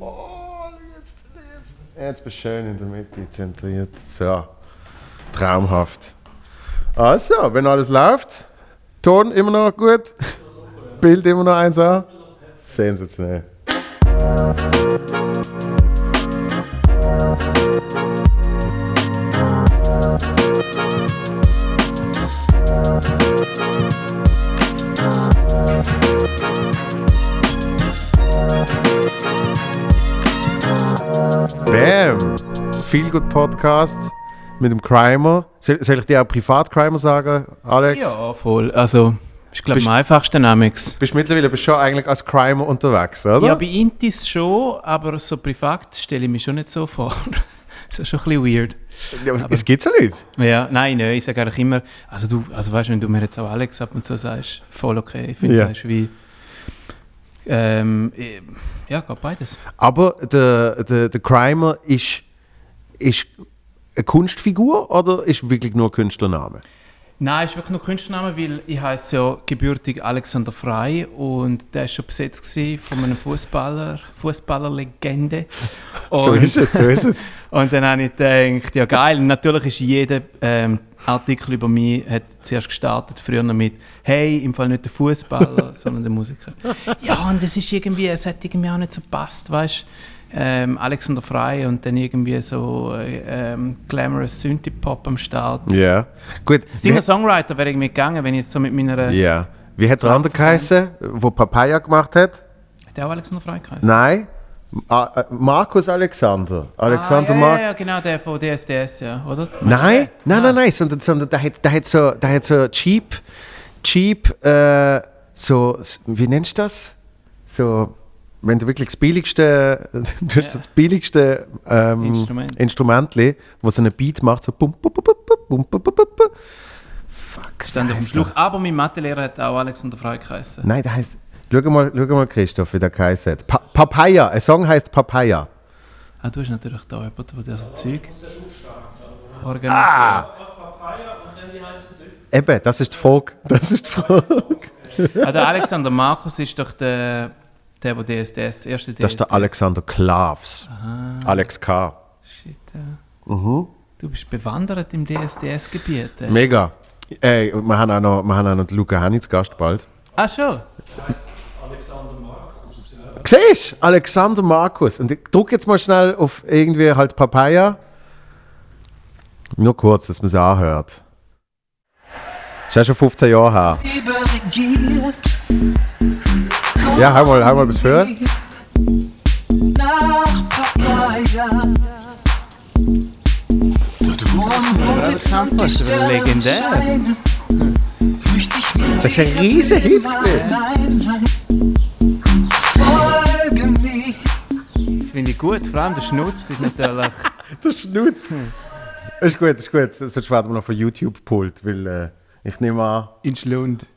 Oh, jetzt, jetzt. Jetzt bist du schön in der Mitte zentriert. So. Traumhaft. Also, wenn alles läuft, Ton immer noch gut, Bild immer noch 1A. Sensationell. Viel gut Podcast mit dem Crimer. Soll, soll ich dir auch Privat-Crimer sagen, Alex? Ja, voll. Also, glaube ich Bist- am einfachsten Amix. Bist mittlerweile bist schon eigentlich als Crimer unterwegs, oder? Ja, bei Intis schon, aber so privat stelle ich mich schon nicht so vor. das ist schon ein bisschen weird. Ja, aber es gibt's ja nicht. Ja, nein, nein, ich sage eigentlich immer, also du, also weißt du, wenn du mir jetzt auch Alex ab und zu sagst, voll okay. Ich finde, Ja. das ist wie, ähm, ja, geht beides. Aber der, der, der Crimer ist, ist eine Kunstfigur oder ist wirklich nur ein Künstlername? Nein, ist wirklich nur Künstlername, weil ich heiße ja gebürtig Alexander Frei und der ist schon besetzt von einem Fußballer, Fußballerlegende. So ist es, so ist es. Und dann habe ich gedacht, ja geil, natürlich ist jeder ähm, Artikel über mich hat zuerst gestartet, früher noch mit «Hey, im Fall nicht der Fußballer, sondern der Musiker». Ja, und es ist irgendwie, es hat irgendwie auch nicht so gepasst, weißt ähm, Alexander Frey und dann irgendwie so äh, ähm, glamorous Synthie-Pop am Start. Ja. Gut. Wie, Singer-Songwriter wäre ich mitgegangen, wenn ich jetzt so mit meiner... ja. Wie hat der andere geheißen, wo Papaya gemacht hat? Hat der auch Alexander Frey geheißen? Nein. Ah, äh, Markus Alexander. Alexander ah, ja, Mark. ja, ja, genau, der von DSDS, ja, oder? Nein, nein, Ah. nein, nein, sondern, sondern der, hat, der, hat so, der hat so cheap, cheap, äh, so, wie nennst du das? So, wenn du wirklich das billigste, du hast ja. das billigste ähm, Instrument, Instrumentli, so einen Beat macht, so bum, bum, bum, bum, bum, bum, bum, Fuck. Stand auf dem Schluch. Aber mein Mathelehrer hat auch Alexander Frey geheißen. Nein, der heißt. Schau mal, schau mal Christoph, wie der geheißen. Pa Papaya. Ein Song heißt Papaya. Ah, du hast natürlich da jemanden, der das Zeug organisiert. Ah! Eben, das ist die Frage. Das ist die Folge. ah, der Alexander Markus ist doch der der, der DSDS, das erste DSDS. Das ist der Alexander Klavs. Alex K. Shit, ja. Du bist bewandert im DSDS-Gebiet. äh. Mega. Ey, und wir haben auch noch, wir haben auch noch den Luca Henni zu Gast bald. Ah, schon? Siehst du? Alexander Markus. Und ich drücke jetzt mal schnell auf irgendwie halt Papaya. Nur kurz, dass man es anhört. Das ist ja schon 15 Jahre her. Ja, einmal, einmal bis hören. Das ist legendär. Das ist ein riesiger Hit. Ich Finde ich gut, vor allem der Schnutz ist natürlich. der Schnutz! Ist gut, ist gut. Sonst warten wir noch von YouTube-Pult, weil. Äh ich nehme an. in Schlund.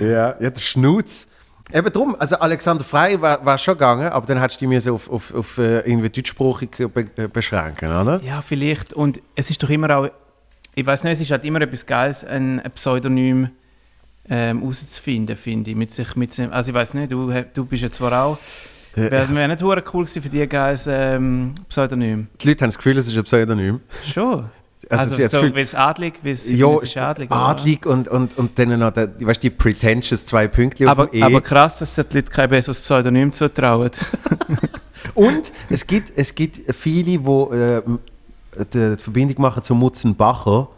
Ja, ja, der Schnutz. Eben drum, also Alexander Frey war, war schon gegangen, aber dann hättest du dich auf, auf, auf äh, irgendwie deutschsprachig be äh, beschränken, oder? Ja, vielleicht. Und es ist doch immer auch... Ich weiß nicht, es ist halt immer etwas Geiles, ein, ein Pseudonym ähm, herauszufinden, finde ich. Mit sich, mit, sich- also ich weiß nicht, du, du bist ja zwar auch... Äh, Wäre wär nicht hure cool gewesen für dich, geiles ähm, Pseudonym. Die Leute haben das Gefühl, es ist ein Pseudonym. Schon. Also Also, das so, weil es adlig, weil es Ja, adlig. adlig und, und, und dann noch, der, weißt, du, die pretentious zwei Pünktchen auf Aber, dem E. aber krass, dass die Leute kein besseres Pseudonym zutrauen. Und es gibt, es gibt viele, die äh, die, die Verbindung machen zu Mutzenbacher,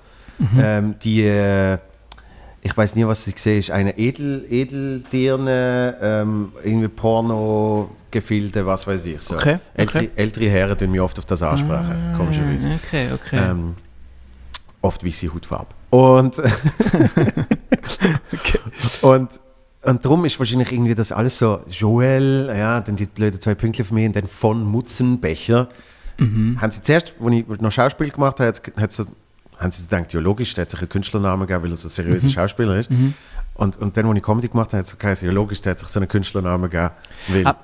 ähm, die, äh, ich weiß nie, was sie gesehen ist, eine Edel, Edeldirne, ähm, irgendwie Porno-Gefilde, was weiß ich. So. Okay, Ältere, okay. ältere Herren tun mich oft auf das ansprechen, komischerweise. Okay, okay. Ähm, oft weiße Hautfarbe. Und, und, und darum ist wahrscheinlich irgendwie das alles so, Joel, ja, dann die blöden zwei Pünktchen von mir und dann von Mutzenbecher. Haben sie zuerst, als ich noch Schauspiel gemacht habe, hat, hat so, haben sie gedacht, ja logisch, der hat sich einen Künstlernamen gegeben, weil er so seriöser Schauspieler ist. Und, und dann, als ich Comedy gemacht habe, hat es so geheißen, ja logisch, der hat sich so einen Künstlernamen gegeben,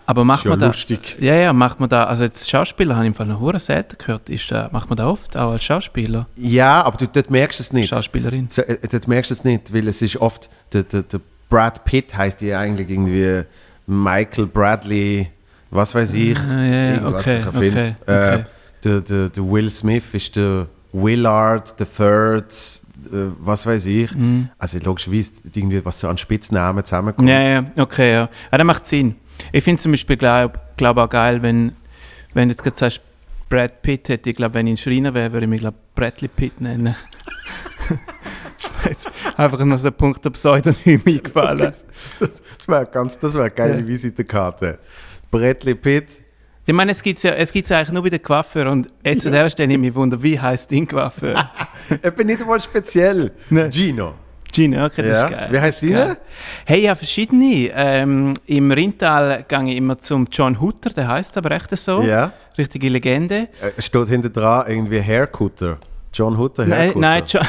Aber macht ist ja man da. lustig. Ja, ja, macht man da. Also, jetzt Schauspieler habe ich im Fall noch hure selten gehört. Ist da, macht man da oft, auch als Schauspieler? Ja, aber du, dort merkst du es nicht. Schauspielerin. So, äh, das merkst du es nicht, weil es ist oft, der, der, der Brad Pitt heißt ja eigentlich irgendwie Michael Bradley, was weiß ich. Ah, ja, irgendwas okay, ich erfinde. okay, Äh, okay. der, der, der Will Smith ist der Willard, der Third, äh, was weiß ich. Also logischerweise irgendwie, was so an Spitznamen zusammenkommt. Ja, ja, okay, ja. ja das macht Sinn. Ich finde zum Beispiel, glaube glaub auch geil, wenn, wenn du jetzt gerade sagst, Brad Pitt hätte, ich glaube, wenn ich ein Schreiner wäre, würde ich mich, glaube Bradley Pitt nennen. Jetzt einfach noch so ein Punkt der Pseudonym eingefallen. Das, das wäre ganz, das wäre eine geile Ja. Visitenkarte. Bradley Pitt. Ich meine, es gibt es ja, es gibt's ja eigentlich nur bei den Coiffeur und jetzt an der Stelle nehme ich mich wunder, wie heißt dein Coiffeur? Ich bin nicht einmal speziell. Nein. Gino. Gino, okay, das Ja. ist geil. Wie Das deiner? geil. Hey, ja, verschiedene. Ähm, Im Rindtal gehe ich immer zum John Hutter, der heißt aber echt so. Ja. Richtige Legende. Äh, steht hinter dran irgendwie Haircutter. John Hutter Nein, Haircutter. nein, John,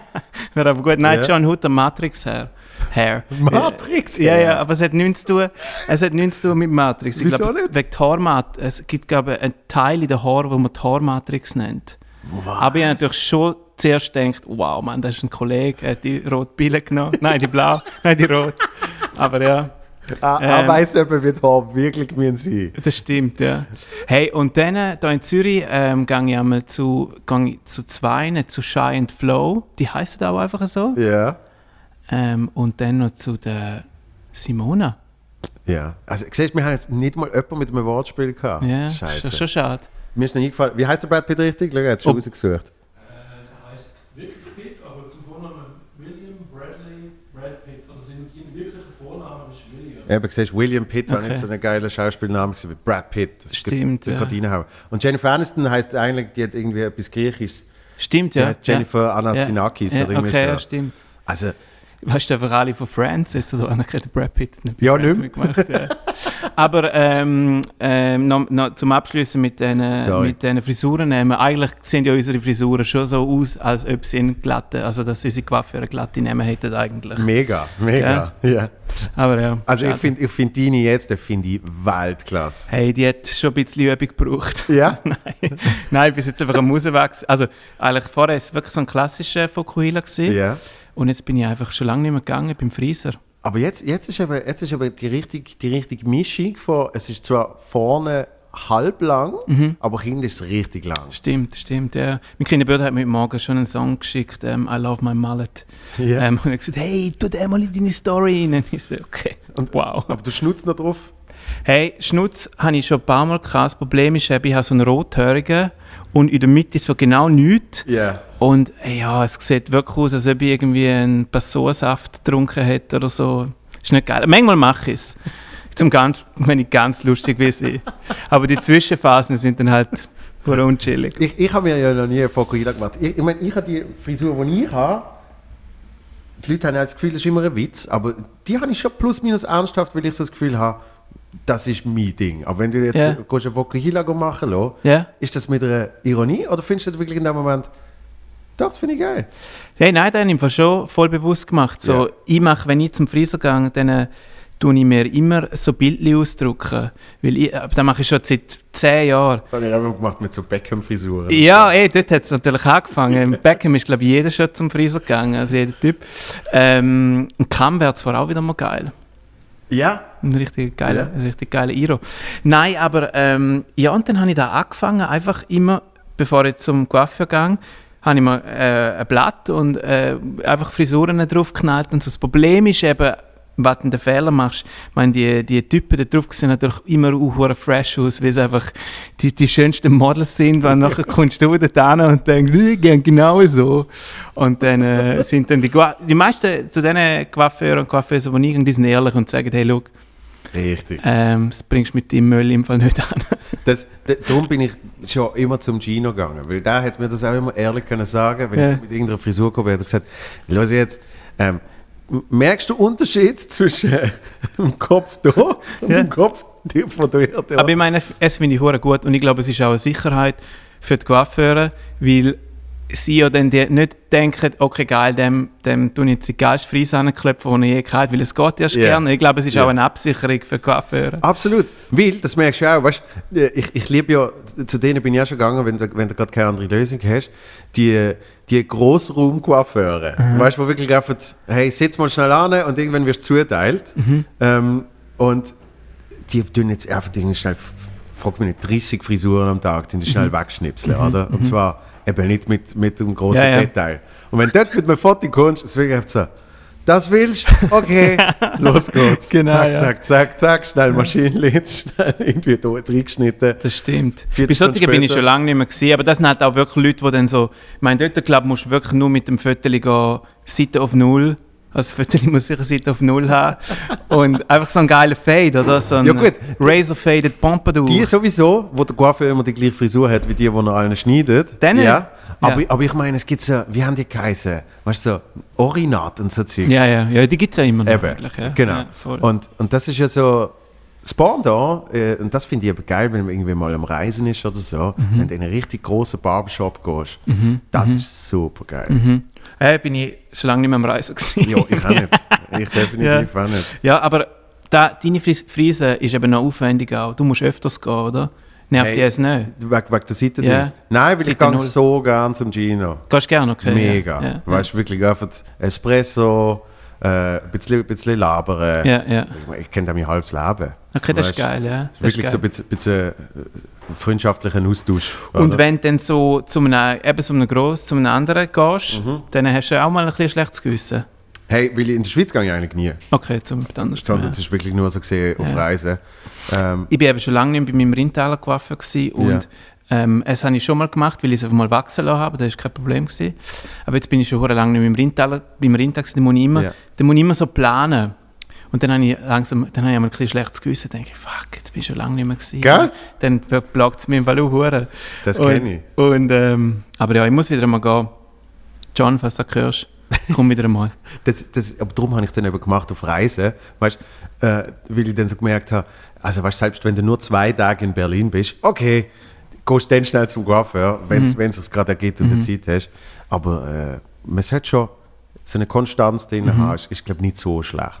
wäre aber gut. Nein, Ja. John Hutter, Matrix Hair. Hair. Matrix Ja, ja, aber es hat nichts zu tun, es hat nichts zu tun mit Matrix. Ich Wieso nicht? wegen der Haarmat es gibt, glaube ich, einen Teil in der Haar, wo man die Haarmatrix nennt. Aber ich habe natürlich schon zuerst gedacht, wow, Mann, das ist ein Kollege, er hat die rote Pille genommen. Nein, die blau, nein, die rot. Aber ja, Ah, Ähm. ah, weiss jemand, wie die wirklich müssen sein das stimmt, ja. Hey, und dann, äh, da in Zürich, ähm, gehe ich einmal zu, ich zu zwei, zu Shy and Flow, die heißen auch einfach so. Ja. Ähm, und dann noch zu der Simona. Ja. Also, siehst du, wir haben jetzt nicht mal jemanden mit einem Wortspiel gehabt. Ja, Scheiße. schon, schon schade. Mir ist noch nie gefallen. Wie heißt der Brad Pitt richtig? Schau, er hat es schon Oh. rausgesucht. Er heißt wirklich Pitt, aber zum Vornamen William Bradley Brad Pitt. Also sein wirklicher Vorname ist William. Eben, siehst du, William Pitt war Okay. nicht so ein geiler Schauspielname wie Brad Pitt. Das Stimmt, Der ja. reinhauen. Und Jennifer Aniston heißt eigentlich, die hat irgendwie etwas Griechisches. Stimmt, Sie ja. heißt Jennifer Anastinakis ja. oder ja, irgendwie okay, so. ja, stimmt. Also, Weißt du, einfach alle von Friends jetzt oder einer kennt Brad Pitt nicht Ja, Friends nicht mitgemacht. Ja. Aber ähm, ähm, noch, noch zum Abschließen mit diesen Frisuren. Ähm, eigentlich sehen ja unsere Frisuren schon so aus, als ob sie einen glatte, also dass unsere Coiffeure eine glatte Namen hätten eigentlich. mega, mega. Ja. Aber ja. Also, ich schade. finde ich find deine jetzt, finde ich Weltklasse. Hey, die hat schon ein bisschen Übung gebraucht. Ja? Nein, Nein, ich bin jetzt einfach am Rauswachsen. Also eigentlich vorher war es wirklich so ein klassischer Fokuhila ja. Und jetzt bin ich einfach schon lange nicht mehr gegangen beim Friseur. Aber jetzt, jetzt ist eben, jetzt ist eben die, richtige, die richtige Mischung von, es ist zwar vorne halb lang, Mhm. aber hinten ist es richtig lang. Stimmt, stimmt, ja. Mein kleiner Bruder hat mir morgen schon einen Song geschickt, ähm, I Love My Mullet. Ja. Ähm, und er hat gesagt, hey, tu den mal in deine Story rein. Und ich so, okay, Und- wow. Aber du schnutzt noch drauf? Hey, Schnutz habe ich schon ein paar Mal gehabt. Das Problem ist, ich habe so einen rothörigen und in der Mitte ist so genau nichts. Ja. Und ja, es sieht wirklich aus, als ob ich irgendwie einen Personensaft getrunken hätte oder so. Ist nicht geil. Manchmal mache ich es. Zum ganz, wenn ich ganz lustig will sein. Aber die Zwischenphasen sind dann halt pur unchillig. Ich, ich habe mir ja noch nie einen Fokuhila gemacht. Ich, ich meine, ich habe die Frisur, die ich habe, die Leute haben ja das Gefühl, das ist immer ein Witz, aber die habe ich schon plus minus ernsthaft, weil ich so das Gefühl habe, das ist mein Ding. Aber wenn du jetzt yeah. einen Fokuhila machen lässt, Ja? ist das mit einer Ironie oder findest du das wirklich in dem Moment, doch, das finde ich geil? Hey, nein, das habe ich Fall schon voll bewusst gemacht. So, Ja. ich mache, wenn ich zum Friseur gehe, dann äh, tue ich mir immer so Bildchen ausdrucken. Weil ich, äh, das mache ich schon seit zehn Jahren. Das habe ich auch gemacht mit so Beckham-Frisuren. Ja, ey, dort hat es natürlich angefangen. Im Beckham ist, glaube ich, jeder schon zum Friseur gegangen, also jeder Typ. Ähm, ein Kamm wäre zwar auch wieder mal geil. Ja? Ein richtig geiler, Ja. richtig geiler Iro. Nein, aber ähm, ja, und dann habe ich da angefangen, einfach immer, bevor ich zum Coiffeur gehe, habe ich mir äh, ein Blatt und äh, einfach Frisuren draufgeknallt. Und so das Problem ist eben, was du den Fehler machst, ich meine, die, die Typen da drauf sehen natürlich immer auch fresh aus, weil sie einfach die, die schönsten Models sind, weil nachher kommst du da hin und denkst, ich gehe genau so. Und dann äh, sind dann die, Gua- die meisten zu diesen Coiffeuren und Coiffeusen, die ich gehe, die sind ehrlich und sagen, hey, schau, Richtig. ähm, das bringst du mit dem Müll im Fall nicht an. Das, d- darum bin ich schon immer zum Gino gegangen, weil der hat mir das auch immer ehrlich können sagen, wenn Ja. ich mit irgendeiner Frisur gekommen hat er gesagt, los jetzt, ähm, merkst du Unterschied zwischen dem Kopf da und Ja. dem Kopf von dort? Ja. Aber ich meine, es finde ich gut und ich glaube, es ist auch eine Sicherheit für die Coiffeure, weil sie ja dann die nicht denken, okay geil, dem, dem tun ich jetzt die geilste Frise anklopfen, die ich je gehabt weil es geht erst Ja. gerne. Ich glaube, es ist Ja. auch eine Absicherung für Coiffeure. Absolut. Weil, das merkst du auch, weißt, äh, ich, ich liebe ja, zu denen bin ich ja schon gegangen, wenn du, wenn du gerade keine andere Lösung hast, die, die Grossraumcoiffeure, weißt du, wo wirklich einfach, hey, sitz mal schnell an und irgendwann wirst du zuteilt. Ähm, und die tun jetzt einfach schnell, frag mich nicht, 30 Frisuren am Tag, die schnell Mhm. wegschnipseln, oder? Und zwar eben nicht mit, mit einem großen Ja. Detail. Und wenn du dort mit einem Foto kommst, ist wirklich so, das willst du? Okay, los geht's. Genau, zack, ja. zack, zack, zack, schnell Maschinenlinz, schnell irgendwie da reingeschnitten. Das stimmt. 40 Bei solchen bin ich schon lange nicht mehr gesehen, aber das sind halt auch wirklich Leute, die dann so, ich meine, dort, glaube musst du wirklich nur mit dem Foto gehen, Seite auf Null, das Foto muss sicher Seite auf Null haben und einfach so ein geiler Fade, oder? So ein Ja, gut. Razor Faded Pompadour. Die sowieso, wo der Coiffeur immer die gleiche Frisur hat wie die, die er allen schneidet. Denen? Ja. Aber, Ja. aber ich meine, es gibt so, wie haben die geheißen? Weißt du, so Orinat und so Zeugs. ja, ja, ja, die gibt es ja immer noch Eben, eigentlich. Ja. genau. Ja, und, und das ist ja so das Pendant, äh, und das finde ich aber geil, wenn man irgendwie mal am Reisen ist oder so, Mhm. wenn du in einen richtig großen Barbershop gehst. Das ist super geil. Mhm. Äh, bin ich schon lange nicht mehr am Reisen gewesen. Ja, ich auch nicht. Ich definitiv auch nicht. Ja, aber da, deine Fris- Frise ist eben noch aufwendig auch. Du musst öfters gehen, oder? Nervt Hey. dich es nicht? Wegen, wegen der Seite Ja. Nein, weil ich Seite gehe null. so gern zum Gino. Gehst gerne, okay? Mega. Ja, ja. Weißt du, wirklich einfach Espresso, äh, ein bisschen, bisschen labern. Ja, ja. Ich, kenne da mein halbes Leben. Okay, das ist Weißt du, geil, ja. Ist Das wirklich ist so ein bisschen, bisschen äh, freundschaftlichen Austausch. Und oder? wenn du dann so zu einem, eben zu einem Gross, zu einem anderen gehst, Mhm. dann hast du auch mal ein bisschen schlechtes Gewissen. Hey, weil in der Schweiz gehe ich eigentlich nie. Okay, zum anders. Sondern es ist wirklich nur so gesehen auf Ja. Reisen. Ähm, Ich war eben schon lange nicht bei meinem Rindtaler gewesen und Ja. Ähm, es habe ich schon mal gemacht, weil ich es einfach mal wachsen lassen habe, das war kein Problem. Gewesen. Aber jetzt bin ich schon lange nicht mehr beim Rindtaler, beim gewesen, da muss ich immer, da muss ich immer so planen. Und dann habe ich langsam, dann habe ich einmal ein bisschen schlechtes Gewissen, denke ich, fuck, jetzt bin ich schon lange nicht mehr gewesen. Gell? Dann plagt es mich im Fall auch das kenne ich. Und, ähm, aber ja, ich muss wieder mal gehen. John, falls du das hörst, komm wieder einmal. Das, das, aber darum habe ich es dann eben gemacht auf Reisen. Weißt, äh, weil ich dann so gemerkt habe, also weißt, selbst wenn du nur zwei Tage in Berlin bist, okay, gehst dann schnell zum Coiffeur, wenn Mhm. es gerade ergibt und du Zeit hast. Aber äh, man sollte schon so eine Konstanz drin Mhm. haben, ist, ist glaube nicht so schlecht.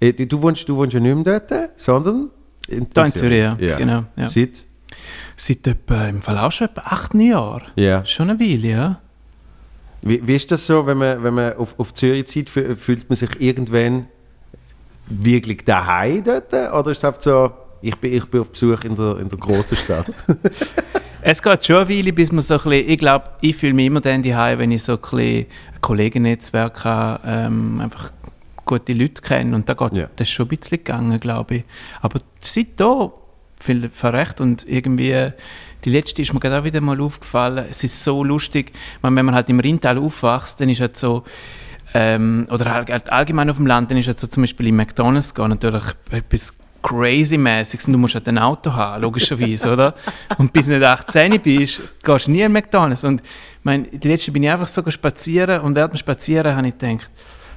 Äh, du, wohnst, du wohnst ja nicht mehr dort, sondern in, Da in Zürich, ja. Genau, ja. Seit? Seit etwa, im Fall auch schon etwa acht Jahren. Ja. Schon eine Weile, ja. Wie, wie ist das so, wenn man, wenn man auf, auf Zürich zieht, fü- fühlt man sich irgendwann wirklich daheim dort? Oder ist es einfach so, ich bin, ich bin auf Besuch in der, in der grossen Stadt? Es geht schon eine Weile, bis man so ein bisschen, ich glaube, ich fühle mich immer dann daheim, wenn ich so ein bisschen ein Kollegennetzwerk habe, ähm, einfach gute Leute kenne und da geht Ja. das schon ein bisschen gegangen, glaube ich. Aber seit da, viel verrecht und irgendwie, die letzte ist mir gerade auch wieder mal aufgefallen, es ist so lustig, meine, wenn man halt im Rheintal aufwächst, dann ist halt so, ähm, oder all- allgemein auf dem Land, dann ist halt so zum Beispiel in McDonalds gehen natürlich etwas crazy-mäßiges und du musst halt ein Auto haben, logischerweise, oder? Und bis du nicht 18 bist, gehst du nie in McDonalds. Und ich meine, die letzte bin ich einfach so spazieren und während dem Spazieren habe ich gedacht,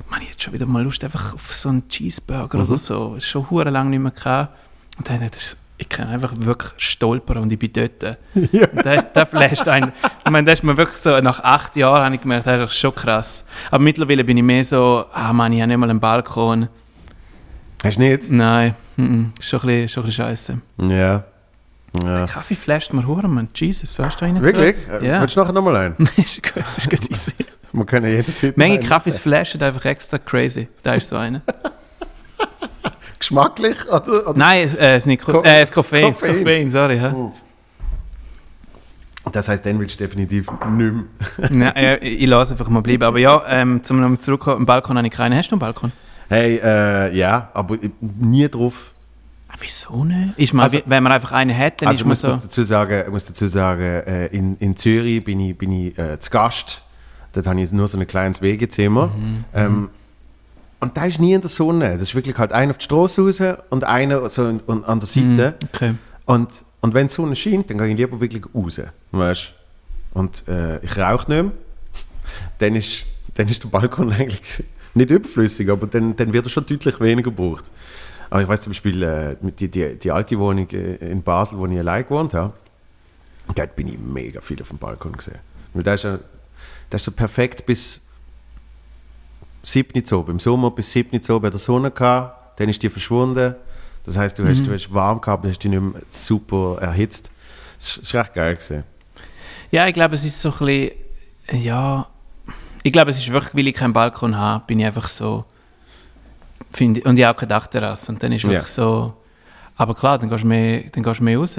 man, ich hätte schon wieder mal Lust einfach auf so einen Cheeseburger oder so. Schon hure lange nicht mehr gehabt. Und dann habe ich ich kann einfach wirklich stolpern und ich bin dort. Und das, das flasht einen. Ich meine, das ist mir wirklich so, nach acht Jahren habe ich gemerkt, das ist schon krass. Aber mittlerweile bin ich mehr so, ah Mann, ich habe nicht mal einen Balkon. Hast du nicht? Nein, mm, ist schon ein bisschen, schon ein bisschen scheiße. Ja. ja. Kaffee flasht mir hure, Mann. Jesus, weißt du, da Wirklich? Äh, Ja. Willst du nachher nochmal ein? ist gut, ist gut easy. Wir können jederzeit Menge einen. Kaffees flashen einfach extra crazy. Da ist so einer. Geschmacklich? Oder, oder? Nein, äh, das, Niko Ko- äh, das Koffein, Koffein. Koffein, sorry. Ja. Das heisst, dann willst du definitiv nicht mehr. Nein, äh, ich lasse einfach mal bleiben. Aber ja, ähm, zum zurückkommen, am Balkon habe ich keinen. Hast du einen Balkon? Hey, äh, ja, aber ich- nie drauf. Ah, wieso nicht? Ist man, Also- wenn man einfach einen hat, dann Also ist ich man muss, so... muss dazu sagen, ich muss dazu sagen äh, in, in Zürich bin ich, bin ich äh, zu Gast. Dort habe ich nur so ein kleines Wegezimmer. Ähm, und da ist nie in der Sonne. Das ist wirklich halt einer auf die Straße raus und einer so in, und an der Seite. Okay. Und, und wenn die Sonne scheint, dann gehe ich lieber wirklich raus. Weißt? Und äh, ich rauche nicht mehr. Dann ist, dann ist der Balkon eigentlich nicht überflüssig, aber dann, dann wird er schon deutlich weniger gebraucht. Aber ich weiß zum Beispiel, äh, die, die, die alte Wohnung äh, in Basel, wo ich allein gewohnt habe, dort bin ich mega viel auf dem Balkon gesehen. Weil da ist, ja, da ist so perfekt bis 7 Uhr oben. Im Sommer bis 7 Uhr oben hat der Sonne gehabt, dann ist die verschwunden. Das heißt, du hast, du hast warm gehabt, dann hast dich nicht mehr super erhitzt. Das ist echt geil gewesen. Ja, ich glaube, es ist so ein bisschen... Ja... Ich glaube, es ist wirklich, weil ich keinen Balkon habe, bin ich einfach so... Finde, und ich habe auch keine Dachterrasse. Und dann ist wirklich Ja. so... Aber klar, dann gehst du mehr, dann gehst du mehr raus.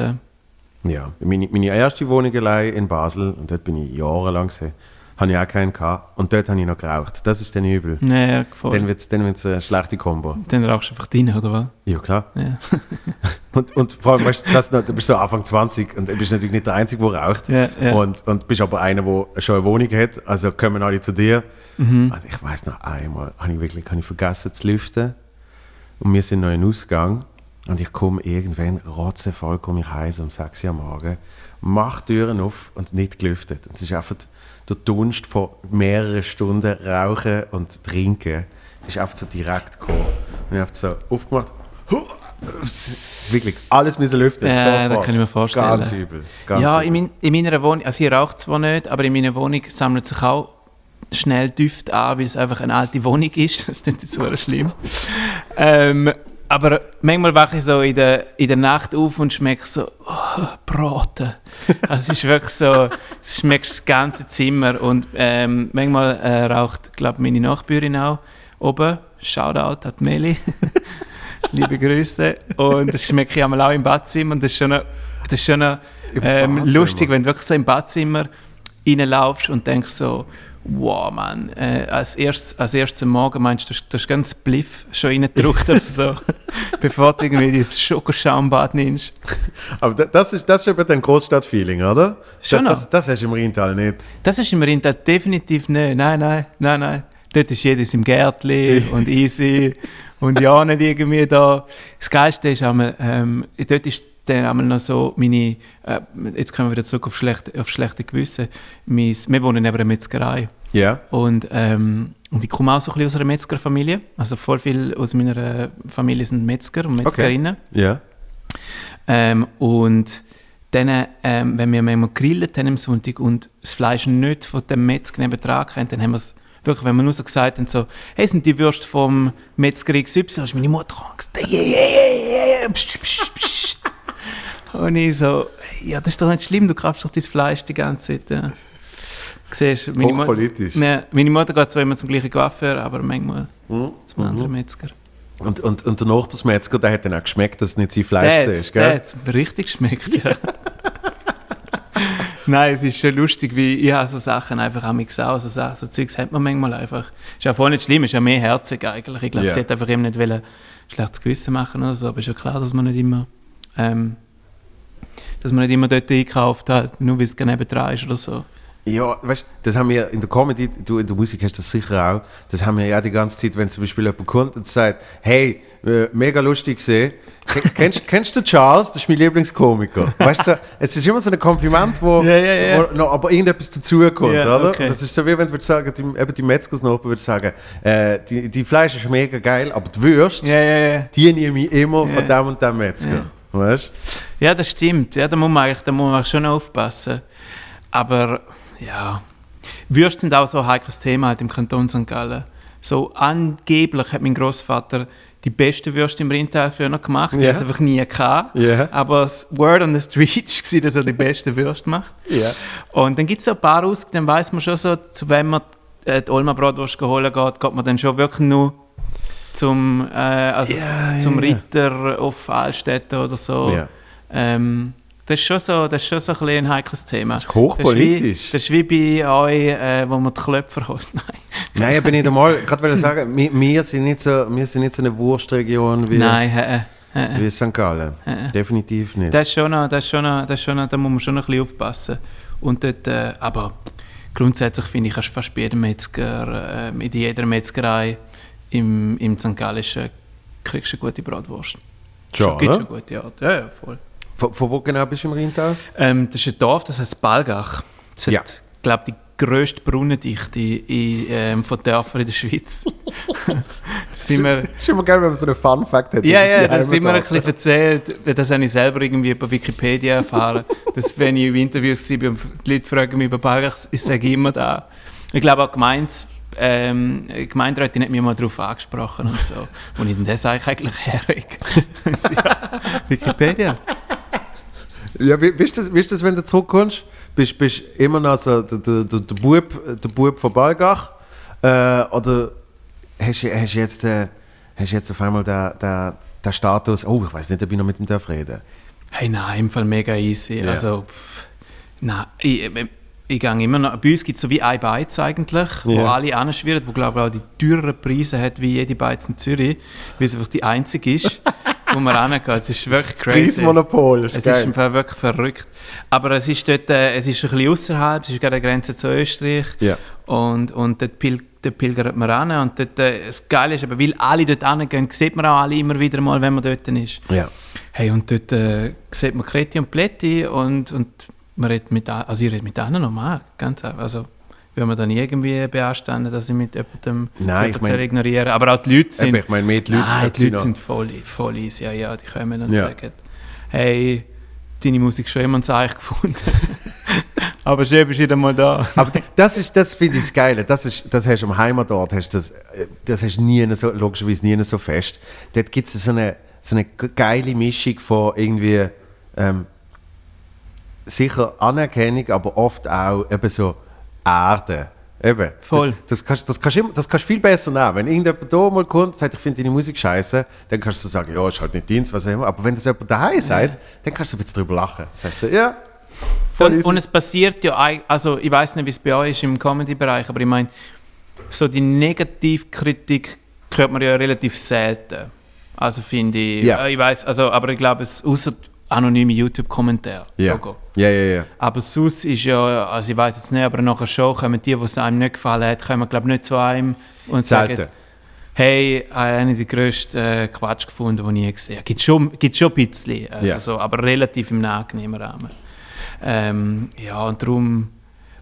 Ja, meine, meine erste Wohnung allein in Basel, und dort bin ich jahrelang gewesen, habe ich auch keinen gehabt. Und dort habe ich noch geraucht. Das ist dann übel. Ja, voll. Dann Dann, wird es dann wird's eine schlechte Kombo. rauchst du einfach rein, oder was? Ja, klar. Ja. Und, und vor allem, weißt du, das, noch- du bist so Anfang 20 und du bist natürlich nicht der Einzige, der raucht. Ja, ja. Und, und bist aber einer, der schon eine Wohnung hat. Also kommen alle zu dir. Mhm. Und ich weiß noch einmal, habe ich wirklich habe ich vergessen zu lüften. Und wir sind noch in Ausgang. Und ich komme irgendwann rotzevoll komme ich heim, um 6 Uhr am Morgen, mache die Türen auf und nicht gelüftet. Und es ist einfach der Dunst von mehreren Stunden Rauchen und Trinken ist einfach so direkt gekommen. Und ich habe so aufgemacht. Wirklich, alles müssen lüften. Ja, sofort. das kann ich mir vorstellen. Ganz übel. Ganz ja, übel. in, mein, in meiner Wohnung, also ich rauche zwar nicht, aber in meiner Wohnung sammelt sich auch schnell Düfte an, weil es einfach eine alte Wohnung ist. Das klingt jetzt so schlimm. Ähm, aber manchmal wache ich so in der, in der Nacht auf und schmecke so oh, Braten. Also es ist wirklich so, es schmeckt das ganze Zimmer. Und ähm, manchmal äh, raucht, glaube meine Nachbarin auch oben. Shoutout an die Meli. Liebe Grüße. Und das schmecke ich einmal auch im Badzimmer. Und das ist schon, noch, das ist schon Im ähm, lustig, wenn du wirklich so im Badzimmer reinlaufst und denkst so, wow, Mann, äh, als, erstes, als erstes am Morgen meinst du, du hast- ganz Bliff schon reingedrückt oder so, bevor du irgendwie dieses Schokoschaumbad nimmst. Aber da- das ist, das ist eben ein Großstadtfeeling, oder? Schon das, das, das hast du im Rheintal nicht. Das ist im Rind definitiv nicht. Nein, nein, nein, nein. Dort ist jedes im Gärtli und easy und ja nicht irgendwie da. Das Geilste ist einmal, ähm, dort ist dann einmal noch so meine, äh, jetzt kommen wir wieder zurück auf, schlecht, auf schlechte Gewissen. Mein, wir wohnen neben einer Metzgerei. Ja. Und, ähm, und ich komme auch so ein bisschen aus einer Metzgerfamilie. Also voll viel aus meiner Familie sind Metzger und Metzgerinnen. Ja. Ähm, und dann, ähm, wenn wir manchmal grillen haben am Sonntag und das Fleisch nicht von dem Metzger nebenan kennt, dann haben wir es wirklich, wenn wir nur so gesagt haben, so, hey, sind die Würste vom Metzger XY? Dann ist meine Mutter gekommen und gesagt, yeah, yeah, yeah, pst, pst, pst. Und ich so, ja, das ist doch nicht schlimm, du kaufst doch das Fleisch die ganze Zeit. Ja. Siehst, meine, Hochpolitisch. Ja, meine Mutter geht zwar immer zum gleichen Coiffeur, aber manchmal Mhm. zum anderen Metzger. Und, und, und der Nachbarsmetzger, der hat dann auch geschmeckt, dass es nicht sein Fleisch hat's- gell? der hat es richtig geschmeckt, ja. Nein, es ist schon lustig, wie ich habe so Sachen einfach auch auch, so, Sachen, so Zeugs hat man manchmal einfach. Ist ja voll nicht schlimm, ist ja mehr herzig eigentlich. Ich glaube, Ja. sie hat einfach eben nicht wollen, schlechtes Gewissen machen oder so, aber ist ja klar, dass man nicht immer, ähm, dass man nicht immer dort einkauft, halt, nur weil es gerne dran ist oder so. Ja, weißt du, das haben wir in der Comedy, du in der Musik hast das sicher auch, das haben wir ja die ganze Zeit, wenn zum Beispiel jemand kommt und sagt, hey, äh, mega lustig gesehen, Ken- kennst, kennst du Charles, das ist mein Lieblingskomiker? Weißt du, es ist immer so ein Kompliment, wo, Ja, ja, ja. wo noch, aber irgendetwas dazukommt, Ja, oder? okay. Das ist so wie wenn du sagen, die, eben die Metzgersnachbar würde sagen, äh, die, die Fleisch ist mega geil, aber die ja. die nehme ich immer von dem und dem Metzger. Weißt Ja, das stimmt. Ja, da muss man eigentlich, da muss man schon aufpassen. Aber ja, Würste sind auch so ein heikles Thema halt im Kanton St. Gallen. So angeblich hat mein Großvater die beste Würste im Rheintal für noch gemacht. Die Ja. hat es einfach nie gehabt. Ja. Aber das Word on the Street war, dass er die beste Würste macht. Ja. Und dann gibt es so ein paar aus, dann weiß man schon so, zu wem man äh, die Olma Bratwurst holen geht, geht man dann schon wirklich nur zum, äh, also Ja, zum ja. Ritter auf Altstädte oder so. Ja. Ähm, das, ist schon so, das ist schon so ein, ein heikles Thema. Das ist hochpolitisch. Das ist wie, das ist wie bei euch, äh, wo man die Klöpfer holt. Nein, Nein, ich bin nicht einmal, gerade wollte sagen, wir, wir, sind nicht so, wir sind nicht so eine Wurstregion wie, Nein äh, äh, äh. wie St. Gallen. Definitiv nicht. Das ist schon noch, das ist schon noch, das ist schon noch, da muss man schon ein bisschen aufpassen. Und dort, äh, aber grundsätzlich finde ich, kannst du fast bei jedem Metzger, äh, in jeder Metzgerei im, im St. Gallischen kriegst du eine gute Bratwurst. Schon, Gibt schon gute Art. Ja, ja, voll. Von, von wo genau bist du im Rheintal? Ähm, das ist ein Dorf, das heißt Balgach. Das Ja. hat, glaube die grösste Brunnendichte in, ähm, von Dörfern in der Schweiz. da sind wir, Es ist immer geil, wenn man so einen Fun-Fact hat. ja, ja, das sind wir ein bisschen erzählt. Das habe ich selber irgendwie über Wikipedia erfahren. dass, wenn ich in Interviews war und die Leute fragen mich über Balgach, ich sage immer da. Ich glaube auch Gemeins, ähm, die Gemeinderätin hat mich mal darauf angesprochen und so. Und ich das eigentlich herig. ja, Wikipedia. Ja, wie, wie, ist das, wie ist das, wenn du zurückkommst? Bist du immer noch so der, der, der, Bub, der Bub von Balgach? Äh, oder hast du jetzt, äh, hast jetzt auf einmal den, den, der Status, oh, ich weiß nicht, ob ich noch mit ihm darf reden Hey, nein, im Fall mega easy. Ja. Also, pff, nein, ich, ich, ich gehe immer noch, bei uns gibt es so wie ein Beiz eigentlich, wo Ja. alle anschwirren, wo glaube ich auch die teureren Preise hat wie jede Beiz in Zürich, weil es einfach die einzige ist, wo man rangeht. Das ist wirklich crazy. Preismonopol, das Es ist ist geil. im Fall wirklich verrückt. Aber es ist dort, äh, es ist ein bisschen außerhalb, es ist gerade an der Grenze zu Österreich. Ja. Und, und dort, pil dort pilgert man ran. Und dort, äh, das Geile ist, aber weil alle dort hingehen, sieht man auch alle immer wieder mal, wenn man dort ist. Ja. Hey, und dort äh, sieht man Kreti und Plätti und, und man redet mit, also ich rede mit allen normal, ganz einfach. Also, wenn man dann irgendwie beanstanden, dass ich mit jemandem Nein, ich mein- ignorieren Aber auch die Leute sind... Eben, ich meine, mehr die Leute, Nein, die Leute sind voll, voll easy. Ja, ja, die kommen und Ja. sagen, hey, deine Musik schon immer ein Zeichen gefunden. Aber schön bist du wieder mal da. Aber das ist, das finde ich das Geile. Das, ist, das hast du am Heimatort, hast das, äh, das hast du nie so, logischerweise nie so fest. Dort gibt es so eine, so eine ge- geile Mischung von irgendwie ähm, sicher Anerkennung, aber oft auch eben so Erde. Eben. Voll. Das, das, kannst, das, kannst, du immer- das kannst viel besser nehmen. Wenn irgendjemand da mal kommt und sagt, ich finde deine Musik scheiße, dann kannst du so sagen, ja, ist halt nicht deins, was auch immer. Aber wenn das jemand daheim sagt, dann kannst du ein bisschen drüber lachen. Dann sagst du, ja, voll Und, und es passiert ja, also ich weiß nicht, wie es bei euch ist im Comedy-Bereich, aber ich meine, so die Negativkritik hört man ja relativ selten. Also finde ich, Ja. äh, ich weiß, also, aber ich glaube, es außer anonyme YouTube-Kommentare. ja. Ja, ja, ja. Aber sonst ist ja, also ich weiß jetzt nicht, aber nachher schon kommen die, die es einem nicht gefallen hat, kommen glaube ich nicht zu einem und Selten. sagen, hey, habe einen der grössten äh, Quatsch gefunden, den ich je gesehen habe. Gibt schon, gibt schon ein bisschen, also Ja. so, aber relativ im angenehmen Rahmen. Ähm, ja, und darum,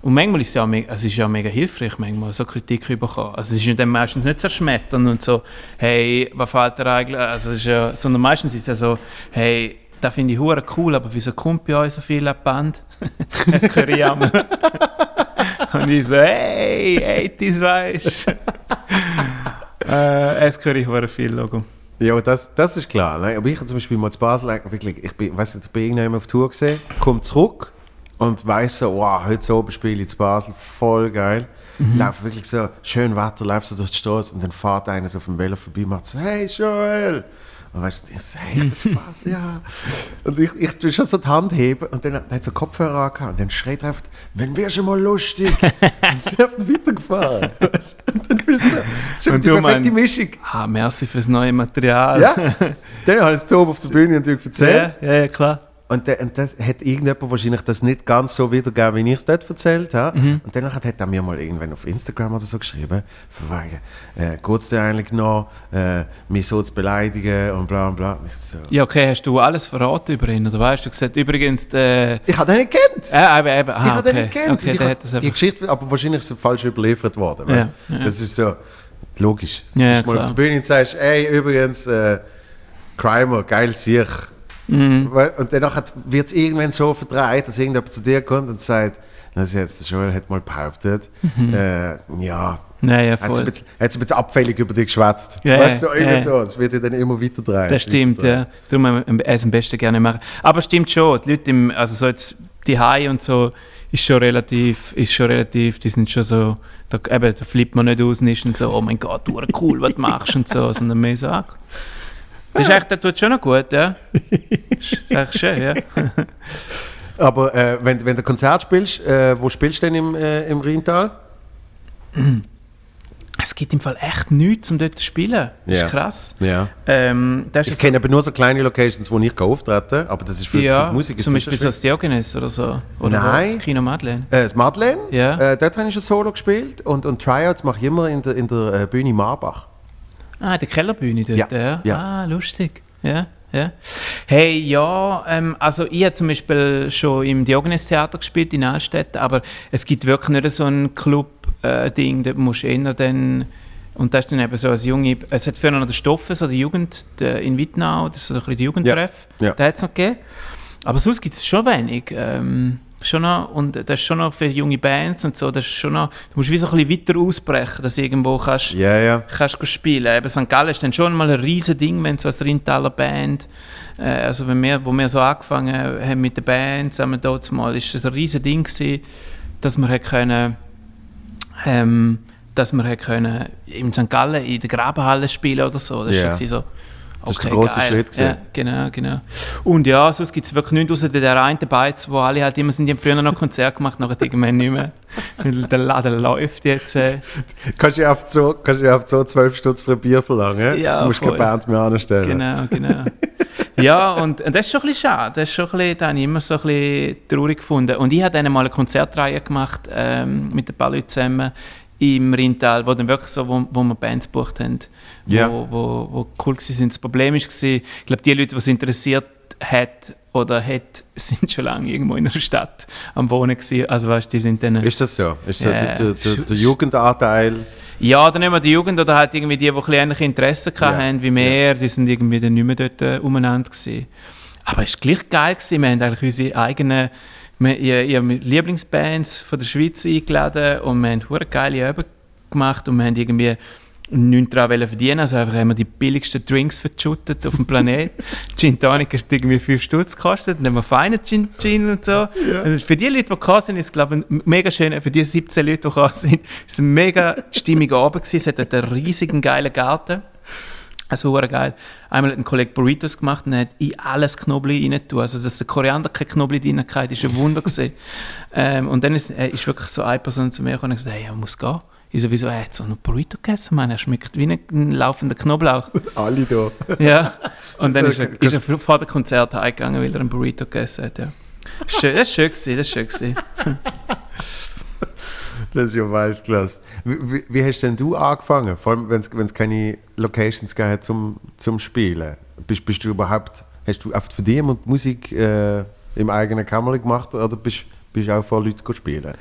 und manchmal ist es ja, me- also ist ja mega hilfreich, manchmal so Kritik bekommen. Also es ist ja dann meistens nicht zerschmettern und so, hey, was fällt dir eigentlich, also es ist ja, sondern meistens ist es ja so, hey, das finde ich hure cool, aber wieso kommt bei euch so viel ab Band? das höre ich immer. und ich so, hey, hey, das weisst äh, Es höre ich hure viel, Logo. Ja, das, das ist klar. Ne? Aber ich habe zum Beispiel mal zu Basel eigentlich wirklich, ich bin, weiss nicht, ich bin irgendwann auf Tour gesehen, komme zurück und weiss so, wow, heute so spiele ich zu Basel, voll geil. Mhm. Laufe wirklich so, schön Wetter, läuft so durch die Straße und dann fährt einer so auf dem Velo vorbei und macht so, hey Joel! Und weißt du, ich so, hey, zu Basel, ja. Und ich, ich tue schon so die Hand heben und dann hat er so Kopfhörer angehabt und dann schreit er einfach, wenn wir schon mal lustig. und sie haben weitergefahren. Und dann bist du so, Und die du perfekte mein- Mischung. Ah, merci fürs neue Material. Ja, dann habe ich es so oben auf der Bühne natürlich erzählt. ja, ja, klar. Und, dann, und dann hat irgendjemand wahrscheinlich das nicht ganz so wiedergegeben, wie ich es dort erzählt habe. Mhm. Und danach hat er mir mal irgendwann auf Instagram oder so geschrieben, von wegen, äh, geht es dir eigentlich noch, äh, mich so zu beleidigen und bla und bla. So, Ja, okay, hast du alles verraten über ihn, oder weißt du? gesagt, übrigens, äh, ich habe den nicht gekannt. äh, eben, eben, ich ah, habe okay. den nicht gekannt. Okay, der hat das die. Geschichte, aber wahrscheinlich ist sie falsch überliefert worden. Ja, ja. Das ist so logisch. Du Ja, bist mal auf der Bühne und sagst, ey, übrigens, äh, Crimer, geil Sieg. Mhm. Weil- Und danach wird es irgendwann so verdreht, dass irgendjemand zu dir kommt und sagt, das jetzt, der Joel hat mal behauptet, äh, ja, Nein, ja, hat es ein, Mhm. voll. bisschen- hat ein bisschen abfällig über dich geschwätzt. Ja, weißt du, so, ja, so, es wird ja dann immer weiter drehen. Das stimmt, ja. Darum es am besten gerne machen. Aber es stimmt schon, die Leute, im, also so jetzt die Hai und so, ist schon relativ, ist schon relativ, die sind schon so, da, eben, da flippt man nicht aus und ist und so, oh mein Gott, du cool, was du machst und so, sondern mehr so, ah, das ist echt, das tut schon noch gut, ja. ist echt schön, ja. Aber äh, wenn, wenn du Konzert spielst, äh, wo spielst du denn im, äh, im Rheintal? Es gibt im Fall echt nichts, um dort zu spielen. Das Ja. ist krass. Ja. Ähm, das Ich ist kenne aber nur so kleine Locations, wo ich auftreten kann, aber das ist für, ja, für die Musik. zum Beispiel so das Diogenes oder so. Oder Nein. wo? Das Kino Madeleine. Äh, das Madeleine, Ja. äh, dort habe ich schon Solo gespielt und, und Tryouts mache ich immer in der, in der äh, Bühne Marbach. Ah, der Kellerbühne dort, Ja, ja. ja. Ah, lustig. Ja, ja. Hey, ja, ähm, also ich habe zum Beispiel schon im Diogenes-Theater gespielt in Altstädt, aber es gibt wirklich nicht so ein Club-Ding, dort musst du eher dann, und das ist dann eben so als junge, es hat früher noch den Stoffe, so die Jugend der in Wittnau, das ist so ein bisschen die Jugendtreff, Ja, ja. da hat es noch gegeben. Aber sonst gibt es schon wenig. Ähm, schon noch, und das ist schon noch für junge Bands und so, das ist schon noch, du musst wie so ein bisschen weiter ausbrechen, dass du irgendwo kannst Ja, ja. kannst spielen. Eben St. Gallen ist dann schon mal ein riesen Ding, wenn so als Rheintaler Band, äh, also wenn wir, wo wir so angefangen haben mit der Band, zusammen dort mal, ist es ein riesen Ding gewesen, dass wir können, ähm, dass wir können in St. Gallen in der Grabenhalle spielen oder so. Das ist schon so, Das ist der grosse Schritt gewesen. Ja, genau, genau. Und ja, sonst gibt es wirklich nichts außer der einen Beiz, wo alle halt immer sind, die haben früher noch Konzert gemacht, nachher irgendwann nicht mehr. Der Laden läuft jetzt. Äh. Kannst du ja auf so, kannst du auf so 12 Stutz für ein Bier verlangen? Ja, du musst keine voll. Band mehr anstellen. Genau, genau. ja, und, und das ist schon ein bisschen schade. Das, ist schon ein bisschen, das habe ich immer so ein bisschen traurig gefunden. Und ich habe dann mal eine Konzertreihe gemacht ähm, mit ein paar Leuten zusammen im Rheintal, wo dann wirklich so, wo, wo wir Bands gebucht haben, Ja. wo, wo, wo cool waren. Das Problem war, ich glaube, die Leute, die es interessiert hat oder hat, sind schon lange irgendwo in einer Stadt am Wohnen gewesen. Also weißt, die sind dann... Ist das so? Ist so Ja, der, der, der, der Jugendanteil? Ja, dann nicht mehr die Jugend oder halt irgendwie die, die ein bisschen ähnliche Interessen Ja. hatten wie wir, die sind irgendwie dann nicht mehr dort äh, umeinander gewesen. Aber es war gleich geil, gewesen. wir haben eigentlich unsere eigenen wir, ihre, ihre Lieblingsbands von der Schweiz eingeladen und wir haben hure geile Übungen gemacht und wir haben irgendwie nichts daran verdienen, also einfach haben wir die billigsten Drinks verschüttet auf dem Planet. Gin Tonic hat irgendwie 5 Stutz gekostet, dann haben wir feinen Gin, Gin und so. Also für die Leute, die gekommen sind, ist es glaube ich mega schön, für die 17 Leute, die gekommen sind, ist ein mega stimmiger Abend gewesen. Es hat einen riesigen geilen Garten. Also geil. Einmal hat ein Kollege Burritos gemacht und er hat in alles Knoblauch rein tun. Also dass der Koriander kein Knoblauch drin hatte, ist ein Wunder gewesen. ähm, und dann ist, äh, ist wirklich so eine Person zu mir gekommen und gesagt, hey, er muss gehen. Ich so, wieso, er hat so einen Burrito gegessen, Mann, er schmeckt wie ein, laufender Knoblauch. Alle da. ja. Und dann ist er, ist er vor dem Konzert heimgegangen, weil er einen Burrito gegessen hat, ja. Schön, das ist schön gewesen, das ist schön. Das ist ja Weltklasse. Wie, wie, wie hast denn du angefangen? Vor allem, wenn es keine Locations gab zum, zum Spielen. Bist, bist du überhaupt, hast du oft für dich Musik äh, im eigenen Kammerli gemacht oder bist du auch vor Leuten spielen?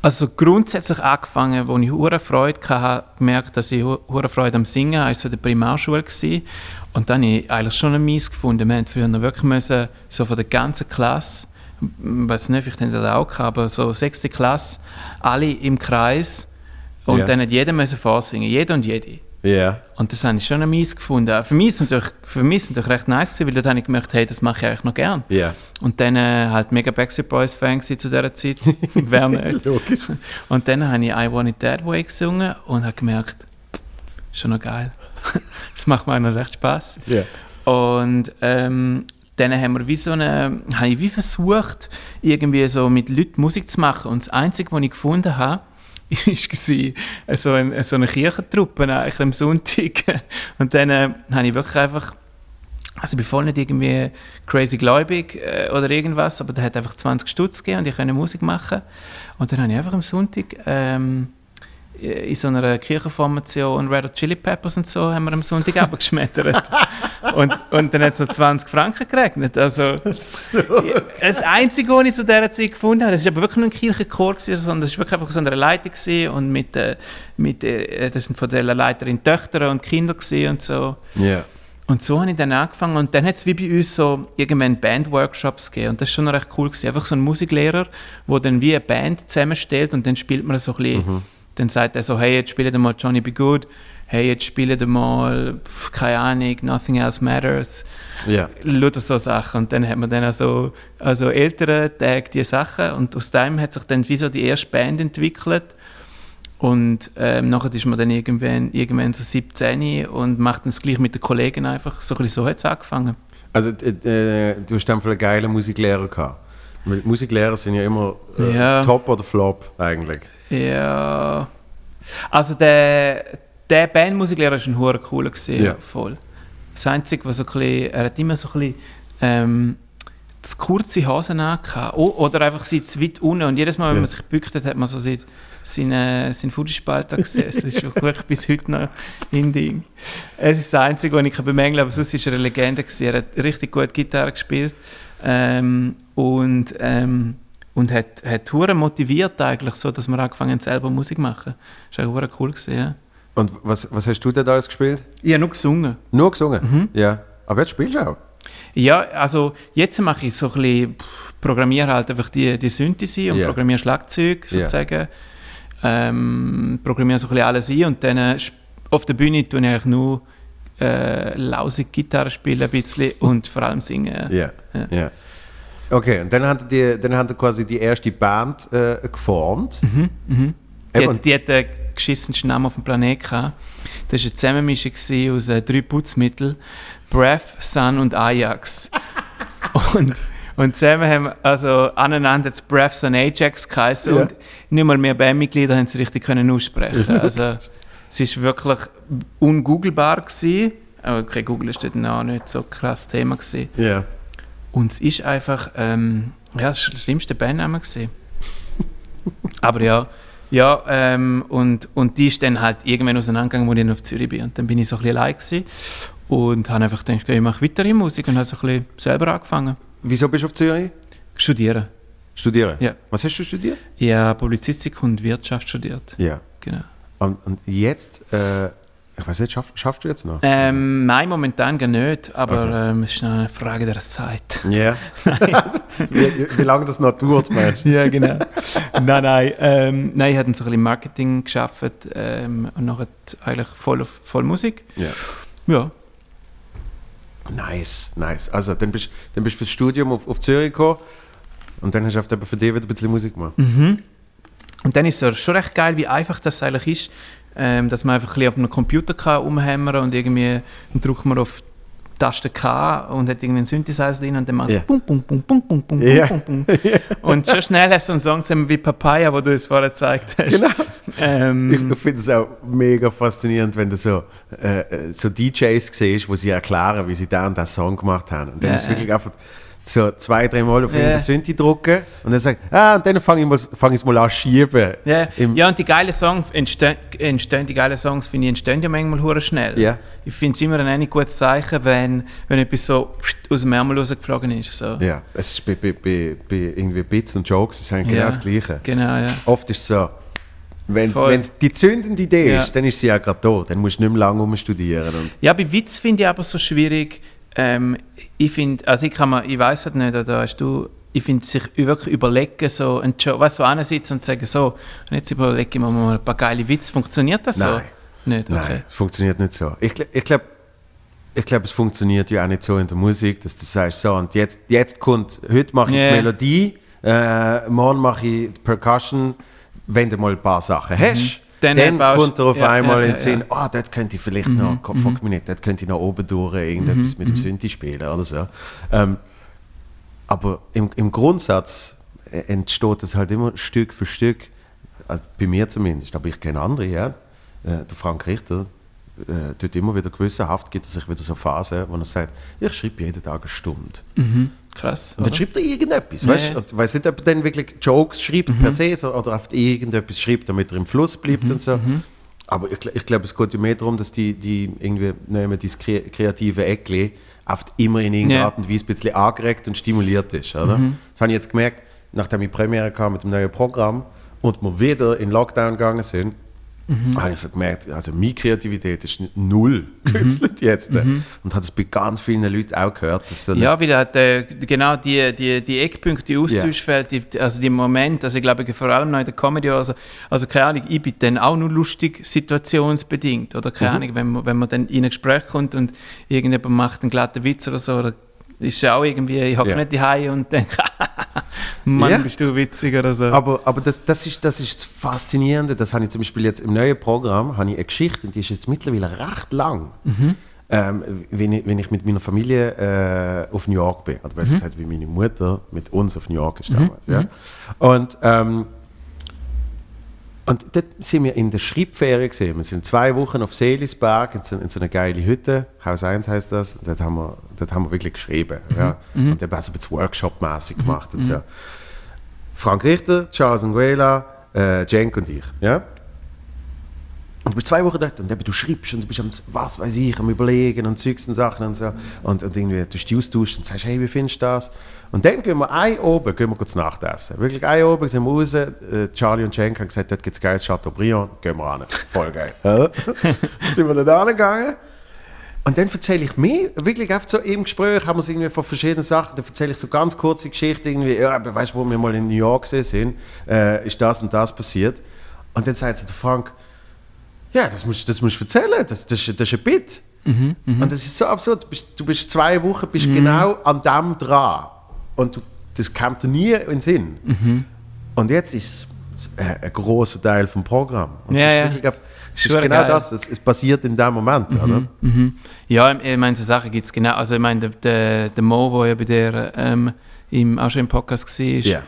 Also grundsätzlich angefangen, als ich hure Freude hatte, gemerkt, dass ich hu- hure Freude am Singen hatte, also in der Primarschule gewesen. Und dann habe ich eigentlich schon eine Mies gefunden. Wir haben früher wirklich so von der ganzen Klasse, ich weiß nicht, vielleicht haben die das auch gehabt, aber so sechste Klasse, alle im Kreis und Ja. dann hat jeder müssen vorsingen, jeder und jede. Ja. Und das habe ich schon Mies gefunden. Für mich ist es natürlich, für mich ist natürlich recht nice, weil dort habe ich gemerkt, hey, das mache ich eigentlich noch gern. Ja. Und dann äh, halt mega Backstreet Boys Fan zu dieser Zeit. Wer nicht? Logisch. Und dann habe ich I Want It That Way gesungen und habe gemerkt, schon noch geil. das macht mir auch noch recht Spaß. Ja. Und ähm, dann haben wir wie so eine, habe ich wie versucht, irgendwie so mit Leuten Musik zu machen. Und das Einzige, was ich gefunden habe, war so, ein, so eine Kirchentruppe am Sonntag. Und dann äh, habe ich wirklich einfach, also ich bin voll nicht irgendwie crazy gläubig äh, oder irgendwas, aber der hat einfach 20 Stutz gegeben und ich konnte Musik machen. Und dann habe ich einfach am Sonntag ähm, in so einer Kirchenformation Red Hot Chili Peppers und so haben wir am Sonntag abgeschmettert. und, und dann hat es noch 20 Franken geregnet. Also, das Einzige, was ich zu dieser Zeit gefunden habe, das war aber wirklich nur ein Kirchenchor, gewesen, sondern das war wirklich einfach so eine Leitung gewesen und mit, äh, mit äh, das sind von der Leiterin Töchter und Kinder und so. Ja. Und so habe ich dann angefangen und dann hat es wie bei uns so irgendwann Band-Workshops gegeben und das war schon recht cool. Gewesen. Einfach so ein Musiklehrer, der dann wie eine Band zusammenstellt und dann spielt man so ein bisschen, dann sagt er so, hey, jetzt spielt mal Johnny Be Good, hey, jetzt spielt mal, pf, keine Ahnung, Nothing Else Matters, Ja. lauter so Sachen. Und dann hat man dann also, also ältere Tage diese Sachen und aus dem hat sich dann wie so die erste Band entwickelt. Und ähm, nachher ist man dann irgendwann, irgendwann so 17 und macht dann das gleich mit den Kollegen einfach. So, ein bisschen so hat es angefangen. Also äh, du hast dann einen geilen Musiklehrer gehabt. Musiklehrer sind ja immer äh, Ja. Top oder Flop eigentlich. Ja. Also der, der Bandmusiklehrer war ein hure cooler gewesen, Ja. voll. Das Einzige, was so ein bisschen, er hat immer so ein bisschen ähm, zu kurze Hosen angehabt. O- Oder einfach sie zu weit unten. Und jedes Mal, wenn Ja. man sich gebückt hat, hat man so seinen, seinen, seinen Fußspalt gesehen. Das ist wirklich bis heute noch in Ding. Es ist das Einzige, was ich bemängeln kann, aber sonst war er eine Legende. Gewesen. Er hat richtig gut Gitarre gespielt. Ähm, und ähm, und hat, hat hure motiviert eigentlich, so, dass wir angefangen haben, selber Musik zu machen. Das war hure cool. Gewesen, ja. Und was, was hast du denn alles gespielt? Ich habe nur gesungen. Nur gesungen? Mhm. Ja. Aber jetzt spielst du auch? Ja, also jetzt mache ich so ein bisschen, programmiere halt einfach die, die Synthes ein und Ja. programmiere Schlagzeug sozusagen. Ähm, programmiere so ein bisschen alles ein und dann äh, auf der Bühne tue ich eigentlich nur äh, lausig Gitarre spielen ein bisschen und vor allem singen. Ja. Ja. Okay, und dann hat die, dann hat quasi die erste Band äh, geformt. Die, Eben, hat, die hat den geschissensten Namen auf dem Planeten gehabt. Das war eine Zusammenmischung aus äh, drei Putzmitteln. Breath, Sun und Ajax. und, und zusammen haben also aneinander das Breath, Sun, Ajax geheißen Ja. und nicht mal mehr Bandmitglieder haben es richtig können aussprechen. Also es ist wirklich ungooglebar gewesen. Aber okay, Google ist dort noch nicht so krass Thema gewesen. Ja. Und es ist einfach, ähm, ja, das schlimmste Bandname gewesen. Aber ja, ja, ähm, und, und die ist dann halt irgendwann auseinandergegangen, als ich auf Zürich bin. Und dann bin ich so ein bisschen allein gewesen und habe einfach gedacht, ja, ich mache weiter in Musik und habe so ein bisschen selber angefangen. Wieso bist du auf Zürich? Studieren. Studieren? Ja. Was hast du studiert? Habe Publizistik und Wirtschaft studiert. Ja. Genau. Und, und jetzt, äh, ich weiß nicht, schaff, schaffst du jetzt noch? Ähm, nein, momentan gar nicht, aber Okay. ähm, es ist eine Frage der Zeit. Ja. Also, wie, wie lange das noch dauert, meinst du? Ja, genau. nein, nein. Ähm, nein, ich habe so ein bisschen Marketing geschafft ähm, und nachher eigentlich voll auf voll Musik. Ja. Ja. Nice, nice. Also, dann bist, dann bist du fürs Studium auf, auf Zürich gekommen und dann hast du für dich wieder ein bisschen Musik gemacht. Und dann ist es schon recht geil, wie einfach das eigentlich ist, ähm, dass man einfach ein bisschen auf einem Computer kann rumhämmern und irgendwie dann drückt man auf die Taste K und hat irgendwie einen Synthesizer drin und dann macht es Ja. bum, bum, bum, bum, bum, bum, bum, bum. Und schon schnell hast du einen Song zusammen wie Papaya, wo du es vorher gezeigt hast. Genau. Ähm, Ich finde es auch mega faszinierend, wenn du so, äh, äh, so DJs siehst, wo sie erklären, wie sie da und das Song gemacht haben. Und dann Ja, ist wirklich einfach so zwei, drei Mal auf Ja. irgendein Synthi drucken und dann sagt, ah, und dann fange ich, mal- fang es mal an zu schieben. Ja, Im- ja, und die geilen Songs entstehen, entstehen die geilen Songs, finde ich, entstehen ja manchmal hure schnell. Ja. Ich finde es immer ein gutes Zeichen, wenn, wenn etwas so aus dem Ärmel rausgeflogen ist. So. Ja, es ist bei, bei, bei, bei irgendwie Bits und Jokes ist eigentlich genau das Gleiche. Genau, ja. Oft ist es so, wenn es die zündende Idee Ja. ist, dann ist sie ja gerade da. Dann musst du nicht mehr lange umstudieren. Und Ja, bei Witz finde ich aber so schwierig. Ähm, ich finde, also ich kann mir, ich weiß es nicht, oder hast du, ich finde sich wirklich überlegen, so einen Job, weißt du, so sitzen und sagen, so, und jetzt überlege ich mir mal ein paar geile Witze. Funktioniert das Nein. so? Nicht, okay. Nein, es funktioniert nicht so. Ich, ich glaube, ich glaub, es funktioniert ja auch nicht so in der Musik, dass du sagst, so, und jetzt, jetzt kommt, heute mache ich Ja. die Melodie, äh, morgen mache ich die Percussion, wenn du mal ein paar Sachen hast. Dann Dann, kommt er auf ja, einmal ja, in den Sinn, ja. oh, dort könnte ich vielleicht noch, fuck mich nicht, dort könnte ich noch oben durch irgendetwas mit dem Synthi spielen oder so. Ähm, aber im, im Grundsatz äh, entsteht das halt immer Stück für Stück, also bei mir zumindest, aber ich kenne andere, ja. Äh, der Frank Richter äh, tut immer wieder gewissenhaft, gibt er sich wieder so Phasen, wo er sagt, ich schreibe jeden Tag eine Stunde. Krass. Und dann oder? schreibt er irgendetwas, Ja, weißt ja. Mhm. Ich weiß nicht, ob er dann wirklich Jokes schreibt per se so, oder oft irgendetwas schreibt, damit er im Fluss bleibt Mhm, und so. Aber ich, ich glaube, es geht ja mehr darum, dass die, die irgendwie nehmen dieses kre kreative Eckli oft immer in irgendeiner Ja. Mhm. Art und Weise ein bisschen angeregt und stimuliert ist. Oder? Das habe ich jetzt gemerkt, nachdem ich Premiere kam mit dem neuen Programm und wir wieder in Lockdown gegangen sind, Mhm. habe ich so gemerkt, also meine Kreativität ist null Mhm. gekünstelt jetzt. Und habe es bei ganz vielen Leuten auch gehört, dass so Ja, wieder der, genau die, die, die Eckpunkte, die Austauschfeld, die, also die Momente, also ich glaube vor allem noch in der Comedy, also, also keine Ahnung, ich bin dann auch nur lustig situationsbedingt, oder keine Ahnung, wenn man, wenn man dann in ein Gespräch kommt und irgendjemand macht einen glatten Witz oder so, oder ist ja auch irgendwie, ich hocke Ja. nicht daheim und denke, Mann, Ja. bist du witzig oder so. Aber, aber das, das, ist, das ist das Faszinierende. Das habe ich zum Beispiel jetzt im neuen Programm, habe ich eine Geschichte, und die ist jetzt mittlerweile recht lang. Ähm, wenn, ich, wenn ich mit meiner Familie äh, auf New York bin, oder besser gesagt, wie meine Mutter mit uns auf New York ist damals. Ja? Und, ähm, und dort sind wir in der Schreibferie gesehen. Wir sind zwei Wochen auf Seelisberg in so, in so einer geile Hütte. Haus 1 heißt das. Und dort haben wir, dort haben wir wirklich geschrieben. Ja? Und eben auch so ein bisschen Workshop-mäßig gemacht. Und so. Frank Richter, Charles Nguela, äh, Cenk und ich. Ja? Und du bist zwei Wochen dort und eben, du schreibst und du bist am, was weiß ich, am Überlegen und Zeugs und Sachen und so. Und, und irgendwie, du dich austauschst und sagst, hey, wie findest du das? Und dann gehen wir ein oben, gehen wir kurz Nachtessen. Wirklich ein oben, sind wir raus. Äh, Charlie und Cenk haben gesagt, dort gibt es geiles Chateaubriand, gehen wir ran. Voll geil. Dann sind wir da angegangen. Und dann erzähle ich mir, wirklich einfach so im Gespräch, haben wir es irgendwie von verschiedenen Sachen, dann erzähle ich so ganz kurze Geschichten, irgendwie, ja, aber weißt du, wo wir mal in New York sind, äh, ist das und das passiert. Und dann sagt so der Frank, ja, das musst, das musst du erzählen, das, das, ist- das ist ein Bit. Mhm, Und das ist so absurd, du bist, du bist zwei Wochen bist genau an dem dran. Und du, das kommt dir nie in den Sinn. Mhm. Und jetzt ist es äh, ein großer Teil vom Programm. Und Ja, es ist ja. wirklich auf, es ist genau geil. das, es, es passiert in dem Moment. Oder? Mhm. Ja, ich meine, so Sachen gibt es genau. Also ich meine, der, der, der Mo, der ja bei dir ähm, im, auch schon im Podcast war, Ja.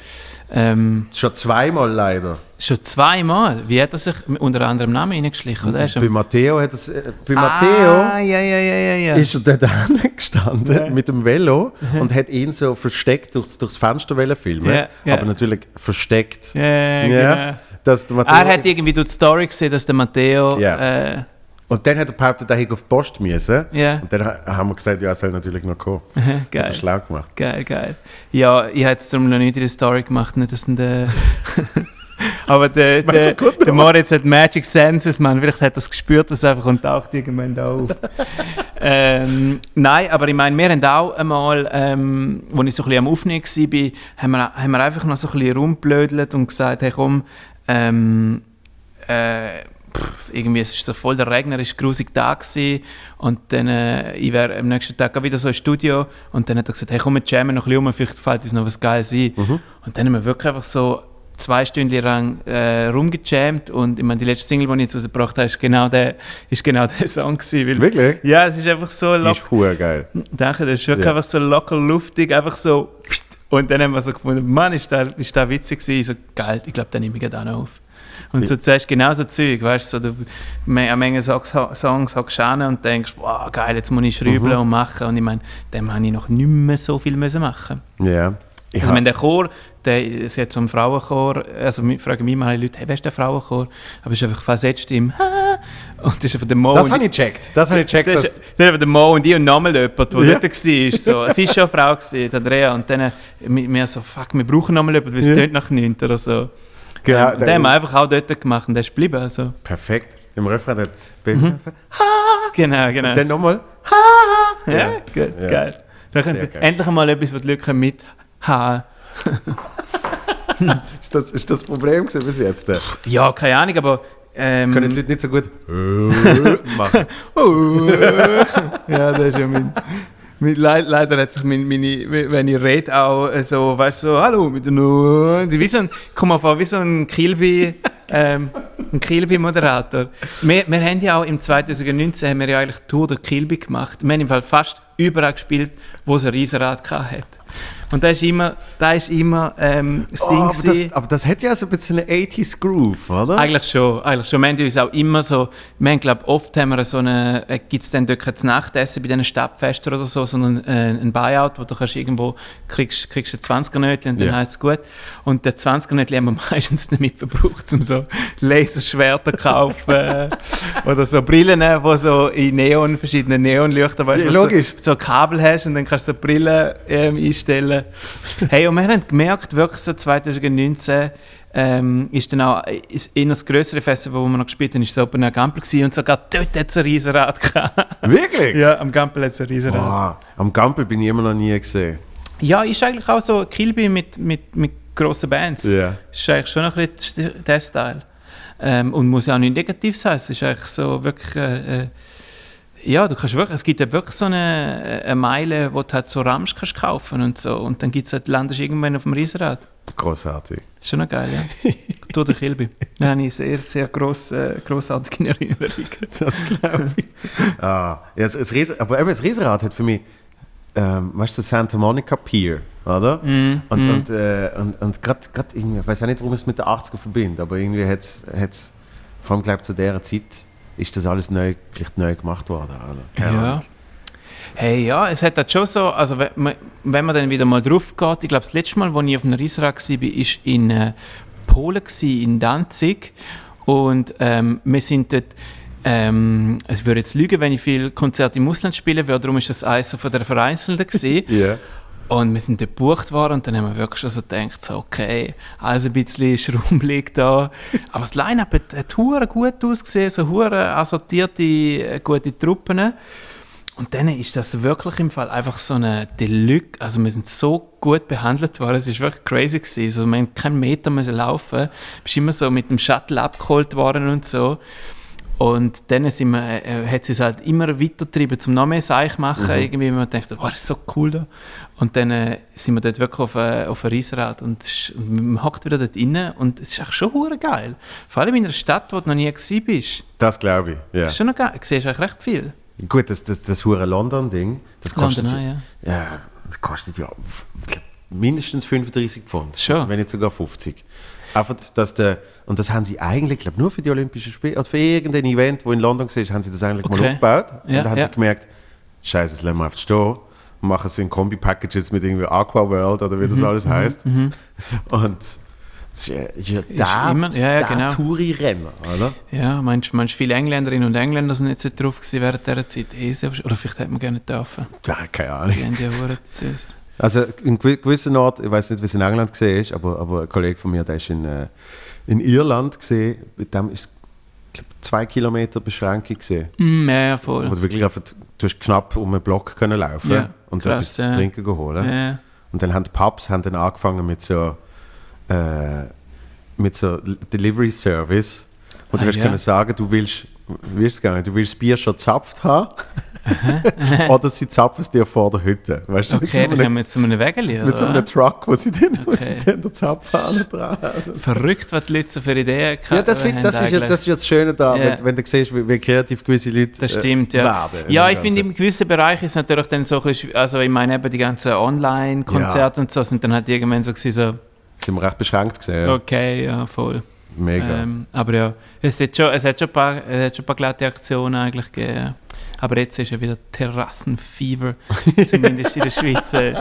ähm, Schon zweimal leider. schon zweimal. Wie hat er sich unter anderem Namen reingeschlichen? Oder? Ist Bei Matteo hat es, äh, bei Ah, Matteo ja, ja, ja, ist er dort gestanden mit dem Velo und hat ihn so versteckt durchs, durchs Fenster filmen. Aber natürlich versteckt. ja, genau. dass der Matteo, Er hat irgendwie durch die Story gesehen, dass der Matteo. Äh, und dann hat er behauptet, er hätte auf die Post müssen. Ja. Und dann ha- haben wir gesagt, ja, er soll natürlich noch kommen. Hat er geil. schlau gemacht. Geil, geil. Ja, ich habe jetzt darum noch nicht in der Story gemacht, nicht, dass der. Aber der, der, der Moritz hat Magic Senses, man. Vielleicht hat er es gespürt, dass einfach und taucht irgendwann da auf. ähm, nein, aber ich meine, wir haben auch einmal, ähm, als ich so ein bisschen am Aufnehmen war, haben wir, haben wir einfach noch so ein bisschen rumblödelt und gesagt, hey komm, ähm, äh, pff, irgendwie, es ist so voll der Regner, es war grusig da gewesen. und dann, äh, ich wäre am nächsten Tag wieder so im Studio und dann hat er gesagt, hey komm, wir jammen noch ein bisschen um, vielleicht fällt uns noch was Geiles ein. Und dann haben wir wirklich einfach so zwei Stunden lang äh, rumgejammt und ich meine, die letzte Single, die ich jetzt rausgebracht habe, ist genau der, ist genau der Song gewesen. Weil, Wirklich? Ja, es ist einfach so locker. ist hure geil. Danke, das ist wirklich Ja. einfach so locker luftig, einfach so und dann haben wir so gefunden, Mann, ist das ist der witzig gewesen. Ich so, geil, ich glaube, den nehme ich gerade auch noch auf. Und so zuerst genauso Zeug, weißt du, so, du an Menge Songs, Songs hockst du und denkst, wow, geil, jetzt muss ich schrübeln Mhm. und machen. Und ich meine, dem habe ich noch nicht mehr so viel müssen machen. Ja. Ich Also, wenn der Chor, der, es hat so einen Frauenchor, also fragen mich mal Leute, hey, wer ist der Frauenchor? Aber es ist einfach Falsettstimme. Und das ist einfach der Mo. das habe ich gecheckt. Das habe ich gecheckt. das Dass, ist, dann haben der Mo und ich und nochmal jemand, der Ja. dort war. So. Sie war schon eine Frau, gewesen, Andrea. Und dann wir, wir so, fuck, wir brauchen nochmal jemanden, weil es Ja. tönt nach nichts oder so. Genau, ähm, und den der- haben wir einfach auch dort gemacht und der ist geblieben. Also. perfekt. Im Refrain hat Mhm. Genau, genau. Dann nochmal. ja, Ja. gut, Ja. geil. Da Sehr könnt, geil. endlich einmal etwas, was die Leute mit haben. Ist das, ist das Problem gewesen bis jetzt? Ja, keine Ahnung, aber. Ähm, Können die Leute nicht so gut machen? ja, das ist ja mein. Leider hat sich mein, meine, wenn ich rede, auch äh, so, weißt du, so, hallo, mit der Nu. Wie so ein, komm mal vor, wie so ein Kilby, ähm, ein Kilby-Moderator. Wir, wir haben ja auch im 2019 haben wir ja eigentlich Tour der Kilby gemacht. Wir haben im Fall fast überall gespielt, wo es ein Riesenrad hat. Und da ist immer, da ist immer ähm, das Oh, Ding aber, das, aber das hat ja so ein bisschen einen 80s Groove, oder? eigentlich schon, eigentlich schon. Wir haben uns auch immer so, wir haben, glaube oft haben wir so eine, äh, gibt es dann dort kein Nachtessen bei diesen Stadtfesten oder so, sondern äh, ein Buyout, wo du kannst irgendwo, kriegst, kriegst ein 20er Nötchen und dann Ja. heißt es gut. Und der 20er Nötchen haben wir meistens damit verbraucht, um so Laserschwerter zu kaufen äh, oder so Brillen, äh, wo so in Neon, verschiedene Neonleuchter, weißt, Ja, du logisch. So, so Kabel hast und dann kannst du so Brillen ähm, einstellen. Hey, und wir haben gemerkt, wirklich so 2019, ähm, ist dann auch ist eher das größere Festival, wo wir noch gespielt haben, ist das Open Air Gampel gewesen und sogar dort hat es ein Riesenrad gehabt. Wirklich? ja, am Gampel hat es ein Riesenrad. Wow. Am Gampel bin ich immer noch nie gesehen. Ja, ist eigentlich auch so Kilby mit, mit, mit grossen Bands. Ja. Ist eigentlich schon ein bisschen der Style. Ähm, und muss ja auch nicht negativ sein. Es ist eigentlich so wirklich. Äh, äh, ja, du kannst wirklich, es gibt ja wirklich so eine, eine Meile, wo du halt so Ramsch kannst kaufen und so. Und dann gibt's halt, landest du irgendwann auf dem Riesenrad. Großartig. Ist schon noch geil, ja. Tour de Kilby. Da habe ich sehr, sehr gross, äh, grossartige Erinnerungen. Das glaube ich. ah, ja, das, das Riesen, aber eben, das Riesenrad hat für mich, ähm, weißt du, Santa Monica Pier, oder? Mhm, Und, und, äh, und, und gerade irgendwie, ich weiß auch nicht, warum ich es mit den 80er verbinde, aber irgendwie hat es, vor allem glaube ich zu dieser Zeit, ist das alles neu, vielleicht neu gemacht worden. Oder? Keine Ja. Ahnung. Hey, ja, es hat halt schon so, also wenn man, wenn man dann wieder mal drauf geht, ich glaube, das letzte Mal, als ich auf einem Riesenrad war, war in äh, Polen, gewesen, in Danzig. Und ähm, wir sind dort, ähm, ich würde jetzt lügen, wenn ich viele Konzerte im Ausland spielen würde, darum ist das so von der Vereinzelten gewesen. Und wir sind dort gebucht worden und dann haben wir wirklich schon so gedacht, so, okay, also ein bisschen schrumpelig da. Aber das Line-Up hat, hat hure gut ausgesehen, so hure assortierte, äh, gute Truppen. Und dann ist das wirklich im Fall einfach so eine Deluxe, also wir sind so gut behandelt worden, es ist wirklich crazy gewesen. Also wir haben keinen Meter müssen laufen, bist immer so mit dem Shuttle abgeholt worden und so. Und dann sind wir, äh, hat sie es halt immer weitergetrieben, zum noch mehr Seich machen. Mhm. Irgendwie, man denkt, oh, das ist so cool da. Und dann äh, sind wir dort wirklich auf, äh, auf ein Riesenrad und, ist- und man hockt wieder dort rein und es ist echt schon hure geil. Vor allem in einer Stadt, wo du noch nie gewesen bist. Das glaube ich. Ja. Das ist schon noch geil. Du siehst eigentlich recht viel. Gut, das, das, das hure London-Ding, das kostet, London, ja. ja. Ja, das kostet ja mindestens 35 Pfund. Schon. Wenn nicht sogar 50. Einfach, dass der, und das haben sie eigentlich, glaube nur für die Olympischen Spiele, oder für irgendein Event, wo in London war, haben sie das eigentlich mal Okay. aufgebaut. Ja, und dann haben ja. sie gemerkt, Scheiße, das lassen wir einfach stehen machen es in Kombi-Packages mit irgendwie Aqua World oder wie Mhm, das alles heißt. Und das ist ja, der, immer- ja, ja, genau. Touri-Renner, oder? Ja, meinst du, viele Engländerinnen und Engländer sind nicht so drauf gewesen während dieser Zeit? Eh. Oder vielleicht hätte man gerne dürfen. Ja, keine Ahnung. Die haben ja. Also in gew- gewissen Ort, ich weiß nicht, wie es in England gesehen ist, aber, aber ein Kollege von mir, der ist in, äh, in Irland gesehen, mit dem ist glaub, zwei Kilometer Beschränkung gesehen. Mm, ja, ja, voll. Wo du wirklich einfach, du hast knapp um einen Block können laufen Ja, und krass, etwas zu ja. trinken geholt. Ja. Und dann haben die Pubs haben dann angefangen mit so, äh, mit so Delivery Service, du Ah, hast ja. können sagen, du willst, ist es gegangen, du willst Bier schon zapft haben oder sie zapfen es dir vor der Hütte. Weißt du, mit so Okay, dann einem- kommen wir zu einem Wägeli, mit so einem Truck, wo sie dann, wo sie Okay. dann den Zapfhahn dran haben. Verrückt, was die Leute so für Ideen Ja, das, haben find, das, ist ja, das ist ja das Schöne da, Ja. wenn, wenn du siehst, wie, wie kreativ gewisse Leute Das stimmt, ja. äh, werden. Ja, in ich finde, in gewissen Bereichen ist es natürlich dann so, also ich meine eben die ganzen Online-Konzerte und so, sind dann halt irgendwann so gewesen, so, sind wir recht beschränkt gesehen. Ja. okay, ja, voll. Mega. Ähm, aber ja, es hat schon, es hat schon, ein, paar, es hat schon ein paar glatte Aktionen eigentlich gegeben. Aber jetzt ist ja wieder Terrassenfieber, zumindest in der Schweiz. äh.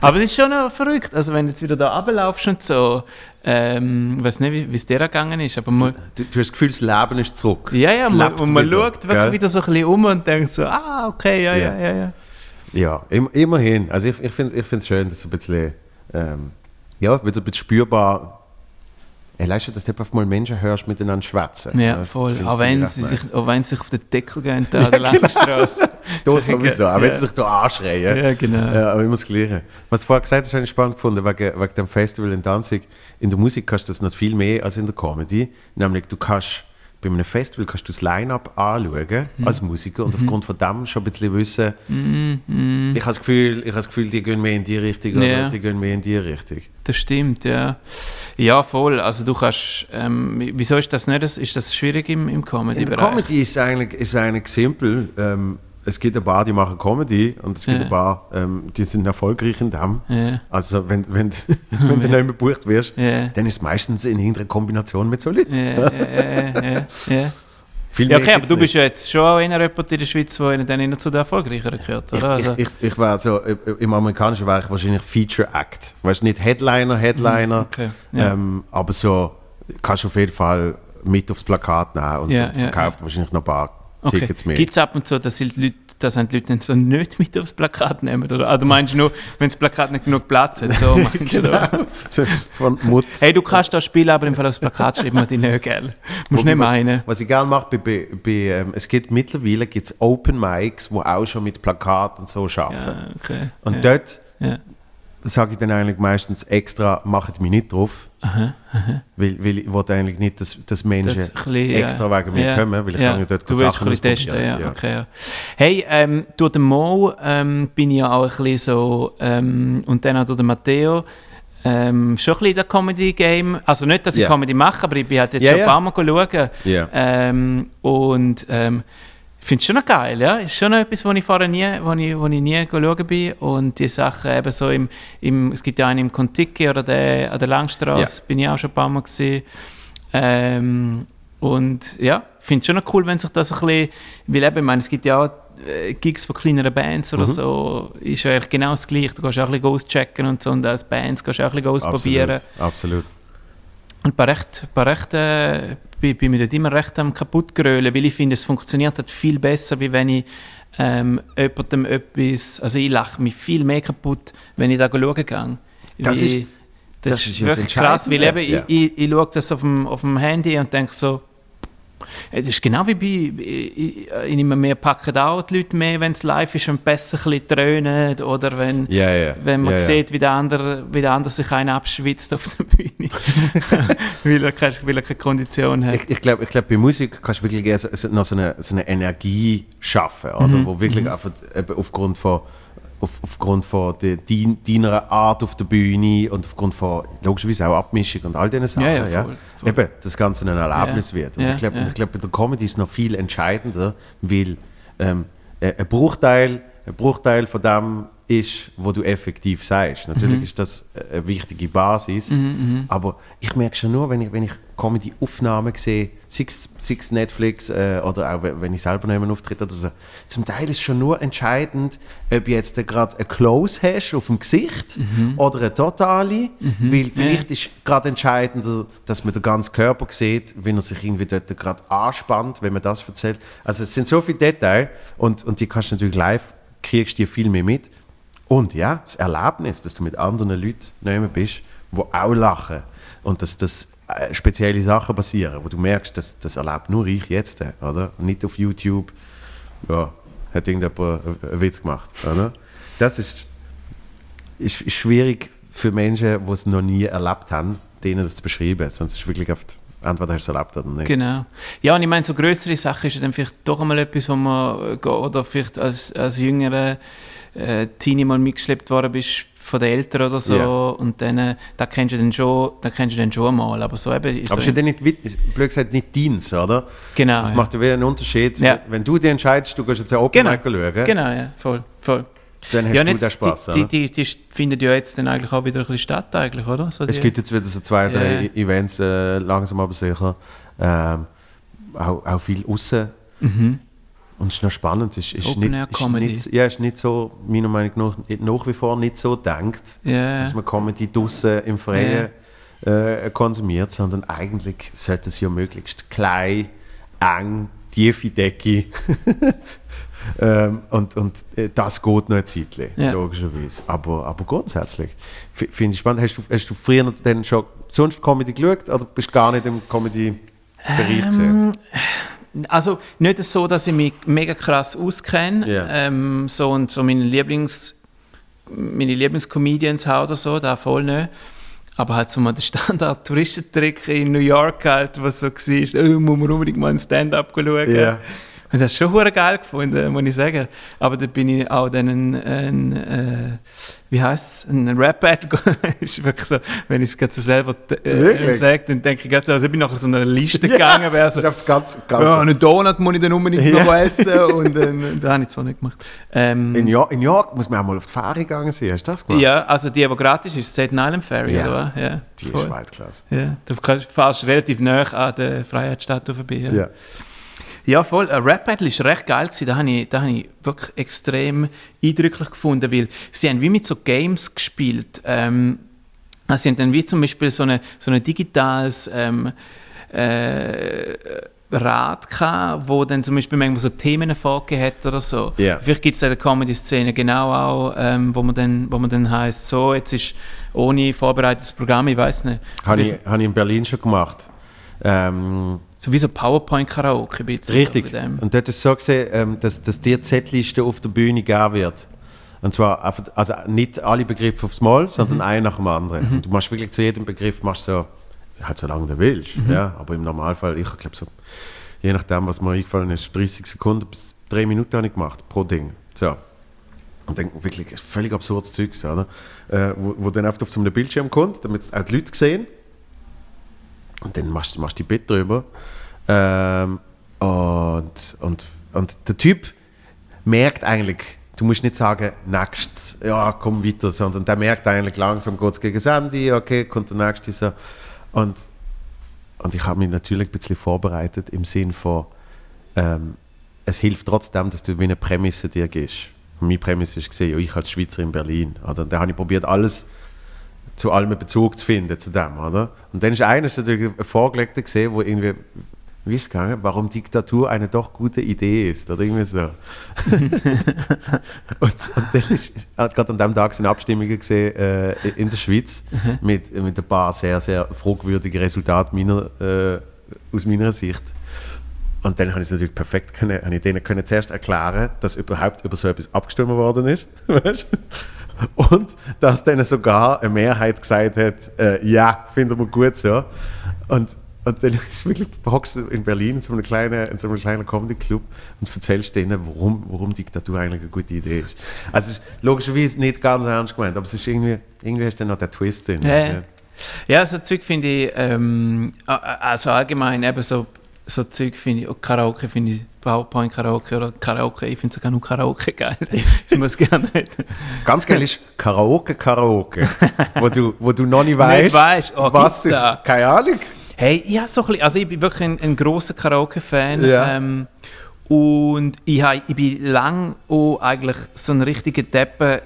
Aber es ist schon noch verrückt. Also wenn du jetzt wieder da runterlaufst und so, ähm, ich weiß nicht, wie es dir gegangen ist, aber man, du, du hast das Gefühl, das Leben ist zurück. ja, ja, Es man, und man wieder, schaut wirklich gell? wieder so ein bisschen um und denkt so, ah, okay, ja, ja, Ja. ja, ja. Ja, im, immerhin. Also ich, ich finde es schön, dass so ein bisschen, ähm, ja, wieder ein bisschen spürbar, Ey, weißt du, dass du einfach mal Menschen hörst miteinander schwätzen. Ja, voll. Auch wenn, sie sich, auch wenn sie sich auf den Deckel gehen, da an der Langstrasse. Da sowieso, auch wenn Ja. sie sich da anschreien. Ja, genau. Ja, aber immer das Gleiche. Was du vorher gesagt hast, habe ich spannend gefunden, wegen, wegen dem Festival in Danzig. In der Musik kannst du das noch viel mehr als in der Comedy. Nämlich, du kannst bei einem Festival kannst du das Line-Up anschauen Mhm. als Musiker und aufgrund von dem schon ein bisschen wissen, ich habe das, Gefühl, ich habe das Gefühl, die gehen mehr in die Richtung Ja. oder die gehen mehr in die Richtung. Das stimmt, ja. Ja, voll. Also du kannst, ähm, wieso ist das nicht, ist das schwierig im, im Comedy-Bereich? Comedy ist eigentlich, ist eigentlich simpel. Ähm, es gibt ein paar, die machen Comedy und es gibt Ja. ein paar, ähm, die sind erfolgreich in dem. Ja. Also wenn, wenn, wenn du nicht mehr gebucht wirst, Ja. dann ist es meistens in irgendeiner Kombination mit so Leuten. Ja, ja, ja, ja, ja. Ja, okay, aber du nicht. bist ja jetzt schon auch einer jemand in der Schweiz, der dann eher zu den Erfolgreicheren gehört, oder? Also, Ich, ich, ich war so, äh, im Amerikanischen war ich wahrscheinlich Feature Act. Weißt nicht Headliner, Headliner, Mhm, okay, ja. ähm, aber so kannst du auf jeden Fall mit aufs Plakat nehmen und, Ja, und ja, verkauft wahrscheinlich noch ein paar okay. Tickets mehr. Gibt es ab und zu, dass die Leute, dass die Leute dann so nicht mit aufs Plakat nehmen? Oder du meinst nur, wenn das Plakat nicht genug Platz hat? So meinst du, oder? so, von Mutz. Hey, du kannst das spielen, aber im Fall aufs Plakat schreiben wir dich nicht, gell? Musst Wobei, nicht meinen. Was, was ich gerne mache, bei, bei, bei, ähm, es gibt mittlerweile gibt's Open Mics, wo auch schon mit Plakat und so arbeiten. Ja, okay. Und ja. dort Ja. sage ich dann eigentlich meistens extra, macht mich nicht drauf. Weil, weil ich will eigentlich nicht, dass, dass Menschen Das bisschen, ja. extra wegen mir Ja. kommen, weil ich ja. kann ja dort Du willst Sachen ein bisschen testen, ausprobieren. ja. Okay, ja. Hey, ähm, durch den Mo ähm, bin ich ja auch ein bisschen so, ähm, und dann auch durch den Matteo, ähm, schon ein bisschen in der Comedy-Game. Also nicht, dass ich Ja. Comedy mache, aber ich bin halt jetzt Ja, schon ja. ein paar Mal schauen. Ja. Ähm, und ähm, finde es schon noch geil, ja. Ist schon noch etwas, wo ich vorher nie, wo ich, wo ich nie schauen bin. Und die Sachen eben so im, im es gibt ja einen im Kontiki oder der, an der Langstrasse, bin ich auch schon ein paar Mal gesehen. Ähm, und ja, ich finde es schon noch cool, wenn sich das ein bisschen, weil eben, ich meine, es gibt ja auch äh, Gigs von kleineren Bands Mhm. oder so, ist ja eigentlich genau das Gleiche. Du kannst auch ein bisschen auschecken und so und als Bands kannst du auch ein bisschen ausprobieren. Absolut. Absolut. Und bei recht, bei recht äh, bin, bin mir dort immer recht am kaputt gerölen, weil ich finde, es funktioniert halt viel besser, wie wenn ich ähm, jemandem etwas, also ich lache mich viel mehr kaputt, wenn ich da schauen gehe. Das ist- das, das ist ja wirklich krass, weil eben Entscheidende. ich, ich, ich schaue das auf dem, auf dem Handy und denke so, Das ist genau wie bei, ich, ich nehme mehr packen auch die Leute mehr, wenn es live ist und besser ein bisschen oder wenn, Ja, ja. wenn man ja. sieht, wie der, andere, wie der andere sich einen abschwitzt auf der Bühne, weil, er keine, weil er keine Kondition hat. Ich, ich glaube, ich glaub, bei Musik kannst du wirklich eher so, so, noch so, eine, so eine Energie schaffen, oder? Mhm. wo wirklich einfach eben aufgrund von, auf, aufgrund von de, dein, deiner Art auf der Bühne und aufgrund von logischerweise auch Abmischung und all diesen Sachen, Ja, ja, voll, voll. Eben, das Ganze ein Erlebnis wird. Und ich glaube, ja. ich glaub, bei der Comedy ist noch viel entscheidender, weil ähm, ein ein Bruchteil, ein Bruchteil von dem ist, wo du effektiv sagst. Mhm. Natürlich ist das eine wichtige Basis, aber ich merke schon nur, wenn ich, wenn ich Comedy-Aufnahmen sehe, sei es Netflix äh, oder auch wenn ich selber noch auftritt oder so, zum Teil ist schon nur entscheidend, ob du jetzt gerade ein Close hast auf dem Gesicht oder eine totale, weil vielleicht ist gerade entscheidender, dass man den ganzen Körper sieht, wenn er sich irgendwie dort gerade anspannt, wenn man das erzählt. Also es sind so viele Details und, und die kannst du natürlich live, kriegst du dir viel mehr mit. Und ja, das Erlebnis, dass du mit anderen Leuten nehmen bist, die auch lachen und dass das äh, spezielle Sachen passieren, wo du merkst, dass das erlebt nur ich jetzt, oder? Nicht auf YouTube, ja, hat irgendjemand einen- Witz gemacht, oder? Das ist, ist, ist schwierig für Menschen, die es noch nie erlebt haben, denen das zu beschreiben. Sonst ist es wirklich oft, entweder hast du es erlebt oder nicht. Genau. Ja, und ich meine, so größere Sachen ist dann vielleicht doch einmal etwas, wo man, äh, oder vielleicht als, als jüngerer äh, Teenie mal mitgeschleppt worden bist von den Eltern oder so, Ja. und dann, äh, da kennst du dann schon, da kennst du dann schon mal, aber so eben... Aber so ist ja dann nicht, blöd gesagt, nicht Dienst, oder? Genau, Das ja. macht ja wieder einen Unterschied. Ja. Wenn du dir entscheidest, du gehst jetzt ein Open Genau. Mic schauen, Genau, ja, voll, voll. dann hast ja, du den Spaß. die, die, die, die findet ja jetzt dann eigentlich auch wieder ein bisschen statt, eigentlich, oder? So Es gibt jetzt wieder so zwei, drei. E- Events, äh, langsam aber sicher. Ähm, auch, auch viel außen. Und es ist noch spannend. Es ist, ist, nicht, ist, nicht, ja, ist nicht so, meiner Meinung nach, nach wie vor nicht so denkt, Ja. dass man Comedy draußen im Freien äh, konsumiert, sondern eigentlich sollte es ja möglichst klein, eng, tiefe Decke. ähm, und und äh, das geht noch ein Zeitchen, Ja. logischerweise. Aber, aber grundsätzlich finde ich spannend. Hast du, hast du früher dann schon sonst Comedy geschaut oder bist du gar nicht im Comedy-Bereich gesehen? Also nicht so, dass ich mich mega krass auskenne. Ja. Ähm, so und so meine Lieblings meine Lieblingscomedians haben oder so, da voll nicht. Aber halt so mal der Standard-Touristentrick in New York halt, was so war, oh, muss man unbedingt mal ein Stand-up schauen. Ja. Und das schon hure geil gefunden, muss ich sagen. Aber da bin ich auch dann ein, ein äh, wie heißt es, ein Rap-Battle. ist wirklich so, wenn ich es gerade so selber äh, sage, dann denke ich gerade so, also ich bin nachher so einer Liste gegangen, wäre so, ist ganz, ganz ja, einen Donut muss ich dann unbedingt Ja. noch essen und dann, das habe ich zwar nicht gemacht. Ähm, in, York, in York muss man auch mal auf die Fähre gegangen sein. Hast du das gemacht? ja, also die, die gratis ist, Staten Island Ferry, Ja. oder? was? Ja, Die ist voll. Weltklasse. Ja, du fährst relativ nah an der Freiheitsstatue vorbei. Ja, Ja. Ja voll. Ein Rap-Battle war recht geil. Gewesen. Da habe ich, da habe ich wirklich extrem eindrücklich gefunden, weil sie haben wie mit so Games gespielt. Ähm, also sie haben dann wie zum Beispiel so ein so eine digitales ähm, äh, Rad gehabt, wo dann zum Beispiel manchmal so Themen vorgegeben hat oder so. Ja. Vielleicht gibt es in der Comedy-Szene genau auch, ähm, wo man dann, wo man dann heisst, so, jetzt ist ohne vorbereitetes Programm, ich weiß nicht. Habe ich, habe ich in Berlin schon gemacht. Ähm, So wie so PowerPoint-Karaoke ein bisschen. richtig. So. Und dort ist so gesehen, ähm, dass, dass dir die Z-Liste auf der Bühne gegeben wird. Und zwar einfach, also nicht alle Begriffe aufs Mal, sondern ein nach dem anderen. Und du machst wirklich zu jedem Begriff machst so, halt so lange du willst. Ja? Aber im Normalfall, ich glaube so, je nachdem, was mir eingefallen ist, 30 Sekunden bis 3 Minuten habe ich gemacht pro Ding. So. Und dann wirklich ein völlig absurdes Zeug, oder? Äh, wo, wo dann oft auf so einem Bildschirm kommt, damit es auch die Leute sehen. Und dann machst, du die Bit drüber. Ähm, und, und, und der Typ merkt eigentlich, du musst nicht sagen, nächstes, ja, komm weiter, sondern der merkt eigentlich langsam, geht es gegen das Ende, okay, kommt der nächste so. Und, und ich habe mich natürlich ein bisschen vorbereitet im Sinn von, ähm, es hilft trotzdem, dass du wie eine Prämisse dir gibst. Und meine Prämisse gesehen, ja, ich als Schweizer in Berlin. Oder? Da habe ich probiert, alles zu allem Bezug zu finden zu dem, oder? Und dann ist eines natürlich ein Vorgelegter wo irgendwie, wie ist es gegangen, warum Diktatur eine doch gute Idee ist, oder irgendwie so. und, und dann ist, hat gerade an dem Tag sind Abstimmungen gesehen äh, in der Schweiz mit, mit ein paar sehr, sehr fragwürdigen Resultaten meiner, äh, aus meiner Sicht. Und dann habe ich es natürlich perfekt können, habe ich denen können zuerst erklären, dass überhaupt über so etwas abgestimmt worden ist. Weißt? Und dass dann sogar eine Mehrheit gesagt hat, äh, ja, finden wir gut so. Und, und dann ist wirklich, hockst du in Berlin in so einem kleinen, in so einem kleinen Comedy-Club und erzählst denen, warum, warum Diktatur eigentlich eine gute Idee ist. Also es ist logischerweise nicht ganz ernst gemeint, aber es ist irgendwie, irgendwie hast du dann noch den Twist drin. Ja, ja. Ja, so Zeug finde ich, ähm, also allgemein eben so, so Zeug finde ich, auch Karaoke finde ich, PowerPoint Karaoke oder Karaoke, ich finde sogar nur Karaoke geil. ich muss gerne nicht. Ganz geil ist Karaoke, Karaoke, wo du, wo du noch nicht weißt, weisst, oh, was du, da? keine Ahnung. Hey, ja, so ein bisschen, also ich bin wirklich ein, ein grosser Karaoke-Fan. Ja. Ähm, und ich, hab, ich bin lang auch eigentlich so ein richtiger Deppen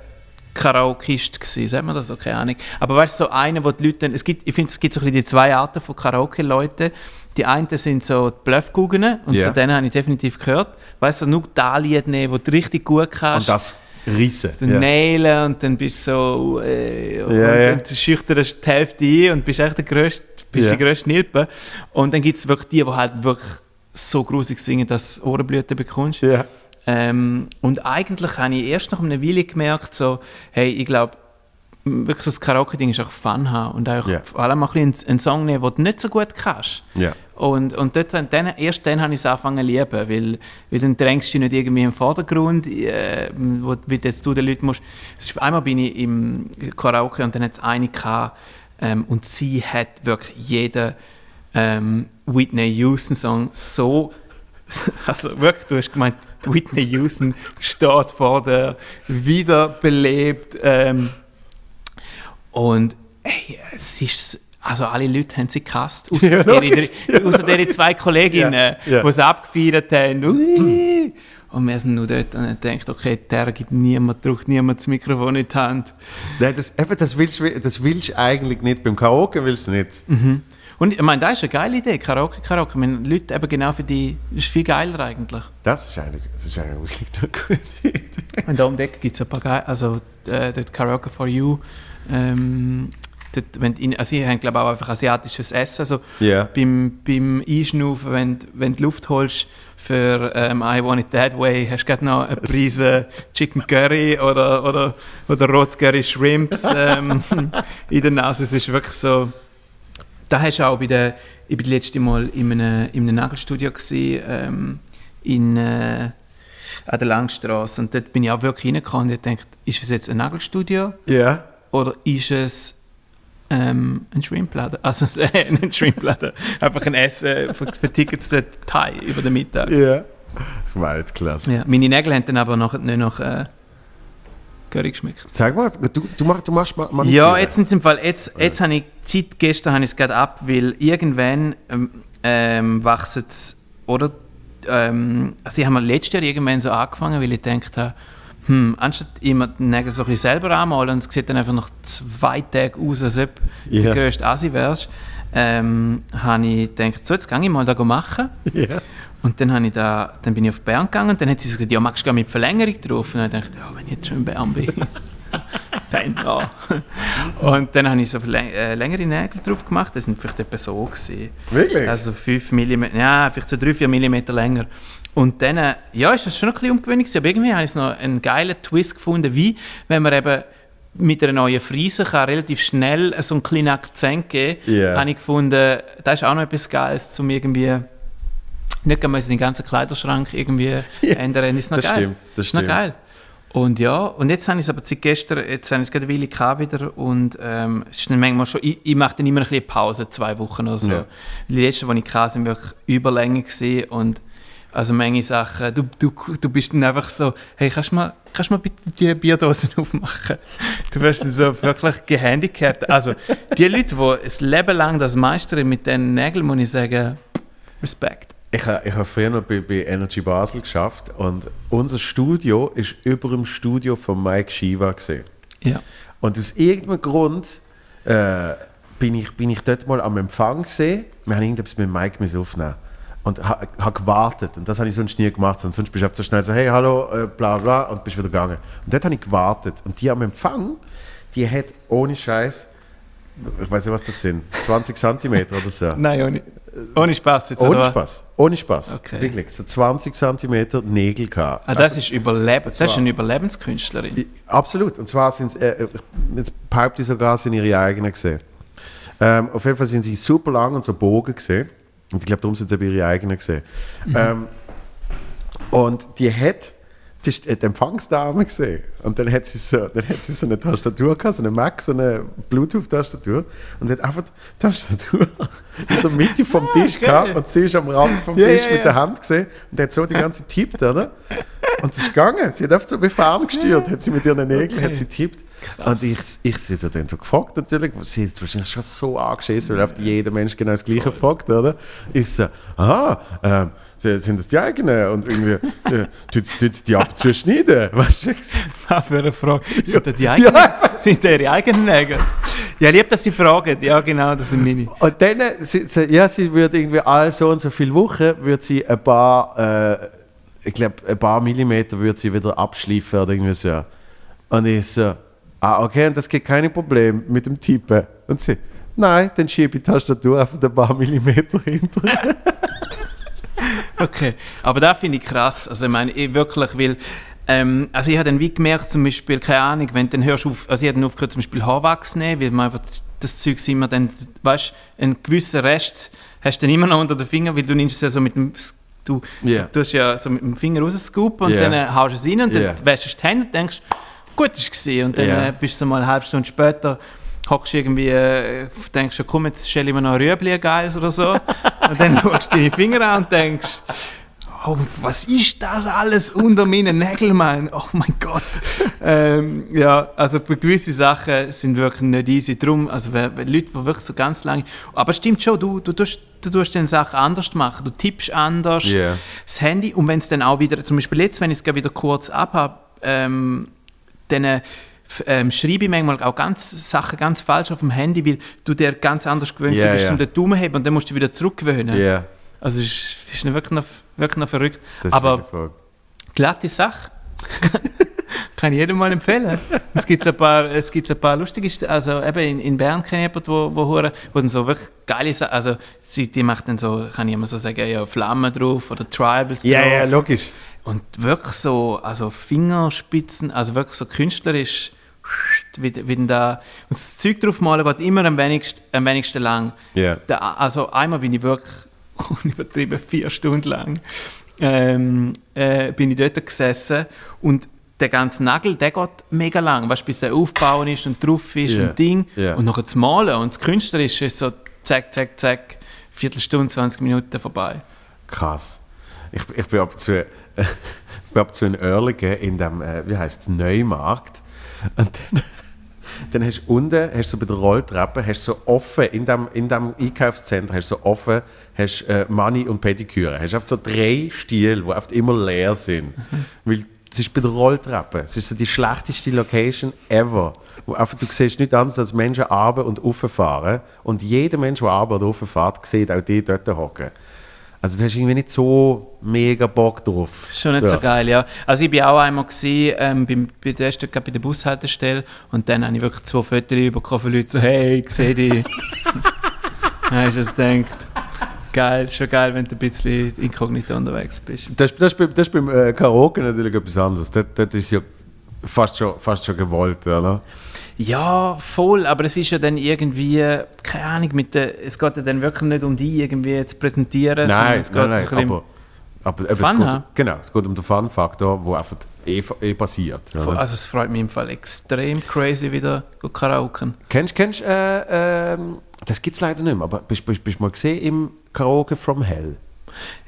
Karaokeist gewesen, sagt man das keine Ahnung. Aber weißt du, so einer, wo die Leute dann, es gibt, ich finde, es gibt so ein bisschen die zwei Arten von Karaoke-Leuten. Die einen sind so die Bluffguggen und Ja. zu denen habe ich definitiv gehört. Weißt du, nur da Lied nehmen, wo du richtig gut kannst. Und das Riesen. dann nailen und dann bist du so äh, und Ja, ja. dann schüchterst du die Hälfte ein und bist echt der grösste, bist Ja. die grösste Nilpe. Und dann gibt es wirklich die, die halt wirklich so grusig singen, dass du Ohrenblüten bekommst. Ja. Ähm, und eigentlich habe ich erst nach einer Weile gemerkt, so, hey, ich glaube, wirklich so das Karaoke-Ding ist auch Fun haben und auch Ja. vor allem auch ein einen Song nehmen, den du nicht so gut kannst. Ja. Und, und dort, dann, erst dann habe ich es angefangen zu lieben, weil, weil dann drängst du dich nicht irgendwie im Vordergrund, äh, wo wie du jetzt du den Leuten musst. Einmal bin ich im Karaoke und dann hat es eine gehabt, ähm, und sie hat wirklich jeden ähm, Whitney Houston Song so also wirklich, du hast gemeint, Whitney Houston steht vor der wiederbelebt ähm, und ey, es ist also alle Leute haben sie gehasst, außer, Ja, der, logisch. der, außer zwei Kolleginnen, Ja, ja. die es abgefeiert haben. Ui. Und wir sind nur dort und haben gedacht, okay, der gibt niemand, drückt niemand das Mikrofon in die Hand. Nein, das, eben, das, willst, du- das willst du eigentlich nicht. Beim Karaoke willst du nicht. Und ich meine, das ist eine geile Idee, Karaoke, Karaoke. Ich meine, Leute eben genau für die, das ist viel geiler eigentlich. Das ist eigentlich, das ist eigentlich wirklich eine gute Idee. Und da um die Ecke gibt es ein paar geile, also äh, dort Karaoke for You. Ähm, dort, wenn die, also sie haben glaube ich auch einfach asiatisches Essen. Also Ja. beim, beim Einschnaufen, wenn, wenn du Luft holst für ähm, I Want It That Way, hast du gerade noch eine Prise Chicken Curry oder, oder, oder rotes Curry Shrimps ähm, in der Nase. Es ist wirklich so... Da hast du auch bei der... Ich war das letzte Mal in einem, in einem Nagelstudio gewesen, ähm, in... Äh, an der Langstrasse. Und dort bin ich auch wirklich reingekommen und ich dachte, ist es jetzt ein Nagelstudio Ja. oder ist es ähm, ein Shrimpladen? Also äh, ein Shrimpladen. Einfach ein Essen für, Tickets Thai über den Mittag. Ja. Das war jetzt klasse. Ja. Meine Nägel haben dann aber noch, nicht nach äh, Curry geschmeckt. Sag mal, du, du, machst, du machst mal. Ja, jetzt sind im Fall, jetzt, jetzt habe ich Zeit, gestern habe ich es gerade ab, weil irgendwann ähm, ähm, wachsen es, oder? Ähm, also ich habe letztes Jahr irgendwann so angefangen, weil ich gedacht habe, hm, anstatt immer die Nägel so ein bisschen selber anmalen und es sieht dann einfach nach zwei Tagen aus, als ob du Ja. der grösste Asi wärst, ähm, habe ich gedacht, so, jetzt gehe ich mal da machen. Ja. Und dann, ich da, dann bin ich auf Bern gegangen und dann hat sie gesagt, ja, magst du mit Verlängerung drauf? Und dann dachte ich, ja, wenn ich jetzt schon in Bern bin, dann ja. Und dann habe ich so äh, längere Nägel drauf gemacht, das sind vielleicht etwa so gewesen. Wirklich? Also 5 mm, ja, vielleicht so 3-4 mm länger. Und dann, äh, ja, ist das schon ein bisschen ungewöhnlich aber irgendwie habe ich noch einen geilen Twist gefunden, wie wenn man eben mit einer neuen Frise kann relativ schnell so einen kleinen Akzent geben Ja. habe ich gefunden, das ist auch noch etwas Geiles, um irgendwie nicht müssen den ganzen Kleiderschrank irgendwie ändern. Ist noch das geil. stimmt, das Ist noch stimmt. geil. Und ja, und jetzt habe ich es aber seit gestern, jetzt habe ich es gerade eine Weile wieder und ähm, es ist dann manchmal schon, ich, ich mache dann immer ein bisschen Pause, zwei Wochen oder so. Ja. Die letzten, die ich hatte, sind wirklich überlänge und also manche Sachen, du, du, du bist dann einfach so, hey, kannst du mal, kannst du mal bitte die Bierdosen aufmachen? Du wirst dann so wirklich gehandicapt. Also die Leute, die ein Leben lang das meistern mit diesen Nägeln, muss ich sagen, Respekt. Ich habe ich ha früher noch bei, bei Energy Basel geschafft und unser Studio ist über dem Studio von Mike Shiva gesehen. Ja. Und aus irgendeinem Grund äh, bin, ich, bin ich dort mal am Empfang gesehen. Wir haben irgendetwas mit Mike aufnehmen und habe ha gewartet. Und das habe ich sonst nie gemacht. Und sonst bist du einfach so schnell so, hey, hallo, äh, bla bla, und bist wieder gegangen. Und dort habe ich gewartet. Und die am Empfang, die hat ohne Scheiß ich weiß nicht, was das sind, 20 Zentimeter oder so. Nein, ohne, ohne Spaß jetzt. Ohne? Spaß, ohne Spaß. Okay. Wirklich, so 20 Zentimeter Nägel gehabt. Ah, das ist Überleben. Das ist eine Überlebenskünstlerin. I- Absolut. Und zwar sind äh, äh, jetzt behaupte ich sogar, sind ihre eigenen gesehen. Ähm, auf jeden Fall sind sie super lang und so Bogen gesehen. Und ich glaube, darum sind sie eben ihre eigenen gesehen. Ähm, und die hat das ist die Empfangsdame gesehen. Und dann hat sie so, dann hat sie so eine Tastatur gehabt, so eine Mac, so eine Bluetooth-Tastatur. Und hat einfach die Tastatur in der Mitte vom Tisch gehabt. Und sie ist am Rand vom Ja, Tisch ja, mit ja. der Hand gesehen. Und hat so die ganze Zeit tippt, oder? Und es ist gegangen. Sie hat einfach so wie ferngesteuert, hat sie mit ihren Nägeln hat sie tippt. Und ich, ich sie hat dann so gefragt natürlich, sie hat wahrscheinlich schon so angeschissen, weil oft jeder Mensch genau das Gleiche fragt, oder? Ich so, aha, ähm, sind das die eigenen? Und irgendwie, äh, tut tut die ab und zu schneiden? Weißt du? Was für eine Frage. Sind das die eigenen, sind das ihre eigenen Nägel? Ja, lieb, dass sie fragen. Ja, genau, das sind meine. Und dann, sie, sie, ja, sie würde irgendwie all so und so viele Wochen, würde sie ein paar, äh, ich glaube, ein paar Millimeter würde sie wieder abschleifen oder irgendwie so. Und ich so, ah, okay, und das geht keine Problem mit dem Tippen. Und sie, nein, dann schiebe ich die Tastatur einfach ein paar Millimeter hinter. Okay, aber da finde ich krass. Also ich meine, ich wirklich will. Ähm, also ich habe dann wie gemerkt, zum Beispiel, keine Ahnung, wenn du dann hörst auf, also ich habe dann aufgehört, zum Beispiel Haarwachs nehmen, weil man einfach das Zeug immer dann, weißt, einen gewissen Rest hast du dann immer noch unter den Fingern, weil du nimmst es ja so mit dem, du, Ja. du tust ja so mit dem Finger rausscoopen und Ja. dann äh, haust du es rein und dann Ja. wäschst du die Hände und denkst, gut, ist gesehen und dann Ja. äh, bist du mal eine halbe Stunde später hockst irgendwie, äh, denkst du, komm, jetzt stelle ich mir noch Rüebli geiles oder so. und dann schaust du deine Finger an und denkst, oh, was ist das alles unter meinen Nägeln, Mann? Oh mein Gott. ähm, ja, also bei gewissen Sachen sind wirklich nicht easy. Drum, also wenn, wenn Leute, die wirklich so ganz lange... Aber es stimmt schon, du, du, tust, du tust dann Sachen anders machen. Du tippst anders, Ja. das Handy, und wenn es dann auch wieder, zum Beispiel jetzt, wenn ich es gerade wieder kurz abhabe, ähm, dann äh, ähm, schreibe ich manchmal auch ganz Sachen ganz falsch auf dem Handy, weil du dir ganz anders gewöhnt Ja, bist, ja. um den Daumen heben und dann musst du wieder zurückgewöhnen. Ja, Also es ist, ist wirklich, noch, wirklich noch verrückt. das Aber glatte Sache. Kann ich jedem mal empfehlen. Es gibt ein paar, es gibt ein paar lustige, St- also eben in, in Bern kenne ich jemanden, wo, wo, wo dann so wirklich geile Sachen, also sie, die macht dann so, kann ich immer so sagen, ja, Flammen drauf oder Tribals Ja, drauf. ja, logisch. Und wirklich so, also Fingerspitzen, also wirklich so künstlerisch, wie, wie da, und das Zeug drauf malen geht immer am wenigsten, am wenigsten lang. Ja. Da, also einmal bin ich wirklich, unübertrieben, vier Stunden lang, ähm, äh, bin ich dort gesessen und der ganze Nagel, der geht mega lang, weißt, bis er aufgebaut ist und drauf ist Ja. und Ding. Ja. Und nachher das Malen und das Künstlerische ist so zack, zack, zack, Viertelstunde, 20 Minuten vorbei. Krass. Ich, ich bin ab zu, ich bin ab und zu in Oerlikon in dem, äh, wie heißt es, Neumarkt. Und dann, dann hast du unten, hast du bei der Rolltreppe, hast du so offen, in dem, in dem Einkaufszentrum hast du so offen, hast äh, Mani und Pediküre. Hast einfach so drei Stile, die einfach immer leer sind. Weil es ist bei der Rolltreppe. Es ist so die schlechteste Location ever. Wo einfach, du siehst nicht anders, als Menschen runter und rauffahren. Und jeder Mensch, der runter oder rauffährt, sieht auch die dort hocken. Also du hast irgendwie nicht so mega Bock drauf. Schon nicht so. geil, ja. Also ich bin auch einmal gewesen, ähm, beim, bei der ersten, bei der Bushaltestelle und dann habe ich wirklich zwei Fotos bekommen von Leuten, so «Hey, ich sehe dich!» Dann habe ich das gedacht, geil, ist schon geil, wenn du ein bisschen inkognito unterwegs bist. Das, das, ist beim- das ist beim äh, Karaoke natürlich etwas anderes. Das, das ist ja fast schon, fast schon gewollt, oder? Ja, voll, aber es ist ja dann irgendwie, keine Ahnung, mit der, es geht ja dann wirklich nicht um die irgendwie zu präsentieren, sondern Nein, es geht nein, nein, bisschen- aber, aber eben, es, Fun geht, haben. genau, es geht um den Fun-Faktor, der einfach eh, eh passiert. Voll? Also es freut mich im Fall extrem crazy wieder go Karaoke. Kennst du, äh, ähm, das gibt es leider nicht mehr, aber bist du bist, bist du mal gesehen im Karaoke from Hell?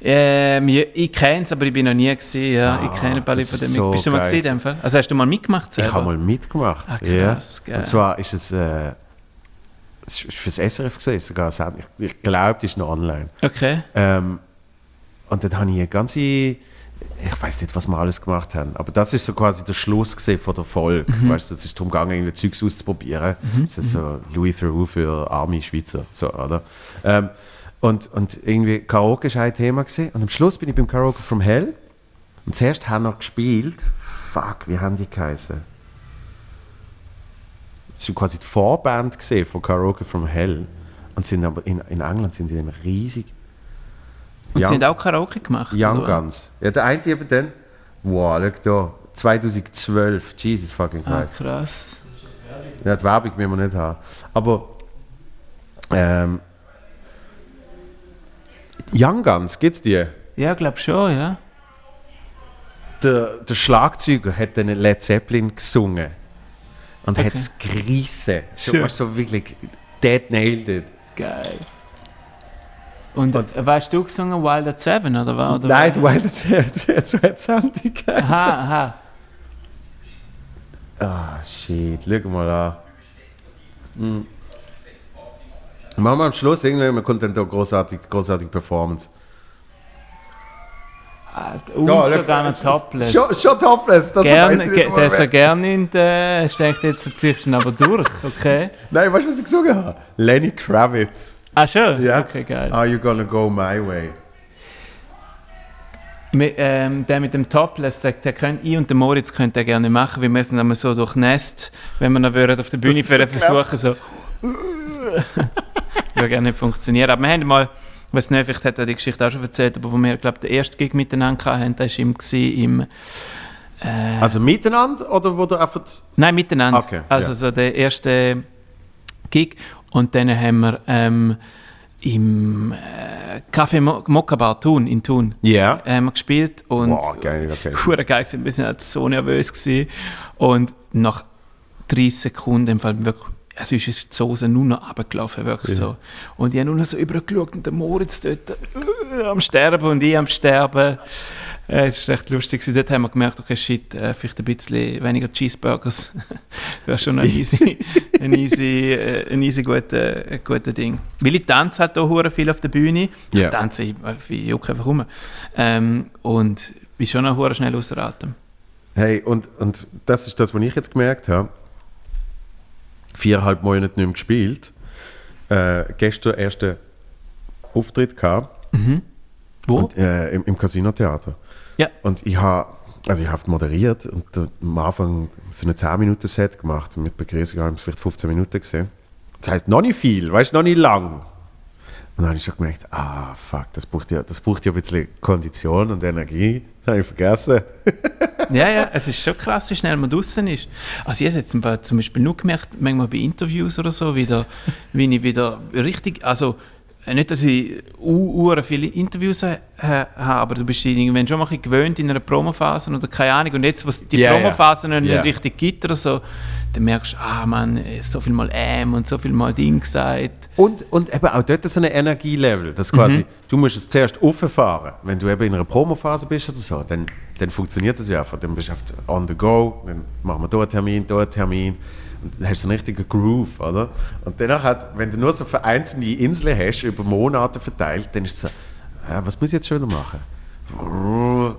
Ähm, ja, ich kenne es, aber ich bin noch nie gesehen. Ja. ich kenne Ah, das von dem. so Bist du mal gesehen in dem Fall? Also hast du mal mitgemacht selber? Ich habe mal mitgemacht. Ah, krass, ja. geil. Und zwar ist es, äh, es ist fürs SRF gesehen, sogar. Ich, ich glaube, die ist noch online. Okay. Ähm, und dann habe ich eine ganze, ich weiß nicht, was wir alles gemacht haben, aber das ist so quasi der Schluss von der Folge. Mhm. Weißt du, es ist darum gegangen, irgendwie Zeugs auszuprobieren. Das ist so Louis Theroux für arme Schweizer, so, oder? Ähm, und, und irgendwie Karaoke ist ein Thema gesehen. Und am Schluss bin ich beim Karaoke from Hell. Und zuerst haben wir gespielt, fuck, wie haben die geheißen? so quasi die Vorband von Karaoke from Hell. Und sind aber in, in England sind sie dann riesig. Und Young- sie haben auch Karaoke gemacht? Young oder? Guns. Ja, der eine eben dann, wow, schau da, 2012, Jesus fucking Ah, Christ. krass. Ja, die Werbung müssen wir nicht haben. Aber, ähm, Young Guns, gibt's die? Ja, glaube schon, ja. Der, der Schlagzeuger hat dann Led Zeppelin gesungen. Und Okay. hat es gerissen. So, du, so wirklich dead nailed it. Geil. Und, äh, weißt du gesungen Wild at Seven, oder was? Oder Nein, was? weil das hat so hat Sandy geheißen. Aha, aha. Ah, shit, schau mal an. Hm. Machen wir am Schluss irgendwann kommt dann da großartig, großartige Performance. Ah, Und Ja, schau, sogar noch Topless. Schon, schon topless, das Gerne, weiss ich nicht der ist ja gerne in der. Steckt jetzt ziehst du ihn aber durch, okay? Nein, weißt du, was ich gesungen habe? Lenny Kravitz. Ah, schon? Ja. Okay, geil. Are you gonna go my way? Mi- ähm, der mit dem Topless sagt, der könnt, ich und der Moritz könnte er gerne machen. Wir müssen einmal so durch Nest, wenn wir noch auf der Bühne so versuchen, so. ja, gerne nicht funktionieren. Aber wir haben mal, ich weiß nicht, vielleicht hat er die Geschichte auch schon erzählt, aber wo wir, glaube den ersten Gig miteinander hatten, da war ihm gewesen im. Äh, Also miteinander oder wo du einfach. Nein, miteinander. Okay, also ja. so der erste Gig. Und dann haben wir ähm, im äh, Café Mo Mokka Bar Thun, in Thun Ja. haben wir gespielt. Und Boah, geil, okay. geil gewesen. Wir sind halt so nervös gewesen. Und nach 30 Sekunden im Fall wirklich, also ist die Soße nur noch runtergelaufen, wirklich so. Und ich habe nur noch so übergeschaut und der Moritz dort äh, am Sterben und ich am Sterben. Äh, Es war recht lustig. Dort haben wir gemerkt, okay, shit, äh, vielleicht ein bisschen weniger Cheeseburgers. wäre schon ein easy, ein easy, äh, ein easy guter, äh, guter Ding. Weil ich tanze halt auch viel auf der Bühne. Ja. Ich tanze, ich, ich jucke einfach rum. Ähm, und bin schon noch hure schnell außer Atem. Hey, und, und das ist das, was ich jetzt gemerkt habe. Viereinhalb Monate nicht mehr gespielt. Äh, gestern ersten Auftritt gehabt. Wo? Und, äh, im, Im Casino-Theater. Ja. Und ich habe also ich habe moderiert und da, am Anfang so eine 10 Minuten Set gemacht und mit Begrüßung haben wir vielleicht 15 Minuten gesehen. Das heißt noch nicht viel, weißt du, noch nicht lang. Und dann habe ich so gemerkt, ah fuck, das braucht ja, das braucht ja ein bisschen Kondition und Energie. Das habe ich vergessen. Ja, ja, es ist schon krass, wie schnell man draußen ist. Also ich habe jetzt zum Beispiel nur gemerkt, manchmal bei Interviews oder so, wieder, wie ich wieder richtig, also äh, nicht, dass ich u- ure viele Interviews ha- habe, aber du bist irgendwann schon mal ein bisschen gewöhnt in einer Promophase oder keine Ahnung. Und jetzt, was die Ja, ja. Promophase noch nicht Ja. richtig gibt oder so, dann merkst du, ah man, so viel mal ähm und so viel mal Ding gesagt. Und, und eben auch dort so ein Energielevel, das quasi, du musst es zuerst auffahren. Wenn du eben in einer Promophase bist oder so, dann, dann funktioniert das ja einfach. Dann bist du on the go, dann machen wir dort Termin, dort Termin. Und dann hast du einen richtigen Groove, oder? Und danach hat, wenn du nur so vereinzelte Inseln hast, über Monate verteilt, dann ist es so, was muss ich jetzt schon wieder machen?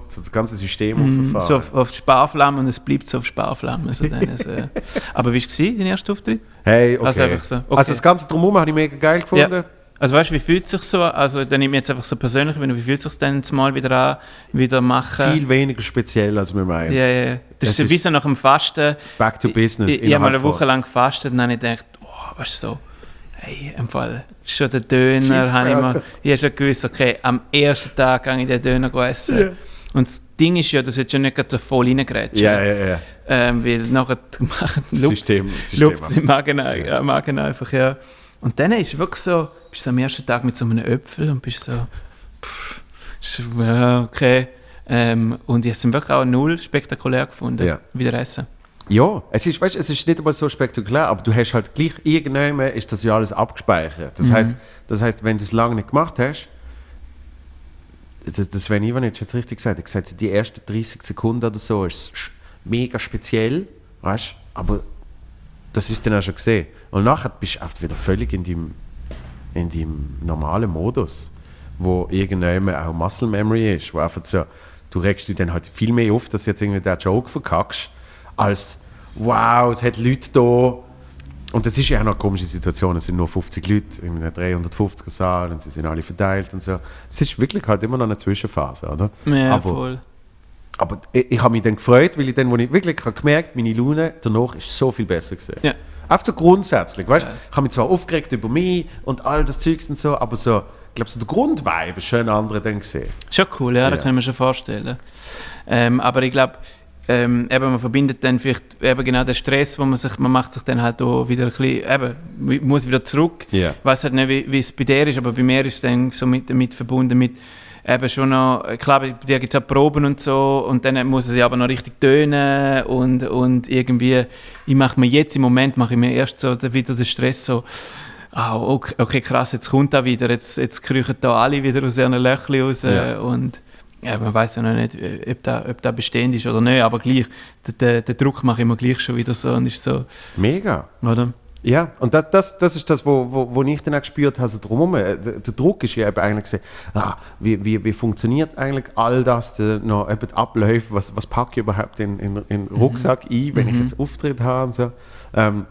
So das ganze System auffahren. So auf, auf Sparflamme und es bleibt so auf Sparflamme. So dann, so. Aber wie war es, dein erster Auftritt? Hey, okay. Also Also, einfach so, okay. das ganze Drumherum habe ich mega geil gefunden. Ja. Also weißt du, wie fühlt es sich so, also dann nehme ich jetzt einfach so persönlich, wie fühlt es sich dann mal wieder an, wieder machen? Viel weniger speziell, als wir meinen. Ja, ja. Das Es ist so wie so nach dem Fasten. Back to business. Ich, ich habe mal eine Woche lang gefastet und dann habe ich gedacht, oh, weißt du so, hey, im Fall, schon der Döner, habe ich, mal, ich habe schon gewusst, okay, am ersten Tag gehe ich den Döner essen. Und das Ding ist ja, du solltest ja nicht so voll reingrätschen. Ja, ja, ja. Ähm, weil nachher System Luft im Magen, ja. Magen einfach, ja. Und dann ist es wirklich so, bist du am ersten Tag mit so einem Äpfel und bist so, pff, okay. Ähm, und ich habe es wirklich auch null spektakulär gefunden, Ja. wieder essen. Ja, es ist, weißt, es ist nicht einmal so spektakulär, aber du hast halt gleich irgendwann ist das ja alles abgespeichert. Das, heißt, das heißt, wenn du es lange nicht gemacht hast, das, das Sven Ivanic hat es richtig gesagt, er hat gesagt, die ersten 30 Sekunden oder so ist mega speziell, weißt aber das ist dann auch schon gesehen. Und nachher bist du oft wieder völlig in deinem, in deinem normalen Modus, wo irgendwann auch Muscle Memory ist, wo einfach so, du regst dich dann halt viel mehr auf, dass du jetzt irgendwie den Joke verkackst, als wow, es hat Leute da. Und das ist ja auch noch eine komische Situation, es sind nur 50 Leute in einem 350er Saal und sie sind alle verteilt und so. Es ist wirklich halt immer noch eine Zwischenphase, oder? Ja, aber, voll. aber ich, ich habe mich dann gefreut, weil ich dann, wo ich wirklich habe gemerkt meine Laune danach ist so viel besser gewesen. Ja. Einfach so grundsätzlich, weißt du? Ich habe mich zwar aufgeregt über mich und all das Zeugs und so, aber so, ich glaube, so der Grundvibe ist schon ein anderer dann gesehen. Schon cool, ja, Ja. das kann ich mir schon vorstellen. Ähm, aber ich glaube, ähm, eben, man verbindet dann vielleicht eben genau den Stress, wo man sich, man macht sich dann halt auch wieder ein bisschen, eben, muss wieder zurück. Ja. Ich weiß halt nicht, wie, wie es bei dir ist, aber bei mir ist es dann so mit, damit verbunden mit eben schon noch, klar, bei dir gibt es auch Proben und so und dann muss es ja aber noch richtig tönen und, und irgendwie, ich mache mir jetzt im Moment, mache ich mir erst so wieder den Stress so, ah, okay, okay, krass, jetzt kommt da wieder, jetzt, jetzt kriechen da alle wieder aus ihren Löchli raus Ja. und ja, man weiß ja noch nicht, äh, ob da, ob da bestehend ist oder nicht, aber gleich, den, den Druck mache ich mir gleich schon wieder so und ist so, Mega. oder? Ja, und das, das, das ist das, wo, wo, wo ich dann auch gespürt habe, so drumherum. äh, Der, der Druck ist ja eben eigentlich gesehen, ah, wie, wie, wie funktioniert eigentlich all das, der, noch eben die Abläufe, was, was packe ich überhaupt in, in, in den Rucksack ein, wenn ich jetzt Auftritt habe und so. Ähm,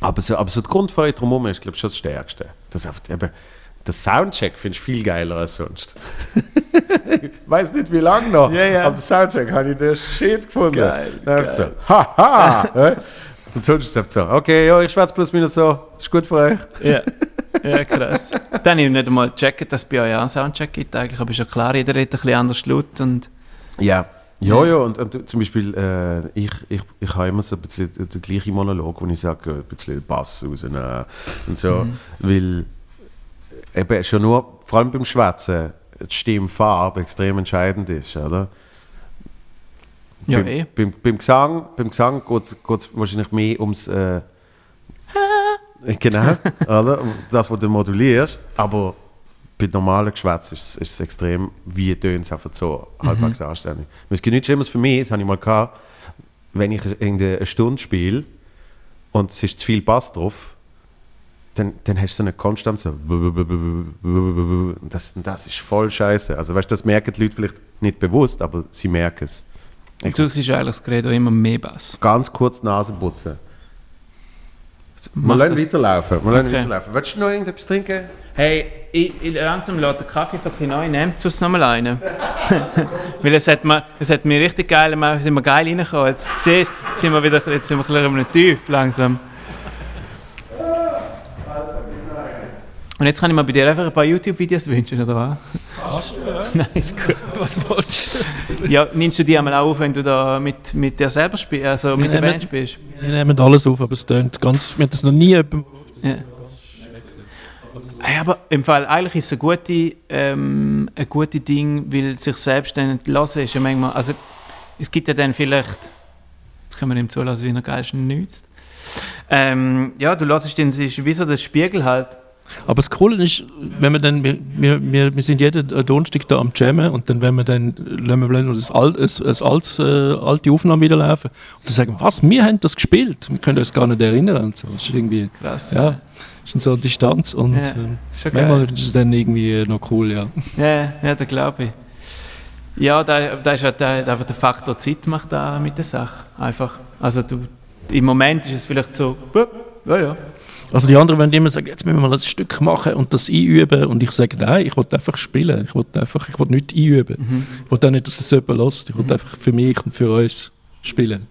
aber so, aber so die Grundfreude drumherum ist, glaube ich, schon das Stärkste. Das einfach eben, der Soundcheck finde ich viel geiler als sonst. ich weiß nicht, wie lange noch, Ja, ja. aber der Soundcheck habe ich den Shit gefunden. Geil, einfach So, haha! ja. Und sonst ist es so, okay, ja, ich schwätze plus minus so, ist gut für euch. Ja, ja krass. Dann habe ich nicht einmal gecheckt, dass es bei euch auch einen Soundcheck gibt. Eigentlich aber ist ja klar, jeder redet ein bisschen anders laut. Und Ja. Ja, ja, und, und zum Beispiel, äh, ich, ich, ich habe immer so ein bisschen den gleichen Monolog, wo ich sage, ein bisschen Bass rausnehmen und so, weil eben schon nur, vor allem beim Schwätzen, die Stimmfarbe extrem entscheidend ist, oder? ja, beim, eh. beim, beim Gesang, beim Gesang geht es wahrscheinlich mehr ums äh, genau, oder? Das, was du modulierst, aber bei normalen Geschwätz ist, es- ist es extrem, wie tönt es einfach so halbwegs anständig. Das genügt immer für mich, das habe ich mal gehabt, wenn ich eine Stunde spiele und es ist zu viel Bass drauf, dann, dann hast du so eine Konstanz so das, das ist voll scheiße. Also weißt du, das merken die Leute vielleicht nicht bewusst, aber sie merken es. Und sonst ist eigentlich das Gerät auch immer mehr Bass. Ganz kurz Nase putzen. Wir lassen weiterlaufen. Wir lassen Okay. weiterlaufen. Willst du noch irgendetwas trinken? Hey, ich, ich langsam lässt der Kaffee so ein bisschen neu, nehmt sonst noch mal einen. Weil es hat, mir, es hat mir richtig geil, wir sind wir geil reingekommen. Jetzt siehst du, sind wir wieder jetzt sind wir ein bisschen tief langsam. Und jetzt kann ich mir bei dir einfach ein paar YouTube-Videos wünschen, oder was? Nein, ist gut. Was willst du? Ja, nimmst du die einmal auf, wenn du da mit, mit dir selber spielst, also mit der nehmen- Band spielst? Wir nehmen alles auf, aber es tönt ganz. Wir haben das noch nie jemandem. Ja. Hey, aber im Fall, eigentlich ist es ein gutes ähm, ein gute Ding, weil sich selbst dann entlassen ist ja manchmal, also es gibt ja dann vielleicht, jetzt können wir ihm zulassen, wie er geil nützt. Ähm, ja, du lässt den, es ist wie so der Spiegel halt. Aber das Coole ist, wenn wir dann, wir, wir, wir, sind jeden Donnerstag da am Jammen und dann, wenn wir dann, lassen wir das, Al, das, das altes, äh, alte Aufnahme wieder laufen und dann sagen, was, wir haben das gespielt, wir können uns gar nicht erinnern und so. Das ist irgendwie, Krass. ja, ist so eine Distanz und Ja, ähm, Schon manchmal ist es dann irgendwie noch cool, ja. Ja, ja, das glaube ich. Ja, da, da ist halt der, einfach der Faktor Zeit macht da mit der Sache. Einfach. Also du, im Moment ist es vielleicht so, ja, ja. Also die anderen wollen immer sagen, jetzt müssen wir mal ein Stück machen und das einüben. Und ich sage, nein, ich will einfach spielen. Ich will einfach, ich will nichts einüben. Ich will auch nicht, dass es jemand lässt. Ich will einfach für mich und für uns spielen.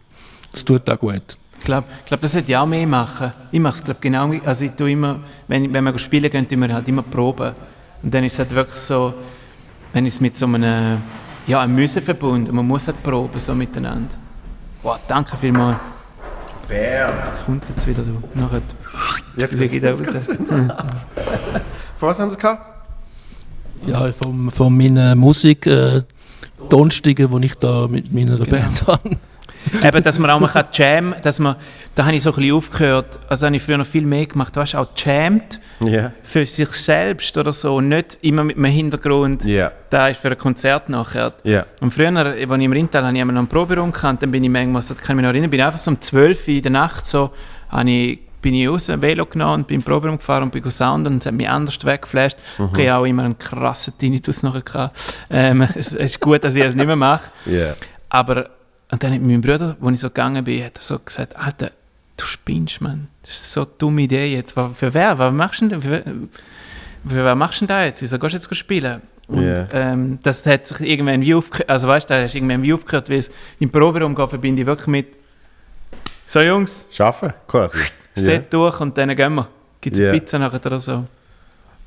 Das tut auch gut. Ich glaube, ich glaub, das sollte ich auch mehr machen. Ich mache es glaub, genau wie- also ich tue immer, wenn, wenn wir spielen gehen, tun wir halt immer proben. Und dann ist es halt wirklich so, wenn ich es mit so einem, ja, einem Müssen verbunden, man muss halt proben so miteinander. Wow, danke vielmals. Bär. Kommt jetzt wieder, du. Nachher Jetzt da geht's- raus. Von was haben sie gehabt? Ja, von, von meiner Musik, äh, Donnerstaggen, die ich da mit meiner Band habe. Eben, dass man auch mal kann jam, dass man, da habe ich so ein bisschen aufgehört, also habe ich früher noch viel mehr gemacht, weißt du, auch jammt Ja. für sich selbst oder so, und nicht immer mit einem Hintergrund, Ja. da ist für ein Konzert nachher. Ja. Und früher, als ich im Rintal hatte, ich einmal noch einen Proberaum dann bin ich manchmal, so, kann ich mich noch erinnern, bin ich einfach so um 12 Uhr in der Nacht so, habe ich, bin ich raus, Velo genommen und bin im Proberaum gefahren und bin sounden und es hat mich anders weggeflasht. Ich habe auch immer einen krassen Tinnitus nachher gehabt. Ähm, es, es ist gut, dass ich es nicht mehr mache. Ja. Aber, und dann hat mein Bruder, als ich so gegangen bin, hat er so gesagt, Alter, du spinnst, Mann. Das ist so eine dumme Idee jetzt. Für wer? Was machst du denn? Für, für wer machst du denn da jetzt? Wieso gehst du jetzt spielen? Und Ja. ähm, das hat sich irgendwann wie aufgehört, also weißt du, da hast irgendwann wie aufgehört, weil es im Proberaum gehen verbinde ich wirklich mit So Jungs, Schaffen, quasi. Set durch und dann gehen wir. Gibt es Ja. eine Pizza nachher oder so?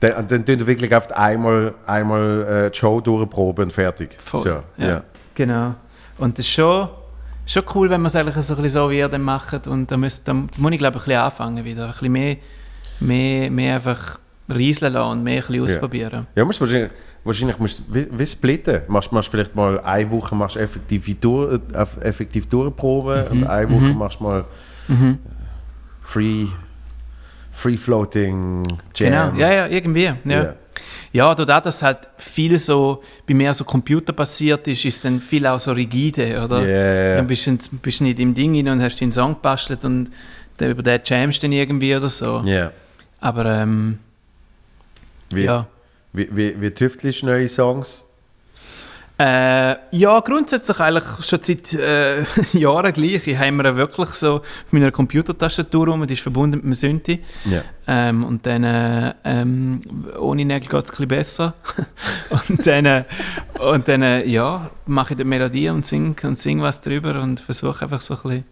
Dann, dann tun wir wirklich oft einmal, einmal äh, die Show durchproben und fertig. Voll. So, ja. ja. Genau. Und das ist schon, schon cool, wenn man es eigentlich so, ein bisschen so wie ihr dann macht. Und da, müsst, da muss ich glaube ich ein bisschen anfangen wieder. Ein bisschen mehr, mehr, mehr einfach rieseln lassen und mehr ein bisschen ausprobieren. Ja, musst wahrscheinlich, wahrscheinlich musst du wie, wie splitten. Machst, machst vielleicht mal eine Woche machst effektiv, durch, äh, effektiv durchproben Mhm. und eine Woche machst mal free, free floating Jam. Genau, ja, ja, irgendwie. Ja. Ja. Ja, dadurch, dass halt viel so bei mir so Computer passiert ist, ist dann viel auch so rigide, oder? Ja. Dann bist du, bist nicht im Ding rein und hast deinen Song gebastelt und dann über den jamst du dann irgendwie oder so. Ja. Aber ähm, Wie, ja. wie, wie, wie tüftelst du neue Songs? Äh, ja, grundsätzlich eigentlich schon seit äh, Jahren gleich. Ich habe mir wirklich so auf meiner Computertastatur rum, die ist verbunden mit einem Synthi. Ja. Ähm, und dann, äh, ähm, ohne Nägel geht es ein bisschen besser. und dann, äh, und dann äh, ja, mache ich die Melodie und singe und sing was drüber und versuche einfach so ein bisschen.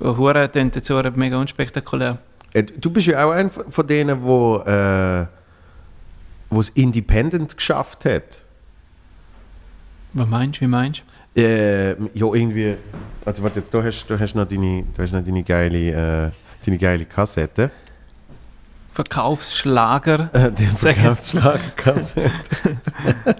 Oh, Hure klingt jetzt hure mega unspektakulär. Äh, Du bist ja auch einer von denen, wo äh, wo es independent geschafft hat. Was meinst du? Wie meinst du? Äh, ja, irgendwie. Also, warte, jetzt, du hast, du hast noch deine, du hast noch deine geile, äh, deine geile Kassette. Verkaufsschlager. Äh, die Verkaufsschlagerkassette.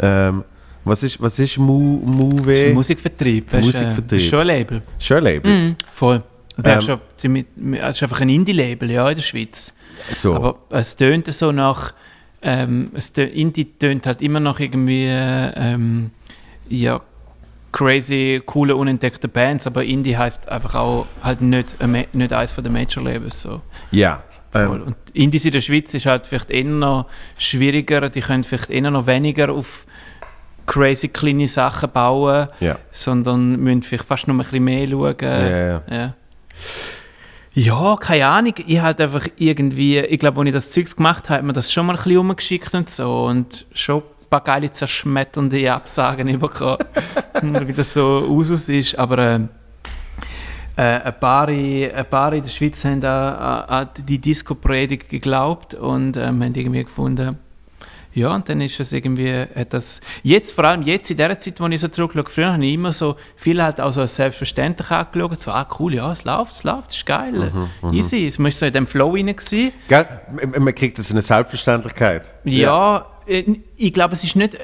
ähm, was ist, was ist Mu, Muwe? Musikvertrieb. Äh, Musikvertrieb. Das ist schon ein Label. Schon ein Label. Mhm, voll. Ähm, ist schon ziemlich, es ist einfach ein Indie-Label ja, in der Schweiz. So. Aber es tönt so nach. Ähm, es Indie tönt halt immer noch irgendwie. äh, Ähm, ja, crazy, coole, unentdeckte Bands, aber Indie heißt einfach auch halt nicht, Ma- nicht eines von den Major-Labels. So. ja. Voll. Ähm, Und Indies in der Schweiz ist halt vielleicht eher noch schwieriger, die können vielleicht eher noch weniger auf crazy kleine Sachen bauen, ja. sondern müssen vielleicht fast noch ein bisschen mehr schauen. Ja, ja. Ja. Keine Ahnung. Ich halt einfach irgendwie, ich glaube, als ich das Zeugs gemacht habe, hat mir das schon mal ein bisschen umgeschickt und so und schon ein paar geile zerschmetternde Absagen bekommen, wie das so Usus ist. Aber ähm, äh, ein, paar, in- ein paar in der Schweiz haben an, an die Disco-Predigt geglaubt und ähm, haben irgendwie gefunden, ja, und dann ist es irgendwie, hat das, jetzt, vor allem jetzt in der Zeit, wo ich so zurückschaue, früher habe ich immer so viel halt auch so als selbstverständlich angeschaut, so, ah cool, ja, es läuft, es läuft, es ist geil, Mhm, easy, es muss so in dem Flow rein gewesen. Gell? Man- kriegt das eine Selbstverständlichkeit. Ja, äh, ich glaube, es ist nicht,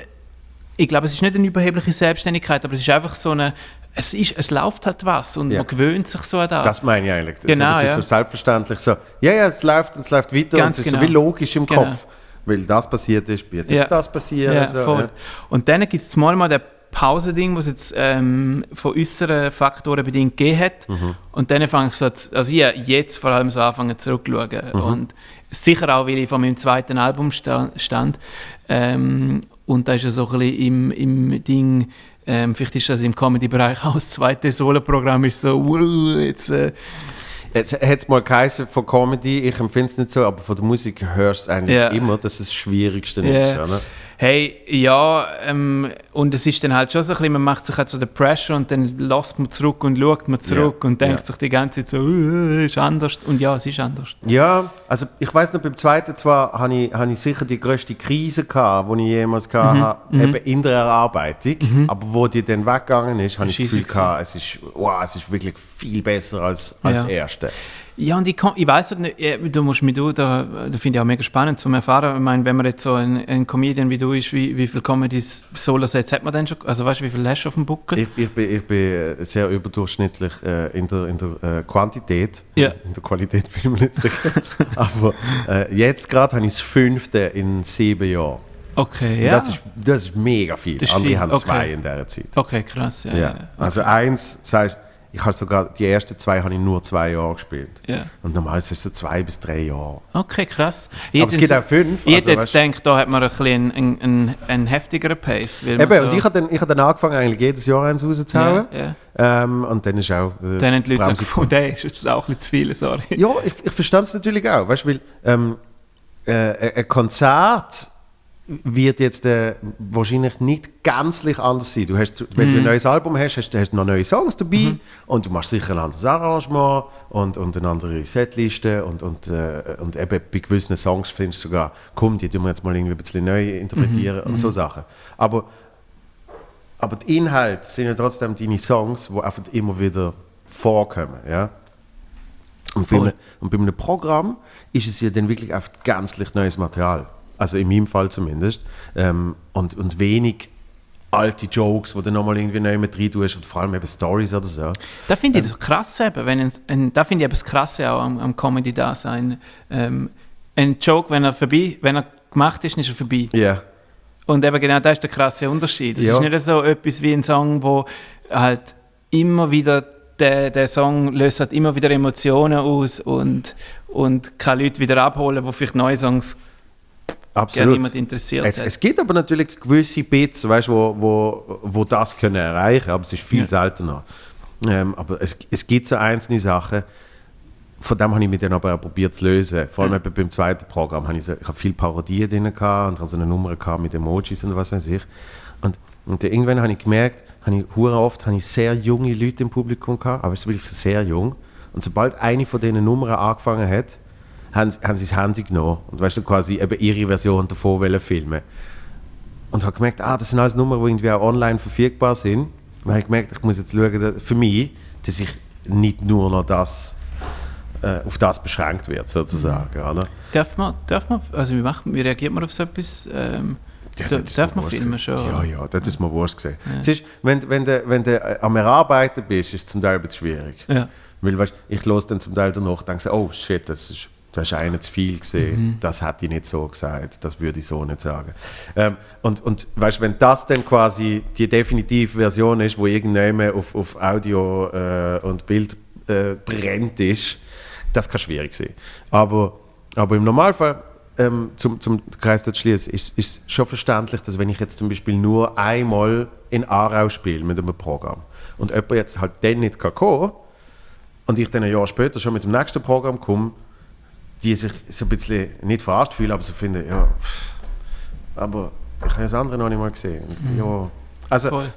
ich glaube, es ist nicht eine überhebliche Selbstständigkeit, aber es ist einfach so eine, es, ist, es läuft halt was und Ja. man gewöhnt sich so an das. Das meine ich eigentlich. Also, Genau, das ist ja. so selbstverständlich so, ja, ja, es läuft, es läuft weiter Ganz und es ist genau. so wie logisch im Genau. Kopf. Weil das passiert ist, wird jetzt Ja. das passieren. Ja, so, voll. ja. Und dann gibt es mal mal das Pausending, was jetzt ähm, von äußeren Faktoren bedingt gegeben hat. Mhm. Und dann fange ich so, also ich jetzt vor allem so anfangen zurückzuschauen. Mhm. Und sicher auch, weil ich von meinem zweiten Album sta stand. Ähm, und da ist ja so ein bisschen im, im Ding, ähm, vielleicht ist das im Comedy-Bereich auch das zweite Solo-Programm, ist so, wow, jetzt... Äh, Es hat mal geheißen von Comedy, ich empfinde es nicht so, aber von der Musik hörst du eigentlich Ja. immer, dass es das Schwierigste Ja. ist. Oder? Hey, ja, ähm, und es ist dann halt schon so ein bisschen, man macht sich halt so den Pressure und dann lässt man zurück und schaut man zurück Ja, und denkt ja. sich die ganze Zeit so, äh, ist anders. Und ja, es ist anders. Ja, also ich weiß noch, beim zweiten zwar habe ich, habe ich sicher die größte Krise gehabt, die ich jemals gehabt Mhm. habe, eben in der Erarbeitung, aber wo die dann weggegangen ist, habe ich das Gefühl gehabt, es ist, wow, es ist wirklich viel besser als, als Ja. das erste. Ja, und ich, kann- ich weiß nicht, du musst mich du, da, da finde ich auch mega spannend zum Erfahren. Ich meine, wenn man jetzt so ein, ein Comedian wie du ist, wie, wie viel Comedies Solo-Sets hat man denn schon? Also weißt du, wie viel hast du auf dem Buckel? Ich, ich, bin, ich bin äh, sehr überdurchschnittlich äh, in der, in der äh, Quantität. Ja. In der Qualität bin ich mir nicht sicher. Aber äh, jetzt gerade habe ich das fünfte in sieben Jahren. Okay, ja. Das, ist, das ist mega viel. Das ist Andere viel, haben okay. zwei in dieser Zeit. okay, krass. Ja, Ja. ja. Also eins, sagst, ich habe sogar, die ersten zwei habe ich nur zwei Jahre gespielt. ja. Und normalerweise ist es so zwei bis drei Jahre. Okay, krass. Aber es gibt auch fünf. Ich also, jetzt gedacht, da hat man ein bisschen einen, einen, einen heftigeren Pace. Eben, so, und ich habe dann, ich hab dann angefangen, eigentlich jedes Jahr eins rauszuhauen. ja, ja. Ähm, und dann ist auch... Äh, Dann haben die Leute von der ist jetzt auch ein bisschen zu viel, sorry. Ja, ich, ich verstand es natürlich auch. Weißt du, weil ähm, äh, ein Konzert wird jetzt äh, wahrscheinlich nicht gänzlich anders sein. Du hast, wenn Mhm. du ein neues Album hast, hast, du- hast du noch neue Songs dabei und du machst sicher ein anderes Arrangement und, und eine andere Setliste und, und, äh, und eben bei gewissen Songs findest du sogar, komm, die tun wir jetzt mal irgendwie ein bisschen neu interpretieren Mhm. und so Sachen. Aber, aber die Inhalte sind ja trotzdem deine Songs, die einfach immer wieder vorkommen. Ja? Und bei, einem, und bei einem Programm ist es ja dann wirklich einfach gänzlich neues Material. Also in meinem Fall zumindest. Ähm, und, und wenig alte Jokes, die du nochmal irgendwie neu mit rein tust und vor allem eben Stories oder so. Da finde ich das krass eben, wenn ein, ein, da finde ich eben das Krasse auch am, am Comedy-Dasein. Ähm, ein Joke, wenn er vorbei, wenn er gemacht ist, ist er vorbei. Ja. Und eben genau das ist der krasse Unterschied. Es Ja. ist nicht so etwas wie ein Song, wo halt immer wieder der, der Song löst halt immer wieder Emotionen aus und, und kann Leute wieder abholen, die vielleicht neue Songs Absolut. niemand interessiert Es, es gibt aber natürlich gewisse Bits, weißt, wo, wo, wo das können erreichen aber es ist viel Ja. seltener. Ähm, aber es, es gibt so einzelne Sachen, von dem habe ich mich dann aber auch probiert zu lösen. Vor allem eben beim zweiten Programm habe ich, so, ich habe viel Parodien drin gehabt und habe so eine Nummer gehabt mit Emojis und was weiß ich. Und, und irgendwann habe ich gemerkt, habe ich hure oft habe ich sehr junge Leute im Publikum gehabt, aber es ist wirklich sehr jung. Und sobald eine von diesen Nummern angefangen hat, haben, sie- haben sie das Handy genommen und weißt du, quasi eben ihre Version davon wollen filmen. Und habe gemerkt, ah, das sind alles Nummern, die irgendwie auch online verfügbar sind. Und habe ich gemerkt, ich muss jetzt schauen, dass- für mich, dass ich nicht nur noch das, äh, auf das beschränkt wird, sozusagen. Oder? Darf man, darf man, also wie, macht, wie reagiert man auf so etwas? Ähm, Ja, das darf man filmen schon? Ja, ja, das ist mir wurscht gesehen. Es ist, wenn, wenn du wenn du äh, am Erarbeiten bist, ist es zum Teil ein bisschen schwierig. Ja. Weil weißt, ich los dann zum Teil danach und denke, oh shit, das ist, das ist einer zu viel gesehen, das hätte ich nicht so gesagt, das würde ich so nicht sagen. Ähm, und und weißt, wenn das dann quasi die definitive Version ist, wo irgendjemand auf, auf Audio äh, und Bild äh, brennt ist, das kann schwierig sein. Aber, aber im Normalfall, ähm, zum, zum Kreis dort schließen, ist ist schon verständlich, dass wenn ich jetzt zum Beispiel nur einmal in Aarau spiele mit einem Programm und jemand jetzt halt dann nicht kann kommen und ich dann ein Jahr später schon mit dem nächsten Programm komme, die sich so ein bisschen nicht verarscht fühlen, aber so finden, ja, pff, aber ich habe das andere noch nicht mal gesehen. Und, Ja, also, Voll.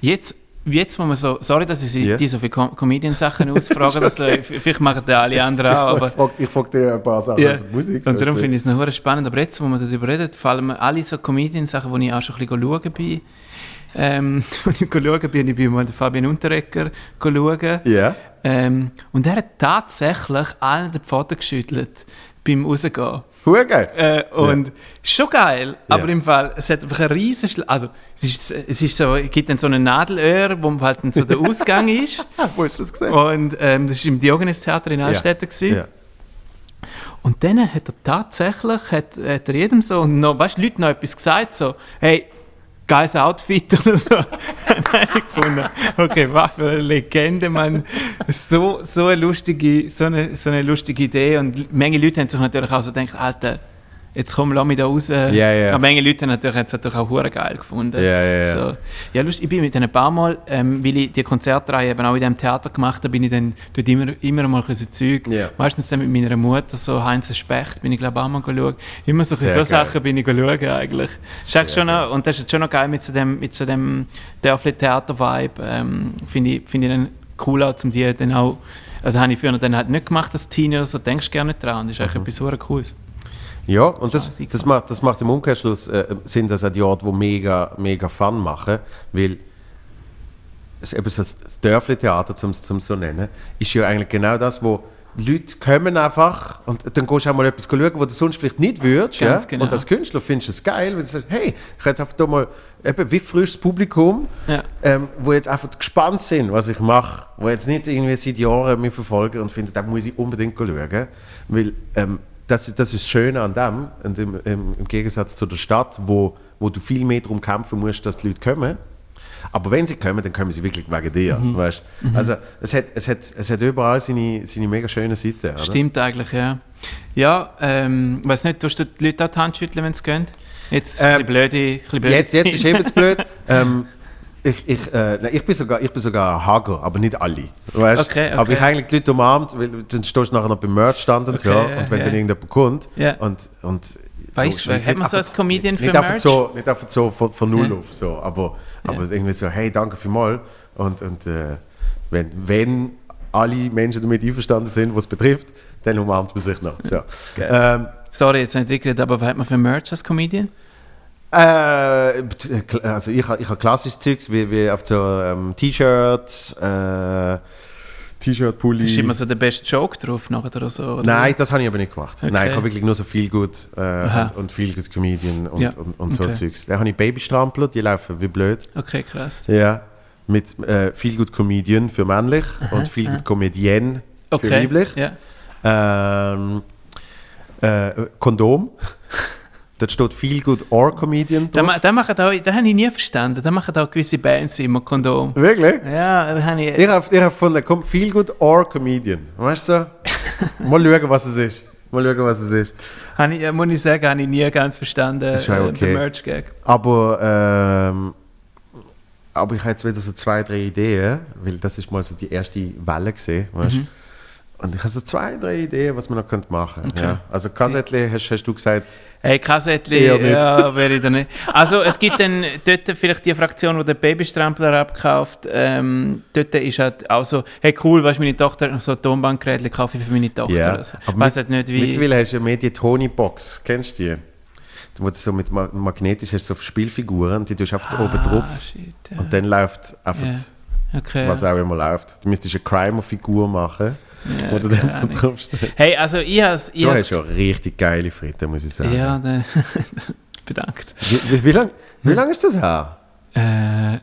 Jetzt, jetzt muss man so, sorry, dass ich Ja. die so viele Com Comedian-Sachen ausfrage, dass, äh, vielleicht machen die alle anderen auch, aber ich frage frag dir ein paar Sachen die Musik. Und darum finde ich es noch spannend. Aber jetzt, wo wir darüber reden, fallen mir alle so Comedian-Sachen, die ich auch schon ein bisschen schauen bin. Ähm, ich schauen bin, ich bin mal den Fabian Unterrecker schauen. Ja. Ähm, und er hat tatsächlich allen den Pfoten geschüttelt beim Rausgehen. Hure geil. Äh, und schon geil, aber Ja. im Fall, es hat einfach einen riesen Schla Also, es ist, es ist so, es gibt dann so einen Nadelöhr, wo halt dann so der Ausgang ist. Wo hast du das gesehen? Und ähm, das war im Diogenes-Theater in Altstädten. gewesen. Ja. Und dann hat er tatsächlich, hat, hat er jedem so, und noch, weißt du, Leute noch etwas gesagt, so, hey, geiles Outfit oder so. Ich gefunden, okay, was für eine Legende, man. So, so, eine lustige, so, eine, so eine lustige Idee. Und Menge Leute haben sich natürlich auch so gedacht, Alter, jetzt komm, lass mich da raus. Ja, ja. Aber Menge Leute haben natürlich, es natürlich auch hure geil gefunden. Ja, ja, ja. So. Ja, lustig, ich bin mit denen ein paar Mal, ähm, weil ich die Konzertreihe eben auch in diesem Theater gemacht habe, bin ich dann dort immer, immer mal ein bisschen Zeug. Ja. Meistens dann mit meiner Mutter, so Heinz Specht, bin ich glaube auch mal schauen. Immer so, Sehr so geil. Sachen bin ich schauen eigentlich. Eigentlich schon noch, und das ist schon noch geil mit so dem, mit so dem Dörfli-Theater-Vibe. Ähm, Finde ich, find ich dann cool auch, um die dann auch, also habe ich früher dann halt nicht gemacht als Teenie oder so, denkst du gerne dran. Das ist eigentlich etwas super Cooles. Ja, und das, das, macht, das macht im Umkehrschluss äh, sind das auch die Orte, die mega, mega Fun machen, weil es eben so das Dörfli-Theater, zum zum so nennen, ist ja eigentlich genau das, wo Leute kommen einfach und dann gehst du auch mal etwas schauen, wo du sonst vielleicht nicht würdest. Ja? genau. Und als Künstler findest du es geil, wenn du sagst, hey, ich habe jetzt einfach da mal eben wie frisches Publikum, Ja. ähm, wo jetzt einfach gespannt sind, was ich mache, wo jetzt nicht irgendwie seit Jahren mich verfolgen und finden, da muss ich unbedingt schauen, weil ähm, das, das ist das Schöne an dem, und im, im, im Gegensatz zu der Stadt, wo, wo du viel mehr darum kämpfen musst, dass die Leute kommen. Aber wenn sie kommen, dann kommen sie wirklich wegen dir. Weißt? Also es hat, es, hat, es hat überall seine, seine mega schönen Seiten. Oder? Stimmt eigentlich, ja. Ja, ähm, weiß nicht, tust du die Leute auch die Hand schütteln, wenn sie gehen? Jetzt ein Ähm, bisschen blöde, ein bisschen blöde Jetzt, jetzt ist eben zu blöd. ähm, ich, ich, äh, nein, ich, bin sogar, ich bin sogar ein Hager, aber nicht alle. Weißt? Okay, okay. Aber ich habe eigentlich die Leute umarmt, weil dann stehst du nachher noch beim Merch-Stand und so. Okay, Und wenn ja. dann irgendjemand kommt Ja. und, und weißt du, hat man nicht so als einfach- Comedian für nicht einfach Merch? so, nicht einfach so von, von null Ja. auf, so, aber, aber irgendwie so, hey, danke vielmals. Und, und äh, wenn, wenn alle Menschen damit einverstanden sind, was es betrifft, dann umarmt man sich noch. So. Ähm, Sorry, jetzt nicht geredet, aber was hat man für Merch als Comedian? Äh, also ich habe ich hab klassisches Zeugs, wie, wie auf so ähm, T-Shirt, äh, T-Shirt, Pulli. Ist immer so der beste Joke drauf nachher oder so. Oder? Nein, das habe ich aber nicht gemacht. Okay. Nein, ich habe wirklich nur so viel gut äh, Aha. und, und viel gut Comedian und, Ja, und, und so okay. Zeugs. Dann habe ich Babystrampler, die laufen wie blöd. Okay, krass. Ja, mit äh, viel gut Comedian für männlich und viel gut Comedienne für Okay. weiblich. Ja. Ähm, äh, Kondom. Dort steht viel gut or Comedian Da, drauf. ma- da machen auch, da habe ich nie verstanden. Da machen auch gewisse Bands immer Kondom. Wirklich? Ja, da habe ich. Ich habe ich hab gefunden, komm, viel gut or Comedian. Weißt du? Mal schauen, was es ist. Mal schauen, was es ist. Habe ich, äh, muss ich sagen, habe ich nie ganz verstanden, ist äh, okay. den Merch-Gag. Aber, ähm, aber ich habe jetzt wieder so zwei, drei Ideen, weil das ist mal so die erste Welle gesehen, weißt Mhm. Und ich habe so zwei, drei Ideen, was man noch könnte machen Okay. Ja. Also Kassettli hast, hast du gesagt, Hey, Kassettli, ja, wäre ich da nicht. Also, es gibt dann dort vielleicht die Fraktion, die den Babystrampler abkauft. Ähm, dort ist halt auch so, hey cool, weißt meine Tochter hat noch so ein Tonbandgerät, kaufe ich für meine Tochter. ja. oder so. Aber Ich weiß mit- halt nicht, wie... Mittlerweile hast du ja mehr die Tony-Box, kennst du die? Wo du so mit ma magnetisch hast, so Spielfiguren, die tust du einfach oben drauf Ah, shit, ja. und dann läuft einfach, Ja. okay. was auch immer läuft. Du müsstest eine Crime-Figur machen, Ja, wo du dann so Ahnung. draufstehst. Hey, also ich has, ich Du has, hast ja richtig geile Fritten, muss ich sagen. Ja, da, bedankt. Wie, wie, wie lange wie lang ist das her? Äh,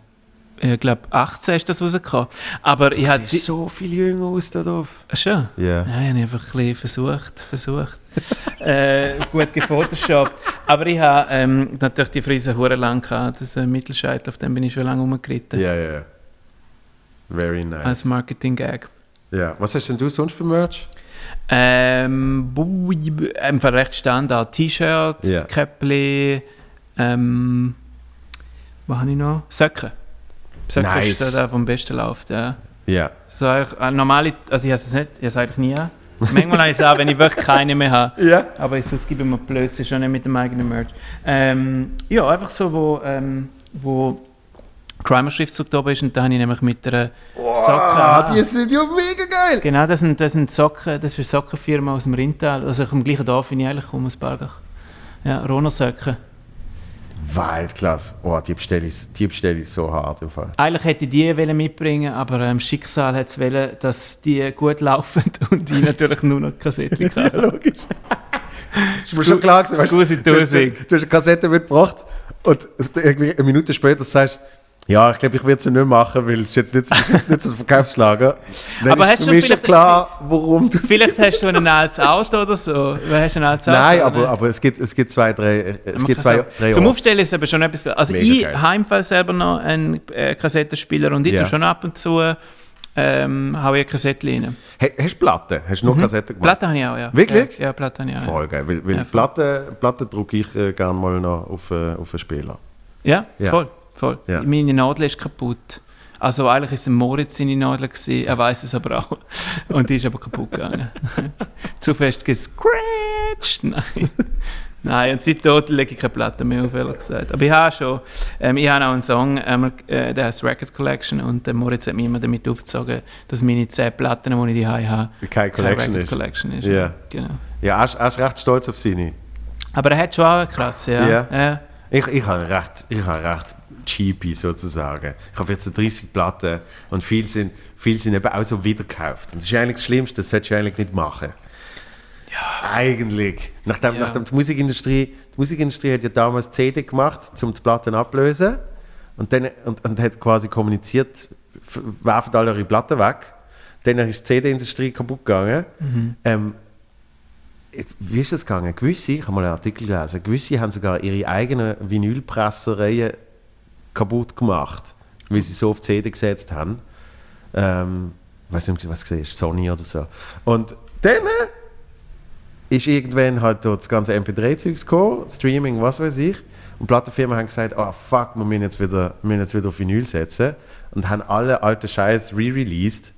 ich glaube, 18 ist das rausgekommen. Aber ich Du hatte... siehst so viel jünger aus da drauf. Schon? Ja. Nein, ich habe einfach ein bisschen versucht, versucht. äh, gut gefotoshopt. Aber ich habe ähm, natürlich die Frise hure lang gehabt. Das äh, Mittelscheitel, auf dem bin ich schon lange rumgeritten. Ja, ja. Very nice. Als Marketing-Gag. Ja. Was hast denn du sonst für Merch? Ähm, einfach recht Standard. T-Shirts, Ja. Käppli, ähm, was habe ich noch? Socken. Socken Nice. ist der, der vom besten läuft, ja. Ja. So, äh, normale, also ich habe es nicht, ich habe es eigentlich nie an. Manchmal habe ich es auch, wenn ich wirklich keine mehr habe. Ja. Aber sonst gebe ich mir Blödsinn schon nicht mit dem eigenen Merch. Ähm, ja, einfach so, wo, ähm, wo Crimer-Schriftzug da oben ist und da habe ich nämlich mit einer Socke... Ah, die sind ja mega geil. Genau, das sind, das sind Socken, das ist eine Sockenfirma aus dem Rintal, also im gleichen Dorf, wie ich eigentlich komme, aus Balgach. Ja, Roner-Socken. Weltklasse. Oh, die bestelle ich, die bestelle ich so hart im Fall. Eigentlich hätte ich die wollen mitbringen aber ähm, Schicksal hat es wollen, dass die gut laufen und ich natürlich nur noch Kassettchen Ja, habe. logisch. ist mir schon klar gewesen, weißt du, du, hast, du hast eine Kassette mitgebracht und irgendwie eine Minute später sagst ja, ich glaube, ich werde sie nicht machen, weil es ist jetzt nicht, es ist jetzt nicht so ein Verkaufslager. Dann Aber ist hast für du mich schon klar, warum du Vielleicht hast du ein altes Auto oder so. Weil Hast du ein altes Nein, Auto, aber, oder? aber es gibt, es gibt zwei, drei, es gibt zwei, drei Zum. Aufstellen ist es aber schon etwas. Also Mega ich geil. habe selber noch einen äh, Kassettenspieler und ich Ja. tue schon ab und zu ähm, haue ich eine Kassette rein. Hey, hast du Platten? Hast du noch Kassetten gemacht? Platte habe ich auch, ja. Wirklich? Ja, ja Platte habe ich auch. Ja, Voll geil, weil, weil Ja. Platten, Platten drucke ich äh, gerne mal noch auf, äh, auf einen Spieler. ja, Ja. voll. Voll. Ja. Meine Nadel ist kaputt. Also eigentlich ist es Moritz seine Nadel gewesen, er weiß es aber auch. Und die ist aber kaputt gegangen. Zu fest gescratcht. Nein. Nein, und seitdem lege ich keine Platte mehr auf, ehrlich gesagt. Aber ich habe schon, ähm, ich habe auch einen Song, ähm, äh, der heißt Record Collection und der Moritz hat mich immer damit aufgezogen, dass meine 10 Platten, die ich die habe, Keine keine Collection Record ist. Collection ist. Ja. Genau. Ja, er ist, er ist recht stolz auf seine. Aber er hat schon auch eine krasse, ja. Ja. ja. Ich, ich habe recht, ich habe recht cheapy sozusagen. Ich habe jetzt so 30 Platten und viele sind, viele sind eben auch so wiedergekauft. Und das ist eigentlich das Schlimmste, das solltest du eigentlich nicht machen. Ja. Eigentlich. Nachdem, Ja. nachdem die Musikindustrie, die Musikindustrie hat ja damals CD gemacht, um die Platten ablösen und, dann, und, und hat quasi kommuniziert, werfen alle eure Platten weg. Dann ist die CD-Industrie kaputt gegangen. Ähm, ich- wie ist das gegangen? Gewisse, ich habe mal einen Artikel gelesen, gewisse haben sogar ihre eigenen Vinylpressereien kaputt gemacht, weil sie so auf die CD gesetzt haben. Ähm, weiß nicht, was gesehen ist, Sony oder so. Und dann ist irgendwann halt das ganze MP3-Zeugs gekommen, Streaming, was weiß ich. Und Plattenfirmen haben gesagt, oh fuck, wir müssen jetzt wieder, müssen jetzt wieder auf Vinyl setzen. Und haben alle alte Scheiß re-released.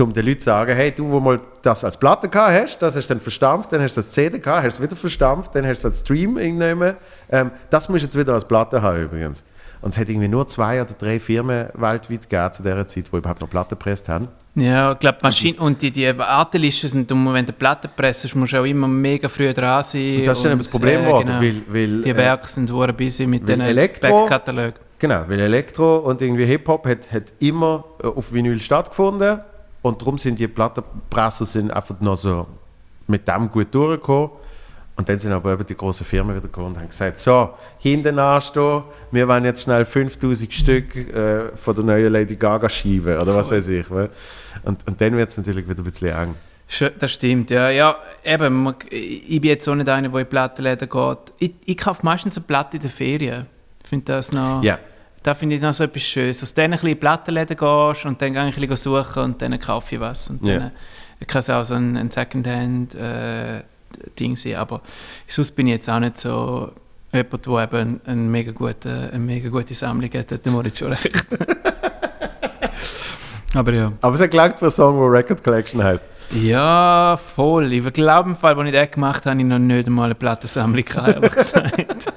um den Leuten zu sagen, hey, du, wo mal das als Platte gehabt hast, das hast du dann verstampft, dann hast du das CD gehabt, hast es wieder verstampft, dann hast du es als Stream irgendwann. Ähm, das musst du jetzt wieder als Platte haben übrigens. Und es hat irgendwie nur zwei oder drei Firmen weltweit gegeben zu dieser Zeit, die überhaupt noch Platten gepresst haben. Ja, ich glaube, Maschinen und die, die Wartelisten sind, um, wenn du Platten presst, musst du auch immer mega früh dran sein. Und das ist dann eben das Problem äh, geworden, genau. weil, weil Die äh, Werke sind hure busy mit Elektro- Backkatalog. Genau, weil Elektro und irgendwie Hip-Hop hat, hat immer äh, auf Vinyl stattgefunden und darum sind die Plattenpresser sind einfach noch so mit dem gut durchgekommen. Und dann sind aber eben die großen Firmen wieder gekommen und haben gesagt, so, hinten anstehen, wir wollen jetzt schnell 5000 Stück äh, von der neuen Lady Gaga schieben oder was weiß ich. weil- Und, und dann wird es natürlich wieder ein bisschen eng. Das stimmt, ja. ja eben, ich bin jetzt auch nicht einer, der in Plattenläden geht. Ich, ich kaufe meistens eine Platte in den Ferien. Ich finde das noch... Ja, Da finde ich noch so etwas Schönes, dass du dann ein bisschen in Plattenläden gehst und dann gehe ich ein bisschen suchen und dann kaufe ich was. Und dann äh, kann es auch so ein, ein Secondhand-Ding sein, aber sonst bin ich jetzt auch nicht so jemand, der eben eine, mega gute, eine mega gute Sammlung hat, hat Moritz schon recht. aber ja. aber es hat gelangt für einen Song, der Record Collection heißt. Ja, voll. Ich glaube, im Fall, als ich das gemacht habe, habe ich noch nicht einmal eine Plattensammlung gehabt, ehrlich gesagt.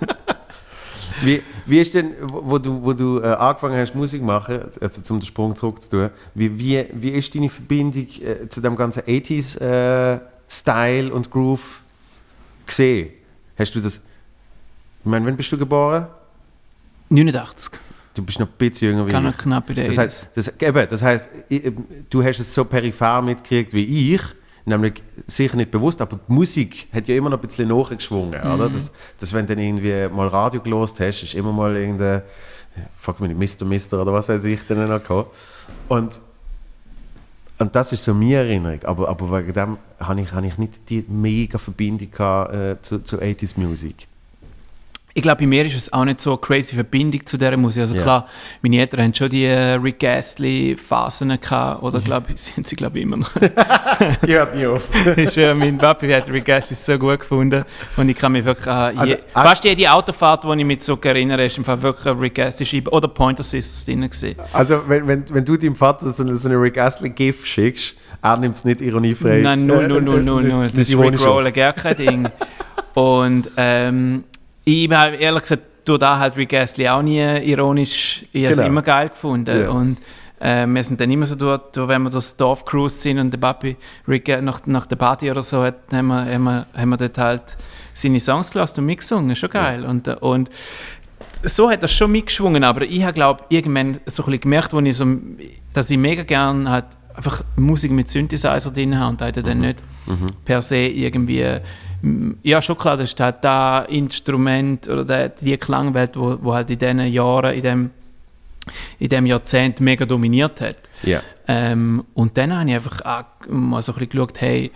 Wie, wie ist denn, wo du, wo du äh, angefangen hast, Musik zu machen, also um den Sprung zurückzutun, wie, wie, wie ist deine Verbindung äh, zu dem ganzen 80s äh, Style und Groove gesehen? Hast du das, ich meine, wann bist du geboren? 89. Du bist noch ein bisschen jünger wie Kann ich. knapp in der Das heißt, das, eben, das heißt ich, du hast es so peripher mitgekriegt wie ich, nämlich sicher nicht bewusst, aber die Musik hat ja immer noch ein bisschen nachgeschwungen, Mhm. oder? Das, das, wenn du dann irgendwie mal Radio gelost hast, ist immer mal irgendein, frag mich nicht, Mr. Mister oder was weiß ich, dann noch gekommen. Und, und das ist so meine Erinnerung, aber, aber wegen dem habe ich, habe ich nicht die mega Verbindung gehabt, äh, zu, zu 80s Musik. Ich glaube, bei mir ist es auch nicht so eine crazy Verbindung zu dieser Musik. Also Ja. klar, meine Eltern haben schon die äh, Rick Astley-Phasen gehabt, Mhm. oder glaube ich, sind sie glaube ich immer noch. Die hört nie auf. ist, äh, mein Papi hat Rick Astley so gut gefunden und ich kann mich wirklich an je, Also, fast jede Autofahrt, die ich mich so erinnere, ist im Fall wirklich Rick Astley schreiben oder Pointer Sisters drin gewesen. Also, wenn, wenn, wenn du deinem Vater so eine, so eine Rick Astley-GIF schickst, er nimmt es nicht ironiefrei. Nein, null, null, null, null, null. Das ist Rick auf. Rollen gar kein Ding. Und ähm, ich habe ehrlich gesagt, durch da halt Rick Astley auch nie ironisch, ich habe es Genau. immer geil gefunden. Ja. Und äh, wir sind dann immer so dort, wenn wir durchs Dorf cruised sind und der Papi Rick äh, nach, nach der Party oder so, hat, haben, wir, haben, wir, haben wir dort halt seine Songs gelassen und mitgesungen, schon geil. Und, äh, und so hat das schon mitgeschwungen, aber ich habe glaube irgendwann so ein bisschen gemerkt, wo ich so, dass ich mega gerne halt einfach Musik mit Synthesizer drin habe und halt dann nicht per se irgendwie ja schon klar, das ist halt das Instrument oder der, die Klangwelt, wo, wo halt in diesen Jahren, in dem, in dem Jahrzehnt mega dominiert hat. Ja. Ähm, und dann habe ich einfach auch mal so ein bisschen geschaut, hey,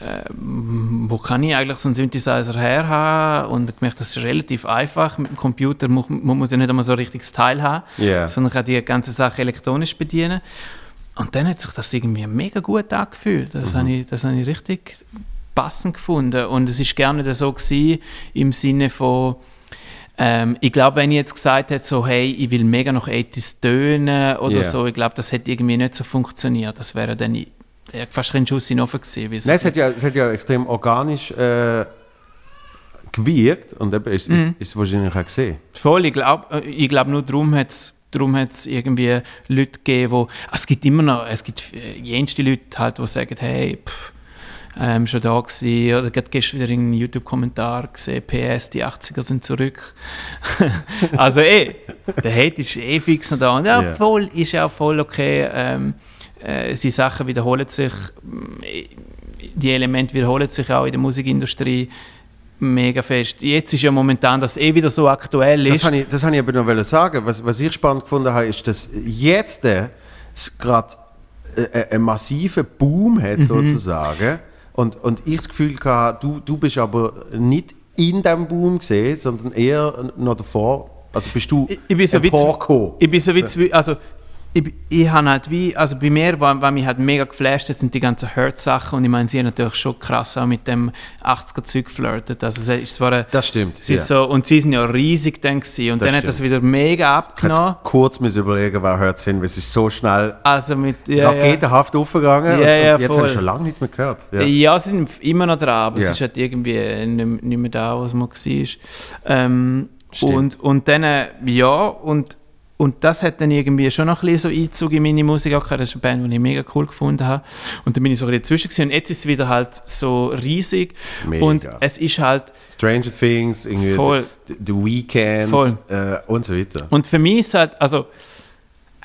ähm, wo kann ich eigentlich so einen Synthesizer her haben? Und gemerkt, das ist relativ einfach. Mit dem Computer muss man muss ja nicht einmal so ein richtiges Teil haben, Ja. sondern kann die ganze Sache elektronisch bedienen. Und dann hat sich das irgendwie mega gut angefühlt. Das, habe, ich, das habe ich richtig passend gefunden. Und es ist gerne so gewesen, im Sinne von, ähm, ich glaube, wenn ich jetzt gesagt hätte, so, hey, ich will mega noch 80s tönen oder Ja. so, ich glaube, das hätte irgendwie nicht so funktioniert. Das wäre dann ja, fast ein Schuss in den Ofen gewesen. Nein, es hat ja, es hat ja extrem organisch äh, gewirkt und eben ist, ist, Mhm. ist wahrscheinlich auch gesehen. Voll, ich glaube ich glaub, nur darum hat es darum irgendwie Leute gegeben, wo, ah, es gibt immer noch, es gibt äh, jenste Leute halt, die sagen, hey, pff, ähm, schon da gewesen, oder gerade gestern wieder einen YouTube-Kommentar gesehen, PS, die 80er sind zurück. also eh, der Hate ist eh fix noch da und ja, Ja. voll, ist ja auch voll okay, ähm, äh, die Sachen wiederholen sich, die Elemente wiederholen sich auch in der Musikindustrie mega fest. Jetzt ist ja momentan das eh wieder so aktuell Das ist. habe ich, das habe ich aber noch sagen. Was, was ich spannend gefunden habe, ist, dass jetzt äh, gerade äh, einen massiven Boom hat, Mhm. sozusagen. Und, und ich das Gefühl hatte, du, du bist aber nicht in diesem Boom gesehen, sondern eher noch davor. Also bist du Ich- ich bin so wie. Ich bin so wie also ich, ich habe halt wie, also bei mir, was, was mich halt mega geflasht hat, sind die ganzen Hurt-Sachen und ich meine, sie haben natürlich schon krass auch mit dem 80er-Zeug geflirtet, also es ist zwar eine, Das stimmt. sie ist so, und sie sind ja riesig dann gewesen und Das dann hat das stimmt. wieder mega abgenommen. Kannst kurz müssen überlegen, wer hört es hin, weil es ist so schnell Also mit, ja, ja. raketenhaft aufgegangen Ja, und, ja, und jetzt voll. habe ich schon lange nicht mehr gehört. Ja. Ja. sie sind immer noch dran, aber Ja. es ist halt irgendwie nicht, nicht mehr da, was man war. Ähm, Stimmt. und, und dann, äh, ja, und, und das hat dann irgendwie schon noch ein bisschen so Einzug in meine Musik auch gehabt. Das ist eine Band, die ich mega cool gefunden habe. Und dann bin ich so ein bisschen dazwischen gewesen. und jetzt ist es wieder halt so riesig. Mega. Und es ist halt, Stranger Things, irgendwie Voll. The, The Weeknd Voll. äh, und so weiter. und für mich ist halt, also,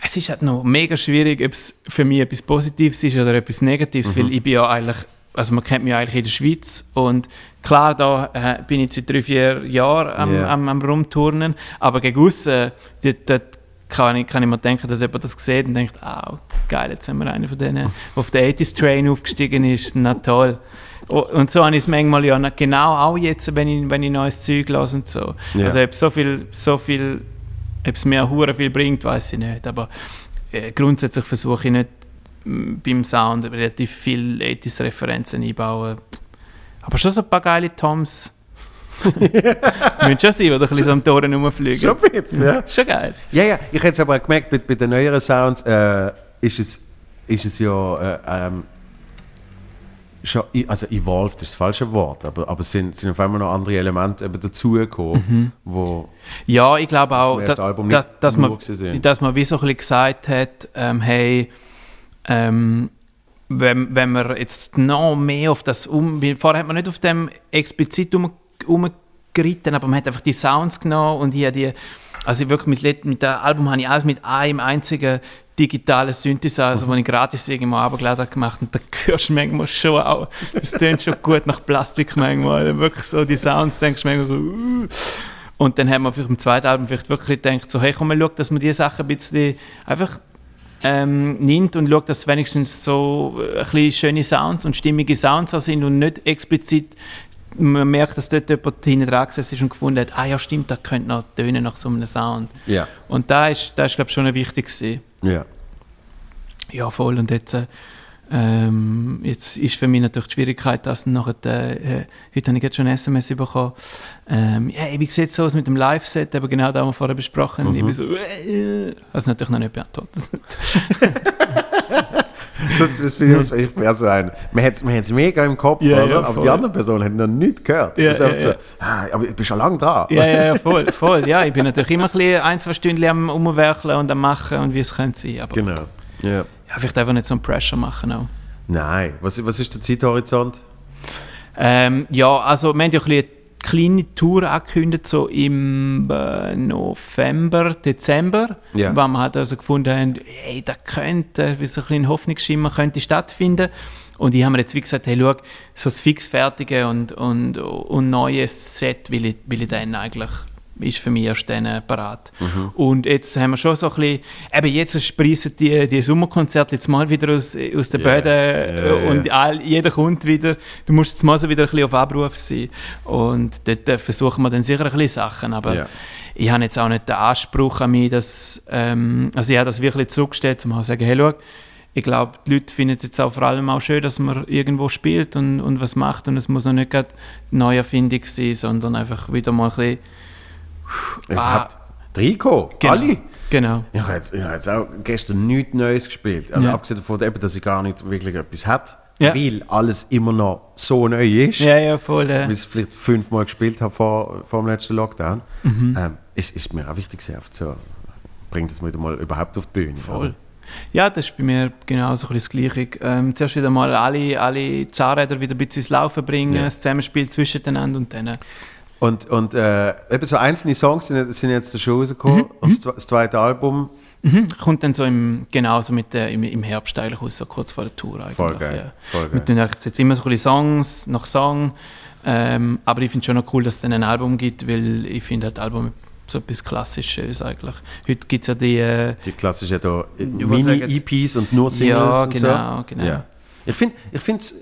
es ist halt noch mega schwierig, ob es für mich etwas Positives ist oder etwas Negatives, Mhm. weil ich bin ja eigentlich, also man kennt mich eigentlich in der Schweiz und klar, da äh, bin ich seit drei, vier Jahren am, Ja. am, am Rumturnen, aber gegen aussen, dort, dort kann ich, kann ich mir denken, dass jemand das sieht und denkt, ah, geil, jetzt sind wir einer von denen, der auf den 80s Train aufgestiegen ist, na toll. Oh, Und so habe ich es manchmal ja genau auch jetzt, wenn ich, wenn ich neues Zeug lasse und so. Ja. Also ob so viel, so viel, ob es mir hure viel bringt, weiß ich nicht. Aber äh, grundsätzlich versuche ich nicht beim Sound relativ viel 80s Referenzen einbauen. Aber schon so ein paar geile Toms. Müssen schon sein, die ein bisschen so am Toren rumfliegen. Schon ein bisschen, ja. Schon geil. Ja, ja, ich hätte es aber auch gemerkt, bei, bei den neueren Sounds äh, ist, es, ist es ja äh, ähm, schon, also evolved ist das falsche Wort, aber, aber es sind, sind auf einmal noch andere Elemente eben dazugekommen, wo Ja, ich glaube auch, da, Album da, nicht dass, man, sind. dass man wie so ein bisschen gesagt hat, ähm, hey, ähm, wenn, wenn wir jetzt noch mehr auf das um... Vorher hat man nicht auf dem explizit um, umgeritten, aber man hat einfach die Sounds genommen und ich habe die... Also wirklich mit, mit dem Album habe ich alles mit einem einzigen digitalen Synthesizer, Mhm. den ich gratis irgendwo runtergeladen habe, gemacht und da hörst du manchmal schon auch, das tönt schon gut nach Plastik manchmal, wirklich so die Sounds, denkst du manchmal so... Uh. Und dann haben wir vielleicht im zweiten Album vielleicht wirklich gedacht, so, hey, komm mal, schau, dass man diese Sachen ein bisschen einfach ähm, nimmt und schaut, dass wenigstens so ein bisschen schöne Sounds und stimmige Sounds sind und nicht explizit man merkt, dass dort jemand hinten dran gesessen ist und gefunden hat, ah ja stimmt, das könnte noch tönen nach so einem Sound. ja, Und da ist, da ist glaube ich, schon wichtig ja. Ja, voll. Und jetzt, äh, ähm, jetzt ist für mich natürlich die Schwierigkeit, dass nachher, äh, heute habe ich jetzt schon ein SMS bekommen, ähm, ja, wie sieht es so aus mit dem Live-Set, eben genau das, was wir vorher besprochen haben. Und ich bin so, äh, äh, das natürlich noch nicht beantwortet. Das, das finde ich, ich wäre so ein. Man hat es mega im Kopf, Ja, ja, aber die andere Person hat noch nichts gehört. Ja, das ist ja, so, ah, aber ich bin schon lange dran. ja, ja, ja, voll, voll. Ja, ich bin natürlich immer ein, bisschen ein zwei Stunden am Umwerkeln und am Machen und wie es könnte sein. Aber Genau. Ja. ja, vielleicht einfach nicht so einen Pressure machen auch. Nein, was, was ist der Zeithorizont? Ähm, ja, also wir haben ja ein bisschen kleine Tour angekündigt, so im äh, November, Dezember, Ja. wo wir halt also gefunden haben, hey, da könnte, wie so ein bisschen Hoffnungsschimmer könnte stattfinden. Und ich habe mir jetzt wie gesagt, hey, schau, so das fixfertige und, und, und neues Set will ich, will ich dann eigentlich ist für mich erst dann parat. Mhm. Und jetzt haben wir schon so ein bisschen, eben jetzt sprießen die, die Sommerkonzerte jetzt mal wieder aus, aus den Ja, Böden ja, ja. und all, jeder kommt wieder, du musst jetzt mal so wieder ein bisschen auf Abruf sein. Und dort äh, versuchen wir dann sicher ein bisschen Sachen, aber Ja. ich habe jetzt auch nicht den Anspruch an mich, dass, ähm, also ich habe das wirklich zurückgestellt, um zu sagen, hey, schau, ich glaube, die Leute finden es jetzt auch vor allem auch schön, dass man irgendwo spielt und, und was macht und es muss noch nicht gerade Neuerfindung sein, sondern einfach wieder mal ein bisschen Überhaupt. Trikot, Genau. alle. Genau. Ich habe jetzt, ich habe jetzt auch gestern nichts Neues gespielt. Also Ja. abgesehen davon, eben, dass ich gar nicht wirklich etwas hat, Ja. weil alles immer noch so neu ist, Ja, ja, voll. Äh, wie ich es vielleicht fünfmal gespielt habe vor, vor dem letzten Lockdown, Mhm. ähm, ist, ist mir auch wichtig, sehr oft so, bringt es mir wieder mal überhaupt auf die Bühne. Voll. Ja, das ist bei mir genau so ein bisschen das Gleiche. Ähm, zuerst wieder mal alle, alle Zahnräder wieder ein bisschen ins Laufen bringen, Ja. das Zusammenspiel zwischeneinander und dann... äh, Und, und äh, eben so einzelne Songs sind, sind jetzt schon rausgekommen und das, zwe- das zweite Album, Mhm. Kommt dann so im, genau so mit der, im, im Herbst eigentlich raus, so kurz vor der Tour eigentlich. voll geil. Ja. Voll Wir tun jetzt immer so ein bisschen Songs nach Song, ähm, aber ich finde schon noch cool, dass es dann ein Album gibt, weil ich finde halt Album so etwas Klassisches eigentlich. Heute gibt es ja die... Äh, Die klassischen da, äh, Mini-EPs und nur Singles Ja, und genau, so. genau. Ja. Ich finde, ich, find's-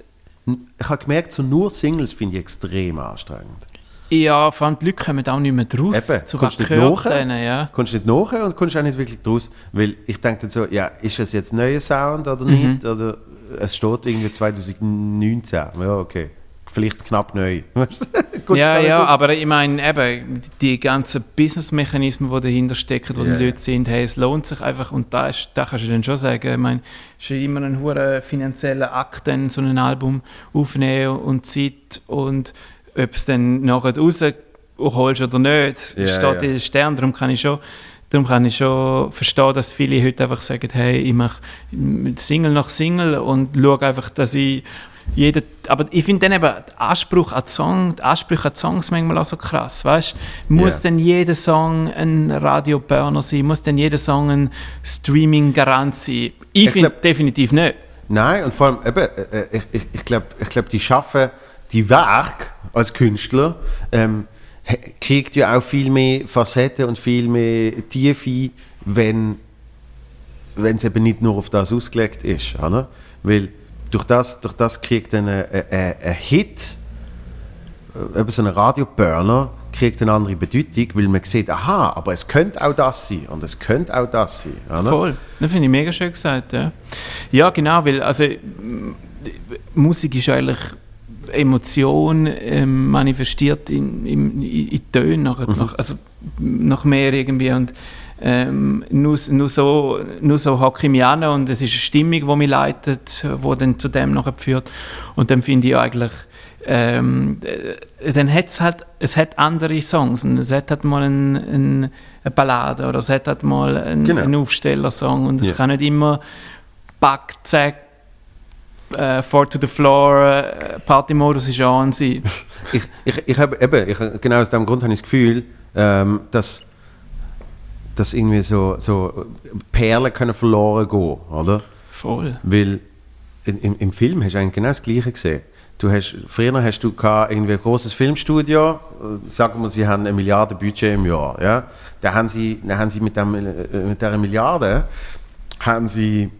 ich habe gemerkt, so nur Singles finde ich extrem anstrengend. Ja, vor allem die Leute kommen auch nicht mehr draus. Eben, zu kommst nicht nach? denen, ja. kommst du nicht nach und kommst auch nicht wirklich draus. Weil ich denke dann so, ja, ist das jetzt neuer Sound oder nicht? Oder es steht irgendwie 2019. Ja, okay. Vielleicht knapp neu. Ja, ja, draus. aber ich meine, eben, die ganzen Business-Mechanismen, die dahinter stecken, wo Ja, die. Leute sind, hey, es lohnt sich einfach, und da, ist, da kannst du dann schon sagen, ich meine, es ist immer ein hoher finanzieller Akt, dann so ein Album aufnehmen und Zeit und ob es dann nachher rausholst oder nicht, Ja, steht ja. in den Sternen, darum kann ich schon Darum kann ich schon verstehen, dass viele heute einfach sagen, hey, ich mache Single nach Single und schaue einfach, dass ich jeder, aber ich finde dann eben den Anspruch an Song, die Ansprüche an Songs manchmal auch so krass, weißt? Muss Ja. denn jeder Song ein Radio-Burner sein? Muss denn jeder Song ein Streaming-Garant sein? Ich, Ich finde definitiv nicht. Nein, und vor allem, eben, äh, äh, ich, ich, ich glaube, ich glaub, die schaffen die Werk als Künstler, ähm, kriegt ja auch viel mehr Facetten und viel mehr Tiefe, wenn es eben nicht nur auf das ausgelegt ist. Oder? Weil durch das, durch das kriegt ein, Hit, äh, eben so ein Radio-Burner, kriegt eine andere Bedeutung, weil man sieht, aha, aber es könnte auch das sein und es könnte auch das sein. Oder? Voll. Das finde ich mega schön gesagt. Ja, ja genau, weil also, Musik ist eigentlich Emotion ähm, manifestiert in, in, in Tönen, nach, nach, also nach mehr irgendwie. Und ähm, nur, nur so, nur so hocke ich mich an und es ist eine Stimmung, die mich leitet, die dann zu dem nachher führt. Und dann finde ich eigentlich, ähm, äh, dann hat es halt, es hat andere Songs. Und es hat halt mal ein, ein, eine Ballade oder es hat halt mal ein, Genau. einen Aufstellersong und es Ja. kann nicht immer Back, Zack, äh, Four to the Floor, äh, Partymodus ist an sein. Ich, ich, ich habe eben, ich, genau aus dem Grund habe ich das Gefühl, ähm, dass, dass irgendwie so, so Perlen können verloren gehen, oder? Voll. Weil im, im Film hast du eigentlich genau das Gleiche gesehen. Du hast, früher hast du irgendwie ein großes Filmstudio, sagen wir, sie haben eine Milliarde Budget im Jahr. Ja? Da haben sie, da haben sie mit, dem, äh, mit dieser Milliarde haben sie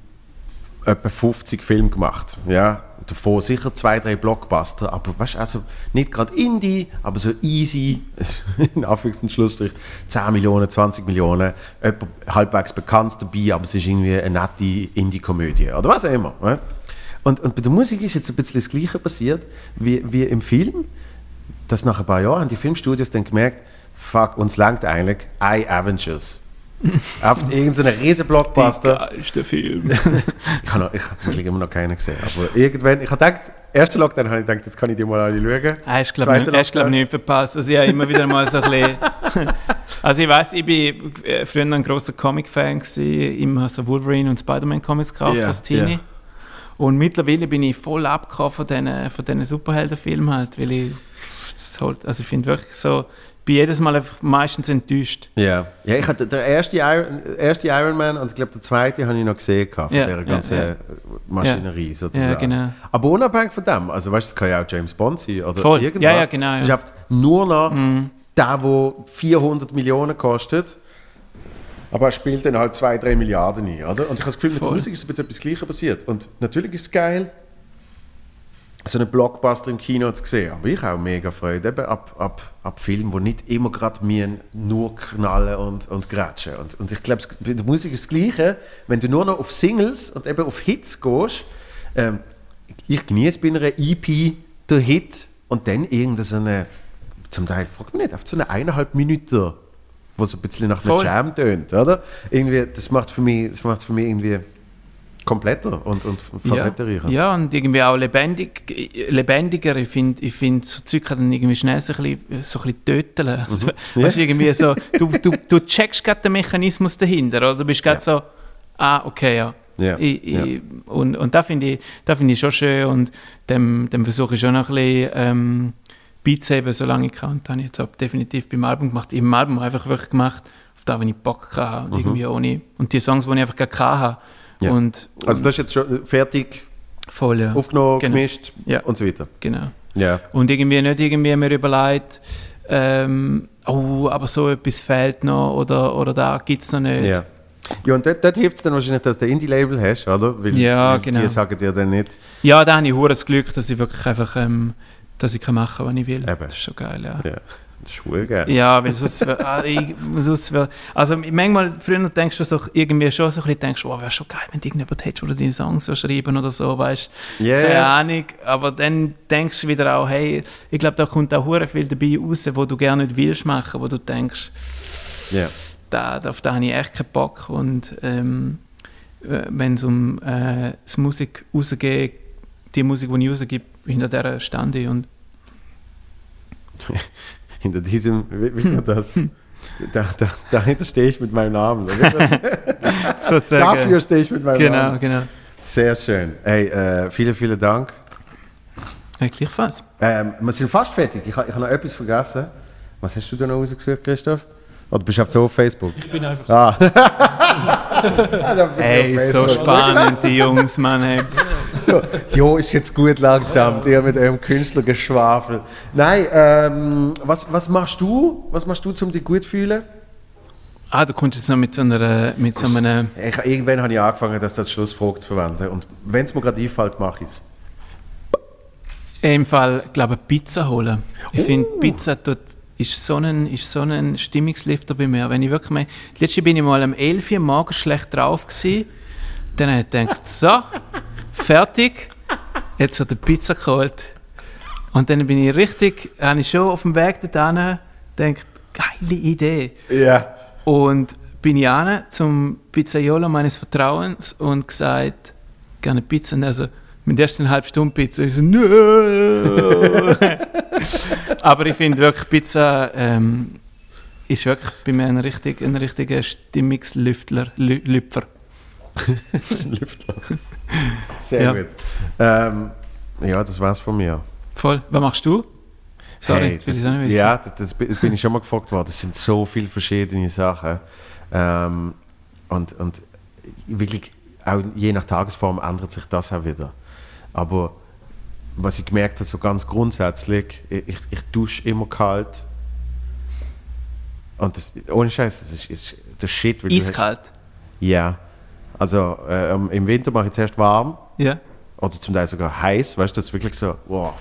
etwa 50 Filme gemacht. Ja? Davon sicher zwei, drei Blockbuster, aber weißt, also nicht gerade Indie, aber so easy, in Anführungs- und Schlussstrich, 10 Millionen, 20 Millionen, jemand halbwegs bekannt dabei, aber es ist irgendwie eine nette Indie-Komödie oder was auch immer. Ja? Und, und bei der Musik ist jetzt ein bisschen das Gleiche passiert wie, wie im Film. Dass nach ein paar Jahren haben die Filmstudios dann gemerkt, fuck, uns langt eigentlich I Avengers. Auf irgendeinen riesen Blockbuster. Geilste Film. Ich habe noch- ich habe wirklich immer noch keinen gesehen. Aber irgendwann, ich habe gedacht, erster Lockdown habe ich gedacht, jetzt kann ich die mal alle schauen. Hast du, glaube ich, glaub, nicht verpasst. Also ich habe immer wieder mal so ein bisschen... Also ich weiß, ich bin äh, früher ein großer Comic-Fan gewesen, immer so Wolverine und Spider-Man-Comics gekauft Ja, als Teenie. ja. Und mittlerweile bin ich voll abgekommen von diesen, von Superheldenfilmen halt, weil ich... das halt- Also ich finde wirklich so... Ich bin jedes Mal einfach meistens enttäuscht. Ja, ja ich hatte der erste Iron, erste Iron Man und ich glaube der zweite habe ich noch gesehen gehabt, von Ja, dieser ja, ganzen ja. Maschinerie sozusagen. Ja, genau. Aber unabhängig von dem, also weißt du, es kann ja auch James Bond sein oder Voll. irgendwas. Ja, ja, genau, Es ja. Mhm. ist einfach nur noch der, der 400 Millionen kostet, aber er spielt dann halt 2, 3 Milliarden ein, oder? Und ich habe das Gefühl, mit der Voll. Musik ist ein bisschen etwas Gleiches passiert. Und natürlich ist es geil, so einen Blockbuster im Kino zu sehen. Aber ich auch mega Freude eben ab, ab, ab Filmen, die nicht immer gerade mir nur knallen und, und grätschen. Und, und ich glaube, bei der Musik ist das Gleiche. Wenn du nur noch auf Singles und eben auf Hits gehst, ähm, ich genieße bei einer EP den Hit und dann irgendeine, zum Teil, frag mich nicht, auf so eine eineinhalb Minuten, wo so ein bisschen nach Voll. Jam tönt, oder? Irgendwie, das macht für mich, das macht für mich irgendwie kompletter und, und facettenreicher. Ja, und irgendwie auch lebendig, lebendiger. Ich finde, ich find, so Zeug kann dann irgendwie schnell so ein bisschen, so ein bisschen töten. Also, Ja. irgendwie so, du, du, du checkst gerade den Mechanismus dahinter, oder? Du bist gerade Ja. so, ah, okay, ja. Ja, Ich, ja. ich, und und das finde ich, find ich schon schön und dem, dem versuche ich schon noch ein bisschen ähm, beizuheben, solange ich kann. Und das habe ich jetzt auch definitiv beim Album gemacht. Im Album einfach wirklich gemacht, auf das, wenn ich Bock hatte und irgendwie ohne. Und die Songs, die ich einfach gerade hatte. Ja. Und, Also das ist jetzt schon fertig voll, ja. aufgenommen, Genau. gemischt Ja. und so weiter. Genau. Ja. Und irgendwie nicht irgendwie mir überlegt, ähm, oh, aber so etwas fehlt noch oder, oder da gibt es noch nicht. Ja. Ja, und dort, dort hilft es dann wahrscheinlich, dass du ein Indie-Label hast, oder? Weil, Ja, weil genau. Die sagen dir dann nicht, Ja, da habe ich das Glück, dass ich wirklich einfach ähm, dass ich kann machen kann, was ich will. Eben. Das ist schon geil, ja. Ja, das ist geil. Ja, weil sonst, ich, sonst also manchmal, früher denkst du so, irgendwie schon so ein bisschen, denkst, wow, wäre schon geil, wenn du irgendjemand hättest, oder deine Songs schreiben oder so, weißt Ja, Keine ja. Ahnung, aber dann denkst du wieder auch, hey, ich glaube, da kommt auch hure viel dabei raus, wo du gerne nicht willst machen, wo du denkst, Ja. da, auf da habe ich echt keinen Bock. Und ähm, wenn es um äh, das Musik rausgeht, die Musik, die ich rausgebe, hinter der stande und Hinter diesem, wie, wie war das? Da, da, dahinter stehe ich mit meinem Namen. sozusagen. Dafür stehe ich mit meinem Genau, Namen. genau. Sehr schön. Hey, äh, vielen, vielen Dank. Ja, gleichfalls. Ähm, wir sind fast fertig. Ich habe ich hab noch etwas vergessen. Was hast du da noch rausgesucht, Christoph? Oder bist du auf so auf Facebook? Ich bin einfach Ah. Du Ey, so spannend, die Jungs, Mann. Ey. So, jo, ist jetzt gut langsam, dir mit eurem Künstlergeschwafel. Nein, ähm, was, was machst du? Was machst du, um dich gut zu fühlen? Ah, du kommst jetzt noch mit so einer, mit so einem Ich, irgendwann habe ich angefangen, das als Schlussfrage zu verwenden. Und wenn es mir gerade einfällt, mache ich es. Im Fall, glaube ich, Pizza holen. Ich finde, Pizza tut, ist, so ein, ist so ein Stimmungslifter bei mir. Wenn ich wirklich mal, letztes bin ich mal am 11 Uhr morgens schlecht drauf gewesen, dann habe ich gedacht, so, fertig, jetzt hat er Pizza geholt. Und dann bin ich richtig, habe ich schon auf dem Weg dorthin gedacht, geile Idee. Ja. Und bin ich an zum Pizzaiolo meines Vertrauens und gesagt, gerne Pizza. Und er so, mit erst eine halbe Stunde Pizza. Ich so, nö. Aber ich finde wirklich, Pizza ähm, ist wirklich bei mir ein, richtig, ein richtiger Stimmungslüftler, Lü Lüpfer. Lüftler. Sehr Ja. gut. Ähm, ja, das war's von mir. Voll. Was machst du? Sorry, Hey, will das, ich auch nicht wissen. Ja, das, das bin das bin ich schon mal gefragt worden. Es sind so viele verschiedene Sachen. Ähm, und, und wirklich, auch je nach Tagesform ändert sich das auch wieder. Aber was ich gemerkt habe, so ganz grundsätzlich, ich, ich, dusche immer kalt. Und das, ohne Scheiß, das ist, ist der Shit. weil Eiskalt. Ja. Also ähm, im Winter mache ich zuerst warm Ja. oder zum Teil sogar heiß, weißt du, das ist wirklich so, wow,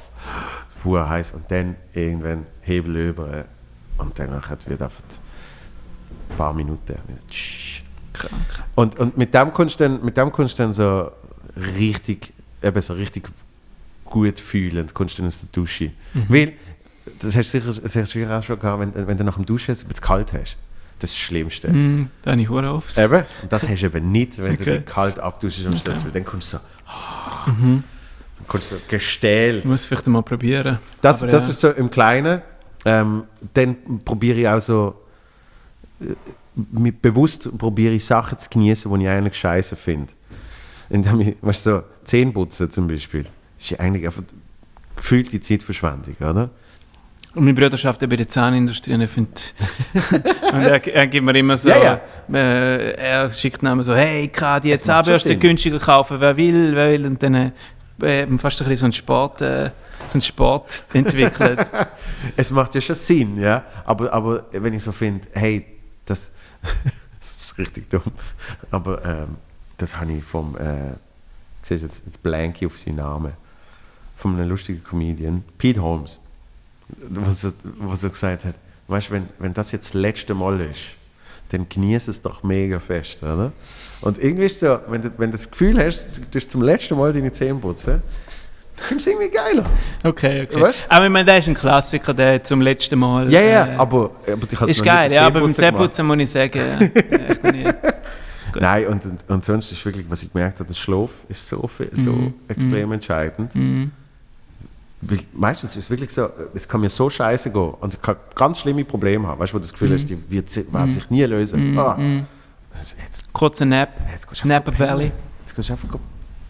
pur heiß und dann irgendwann Hebel über äh, und dann wird einfach ein paar Minuten. wieder. Krank. Und, und mit dem kannst du dann, mit dem kannst du dann so richtig, eben so richtig gut fühlen, kannst du dann aus der Dusche. Weil, das hast du sicher, das hast du sicher auch schon gehabt, wenn, wenn du nach dem Duschen es kalt hast. Das ist das Schlimmste. Mm, da habe ich hure oft. Eben. Und das hast du eben nicht, wenn du Okay. dich kalt abduschst am Schluss, weil dann kommst du so, dann kommst du so gestählt. Ich muss es vielleicht mal probieren. Das, Aber das ja. ist so im Kleinen. Ähm, dann probiere ich auch so, äh, mit bewusst probiere ich Sachen zu genießen, die ich eigentlich scheiße finde. Indem ich, weißt du, so Zähne putzen zum Beispiel. Das ist ja eigentlich einfach gefühlt die Zeitverschwendung, oder? Und mein Bruder arbeitet ja bei der Zahnindustrie und, ich find, und er, er gibt mir immer so, Ja, Äh, er schickt mir immer so, hey, ich kann die Zahnbürste günstiger kaufen, wer will, wer will. Und dann äh, fast ein bisschen so einen Sport, äh, so einen Sport entwickelt. Es macht ja schon Sinn, ja. Aber, aber wenn ich so finde, hey, das, das ist richtig dumm. Aber ähm, das habe ich vom, äh, siehst jetzt, jetzt blank ich auf seinen Namen, von einem lustigen Comedian, Pete Holmes, was er, was er gesagt hat, weißt du, wenn, wenn das jetzt das letzte Mal ist, dann genieße es doch mega fest, oder? Und irgendwie ist so, wenn du, wenn du das Gefühl hast, du tust zum letzten Mal deine Zähne putzen, findest du es irgendwie geiler. Okay, okay. Weißt? Aber ich meine, der ist ein Klassiker, der zum letzten Mal. Ja, ja, äh, aber, aber ich habe es Ist geil, ja, aber beim. Zähneputzen muss ich sagen, ja, Gut. Nein, und, und, sonst ist wirklich, was ich gemerkt habe, der Schlaf ist so, viel, so Mhm. extrem entscheidend. Weil meistens ist es wirklich so, es kann mir so scheiße gehen und ich kann ganz schlimme Probleme haben, weißt du, wo das Gefühl Mhm. hast, die wird, werden sich nie lösen. Ah, ist- jetzt, Kurzer Nap, einfach Valley. Jetzt gehst du einfach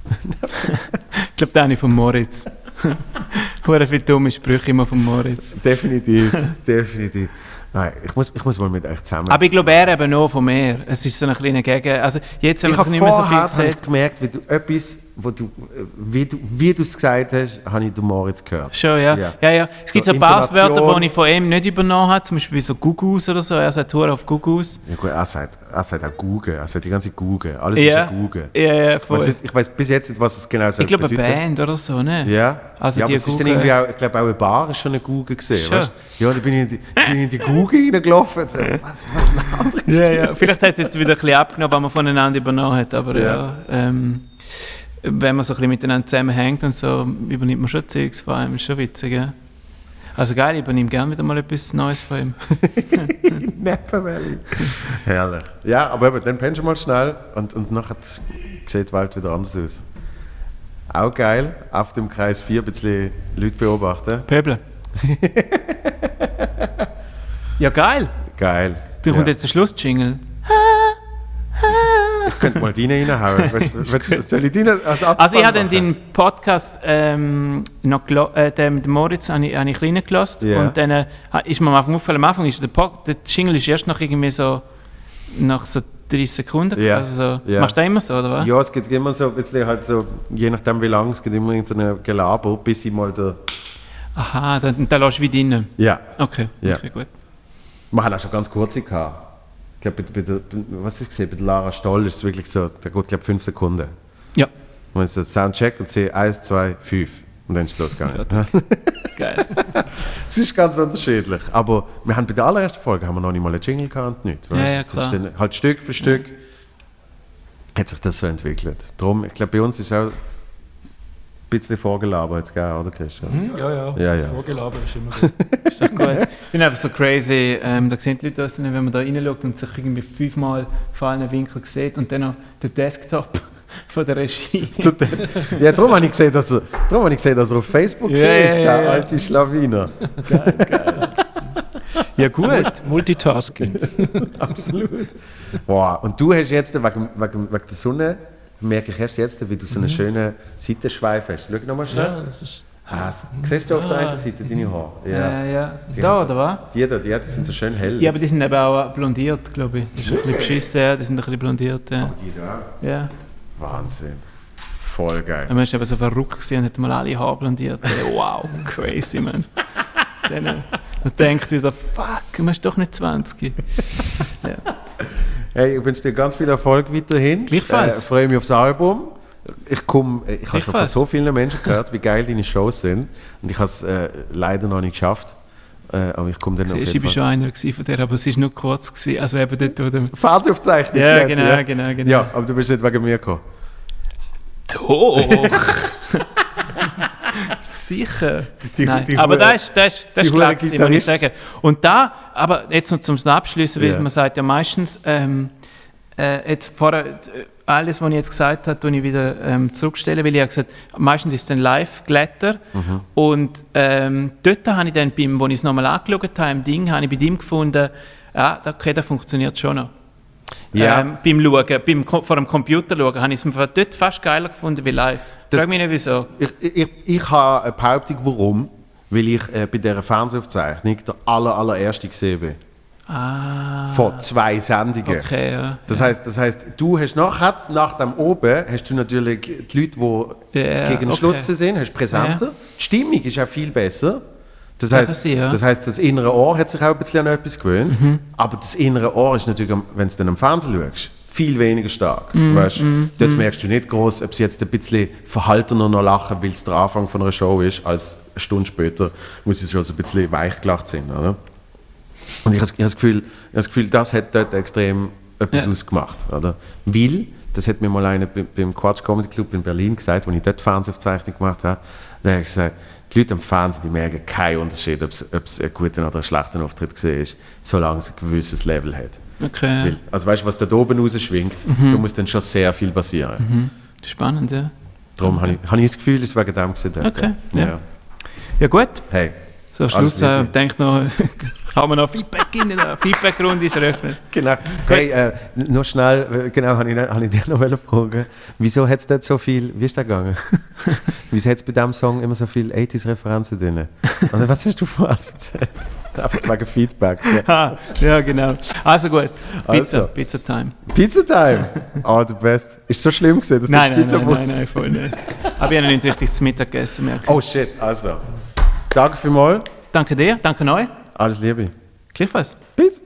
Ich glaube, der ich von Moritz. Hure viele dumme Sprüche immer von Moritz. Definitiv, definitiv. Nein, ich muss, ich muss mal mit euch zusammen. Aber ich glaube, er eben auch von mir. Es ist so ein kleiner Gegen... Also jetzt, wenn ich man sich habe nicht mehr so viel sieht... ich gemerkt, wie du etwas wo du, äh, wie du wie du es gesagt hast, habe ich den Moritz gehört. Schon, ja. Ja. Ja, ja. Es gibt So so ein paar. Wörter, die ich von ihm nicht übernommen habe, zum Beispiel so Gugus oder so. Er sagt Tour auf Gugus. Ja gut, er sagt, er sagt auch Google, er sagt die ganze Google, alles Ja, ist ein Google. ja, ja, Ich voll. weiß, nicht, ich weiß bis jetzt nicht, was es genau soll Ich glaube, eine. Band oder so, ne? Ja, Also ja die aber es ist dann irgendwie auch, ich glaube auch eine Bar ist schon eine Google gesehen, weißt? Ja, da bin ich in die, bin in die Google reingelaufen so, was, was laber ich? Ja, ja. Vielleicht hat es jetzt wieder ein bisschen abgenommen, weil man voneinander übernommen hat, aber ja. Ja. ähm, wenn man so ein bisschen miteinander zusammenhängt und so, übernimmt man schon Zeugs von ihm, ist schon witzig, ja. Also geil, ich übernehme gerne wieder mal etwas Neues von ihm. Napa Valley. Herrlich. Ja, aber eben, dann pennst du mal schnell und, und nachher sieht die Welt wieder anders aus. Auch geil, auf dem Kreis 4 ein bisschen Leute beobachten. Pöbel. ja, geil. Geil. Dann kommt ja. jetzt der Schlussjingle. Ich könnte mal deine reinhauen. Soll ich deine als Abfang Also ich habe dann deinen Podcast ähm, noch äh, den, den Moritz habe ich, habe ich klein gelassen Ja. und dann äh, ist mir am Anfang aufgefallen, am Anfang ist der, Pod, der Jingle ist erst nach irgendwie so nach so 30 Sekunden. Ja. Also so, Ja. Machst du das immer so, oder was? Ja, es gibt immer so ein bisschen halt so, je nachdem wie lang, es gibt immer so eine Gelaber, bis ich mal der... Aha, dann, dann lässt du wie drinnen. Ja, Okay, Ja. okay, gut. wir haben auch schon ganz kurze gehabt. Ich glaube, bei, bei was ist gesehen, bei Lara Stoll ist es wirklich so, der geht glaube fünf Sekunden. Ja, Man ist so Soundcheck und sie 1, 2, 5 und dann ist es losgegangen. geil. Es ist ganz unterschiedlich, aber wir haben bei der allerersten Folge haben wir noch nicht mal einen Jingle gehabt und nichts. Ja, ja, Es klar. Ist dann halt Stück für Stück hat sich das so entwickelt. Darum, ich glaube, bei uns ist auch bisschen vorgelabert, gell, oder Christian? Hm, ja, ja. Ja, Das ja. Vorgelaber ist immer gut. Ist doch gut. Ich finde einfach so crazy, ähm, da sehen die Leute das, nicht, wenn man da reinschaut und sich irgendwie fünfmal von allen Winkeln sieht und dann noch der Desktop von der Regie. Ja, darum habe ich gesehen, dass er, darum habe ich gesehen, dass er auf Facebook Ja, gesehen ist, der ja. alte Schlawiner. Ja gut. Multitasking. Absolut. Wow. Und du hast jetzt wegen, wegen, wegen der Sonne, merke ich erst jetzt, wie du so einen schönen Seitenschweif hast. Schau nochmal schnell. ja, das ist. Ah, siehst du auf der einen Seite deine Haare? Ja, ja. Die Da, oder was? Die da, die, die sind so schön hell. Ja, aber die sind eben auch blondiert, glaube ich. Das ist ein bisschen beschissen, ja. Die sind ein bisschen blondiert, ja. Die da. ja. Wahnsinn. Voll geil. Man ist eben so verrückt und hat mal alle Haare blondiert. Wow, crazy, man. Dann, äh, dann denkt ihr, fuck, man ist doch nicht 20. Hey, ich wünsche dir ganz viel Erfolg weiterhin. Gleichfalls. Äh, freue mich aufs Album. Ich komme, ich habe schon von so vielen Menschen gehört, wie geil deine Shows sind. Und ich habe es äh, leider noch nicht geschafft. Äh, aber ich komme dann auf Siehst, jeden ich war schon einer von der, aber es war nur kurz. Gewesen. Also eben dort, wo der... Ja, genau, genau, genau. Ja, aber du bist nicht wegen mir gekommen. Doch! Sicher. Die- Nein, die aber das ist, das ist, das ist klar gewesen, muss ich sagen. Und da, aber jetzt noch zum Abschließen, weil Ja. man sagt ja meistens, ähm, äh, jetzt vorher, äh, alles, was ich jetzt gesagt habe, tue ich wieder ähm, zurückstellen, weil ich habe gesagt, meistens ist es dann live glätter Mhm. und ähm, dort habe ich dann, beim, als ich es nochmal angeschaut habe, im Ding, habe ich bei ihm gefunden, ja, okay, das funktioniert schon noch. Ja. Ähm, beim Schauen, beim, vor dem Computer schauen, habe ich es mir dort fast geiler gefunden wie live. Das- Frag mich nicht, wieso. Ich, ich, ich habe eine Behauptung, warum. Weil ich äh, bei dieser Fernsehaufzeichnung der aller, allererste gesehen bin. Ah, Vor zwei Sendungen. okay, ja. Das heißt, das heißt, du hast nachher, nach dem oben, hast du natürlich die Leute, die Ja, gegen den okay. Schluss gesehen hast präsenter. Ja. Die Stimmung ist auch viel besser. Das heißt, das ja. das heißt, das innere Ohr hat sich auch ein bisschen an etwas gewöhnt. Mhm. Aber das innere Ohr ist natürlich, wenn du dann am Fernsehen schaust, viel weniger stark. Mhm, Weißt? Dort merkst du nicht groß, ob sie jetzt ein bisschen verhaltener noch lachen, weil es der Anfang von einer Show ist, als eine Stunde später, wo sie schon so ein bisschen weich gelacht sind. Oder? Und ich habe ich hab das, Gefühl, ich das Gefühl, das hat dort extrem etwas Ja. ausgemacht. Oder? Weil, das hat mir mal einer be- beim Quatsch Comedy Club in Berlin gesagt, als ich dort Fernsehaufzeichnung gemacht habe, der hat gesagt, die Leute am Fernsehen die merken keinen Unterschied, ob es ein guter oder ein schlechter Auftritt gesehen ist, solange es ein gewisses Level hat. Okay, Weil, also weißt du, was da oben rausschwingt, Mhm. da muss dann schon sehr viel passieren. spannend, ja. Darum habe ich, habe ich das Gefühl, es ist wegen dem gesehen. Okay, ja. ja. Ja gut, Hey, so Alles Schluss, äh, Liebe. denk noch, Haben wir noch Feedback in der Feedback-Runde ist eröffnet. Genau. Hey, äh, noch schnell, äh, genau, habe ich, hab ich dich noch wollen fragen. Wieso hat es dort so viel, wie ist das gegangen? Wieso hat es bei diesem Song immer so viele 80s-Referenzen drin? Also, was hast du vorher erzählt? Einfach wegen Feedback. Ja. Ja, genau. Also gut, Pizza, Also. Pizza Time. Pizza Time! Ah, der Best. Ist so schlimm gewesen, dass Nein, das nein, Pizza nein, nein, nein, voll nicht. Aber ich habe noch nicht richtig zu Mittag gegessen. merke. Oh shit, also. Danke vielmals. Danke dir, danke euch. Alles Liebe. Gleichfalls. Bis.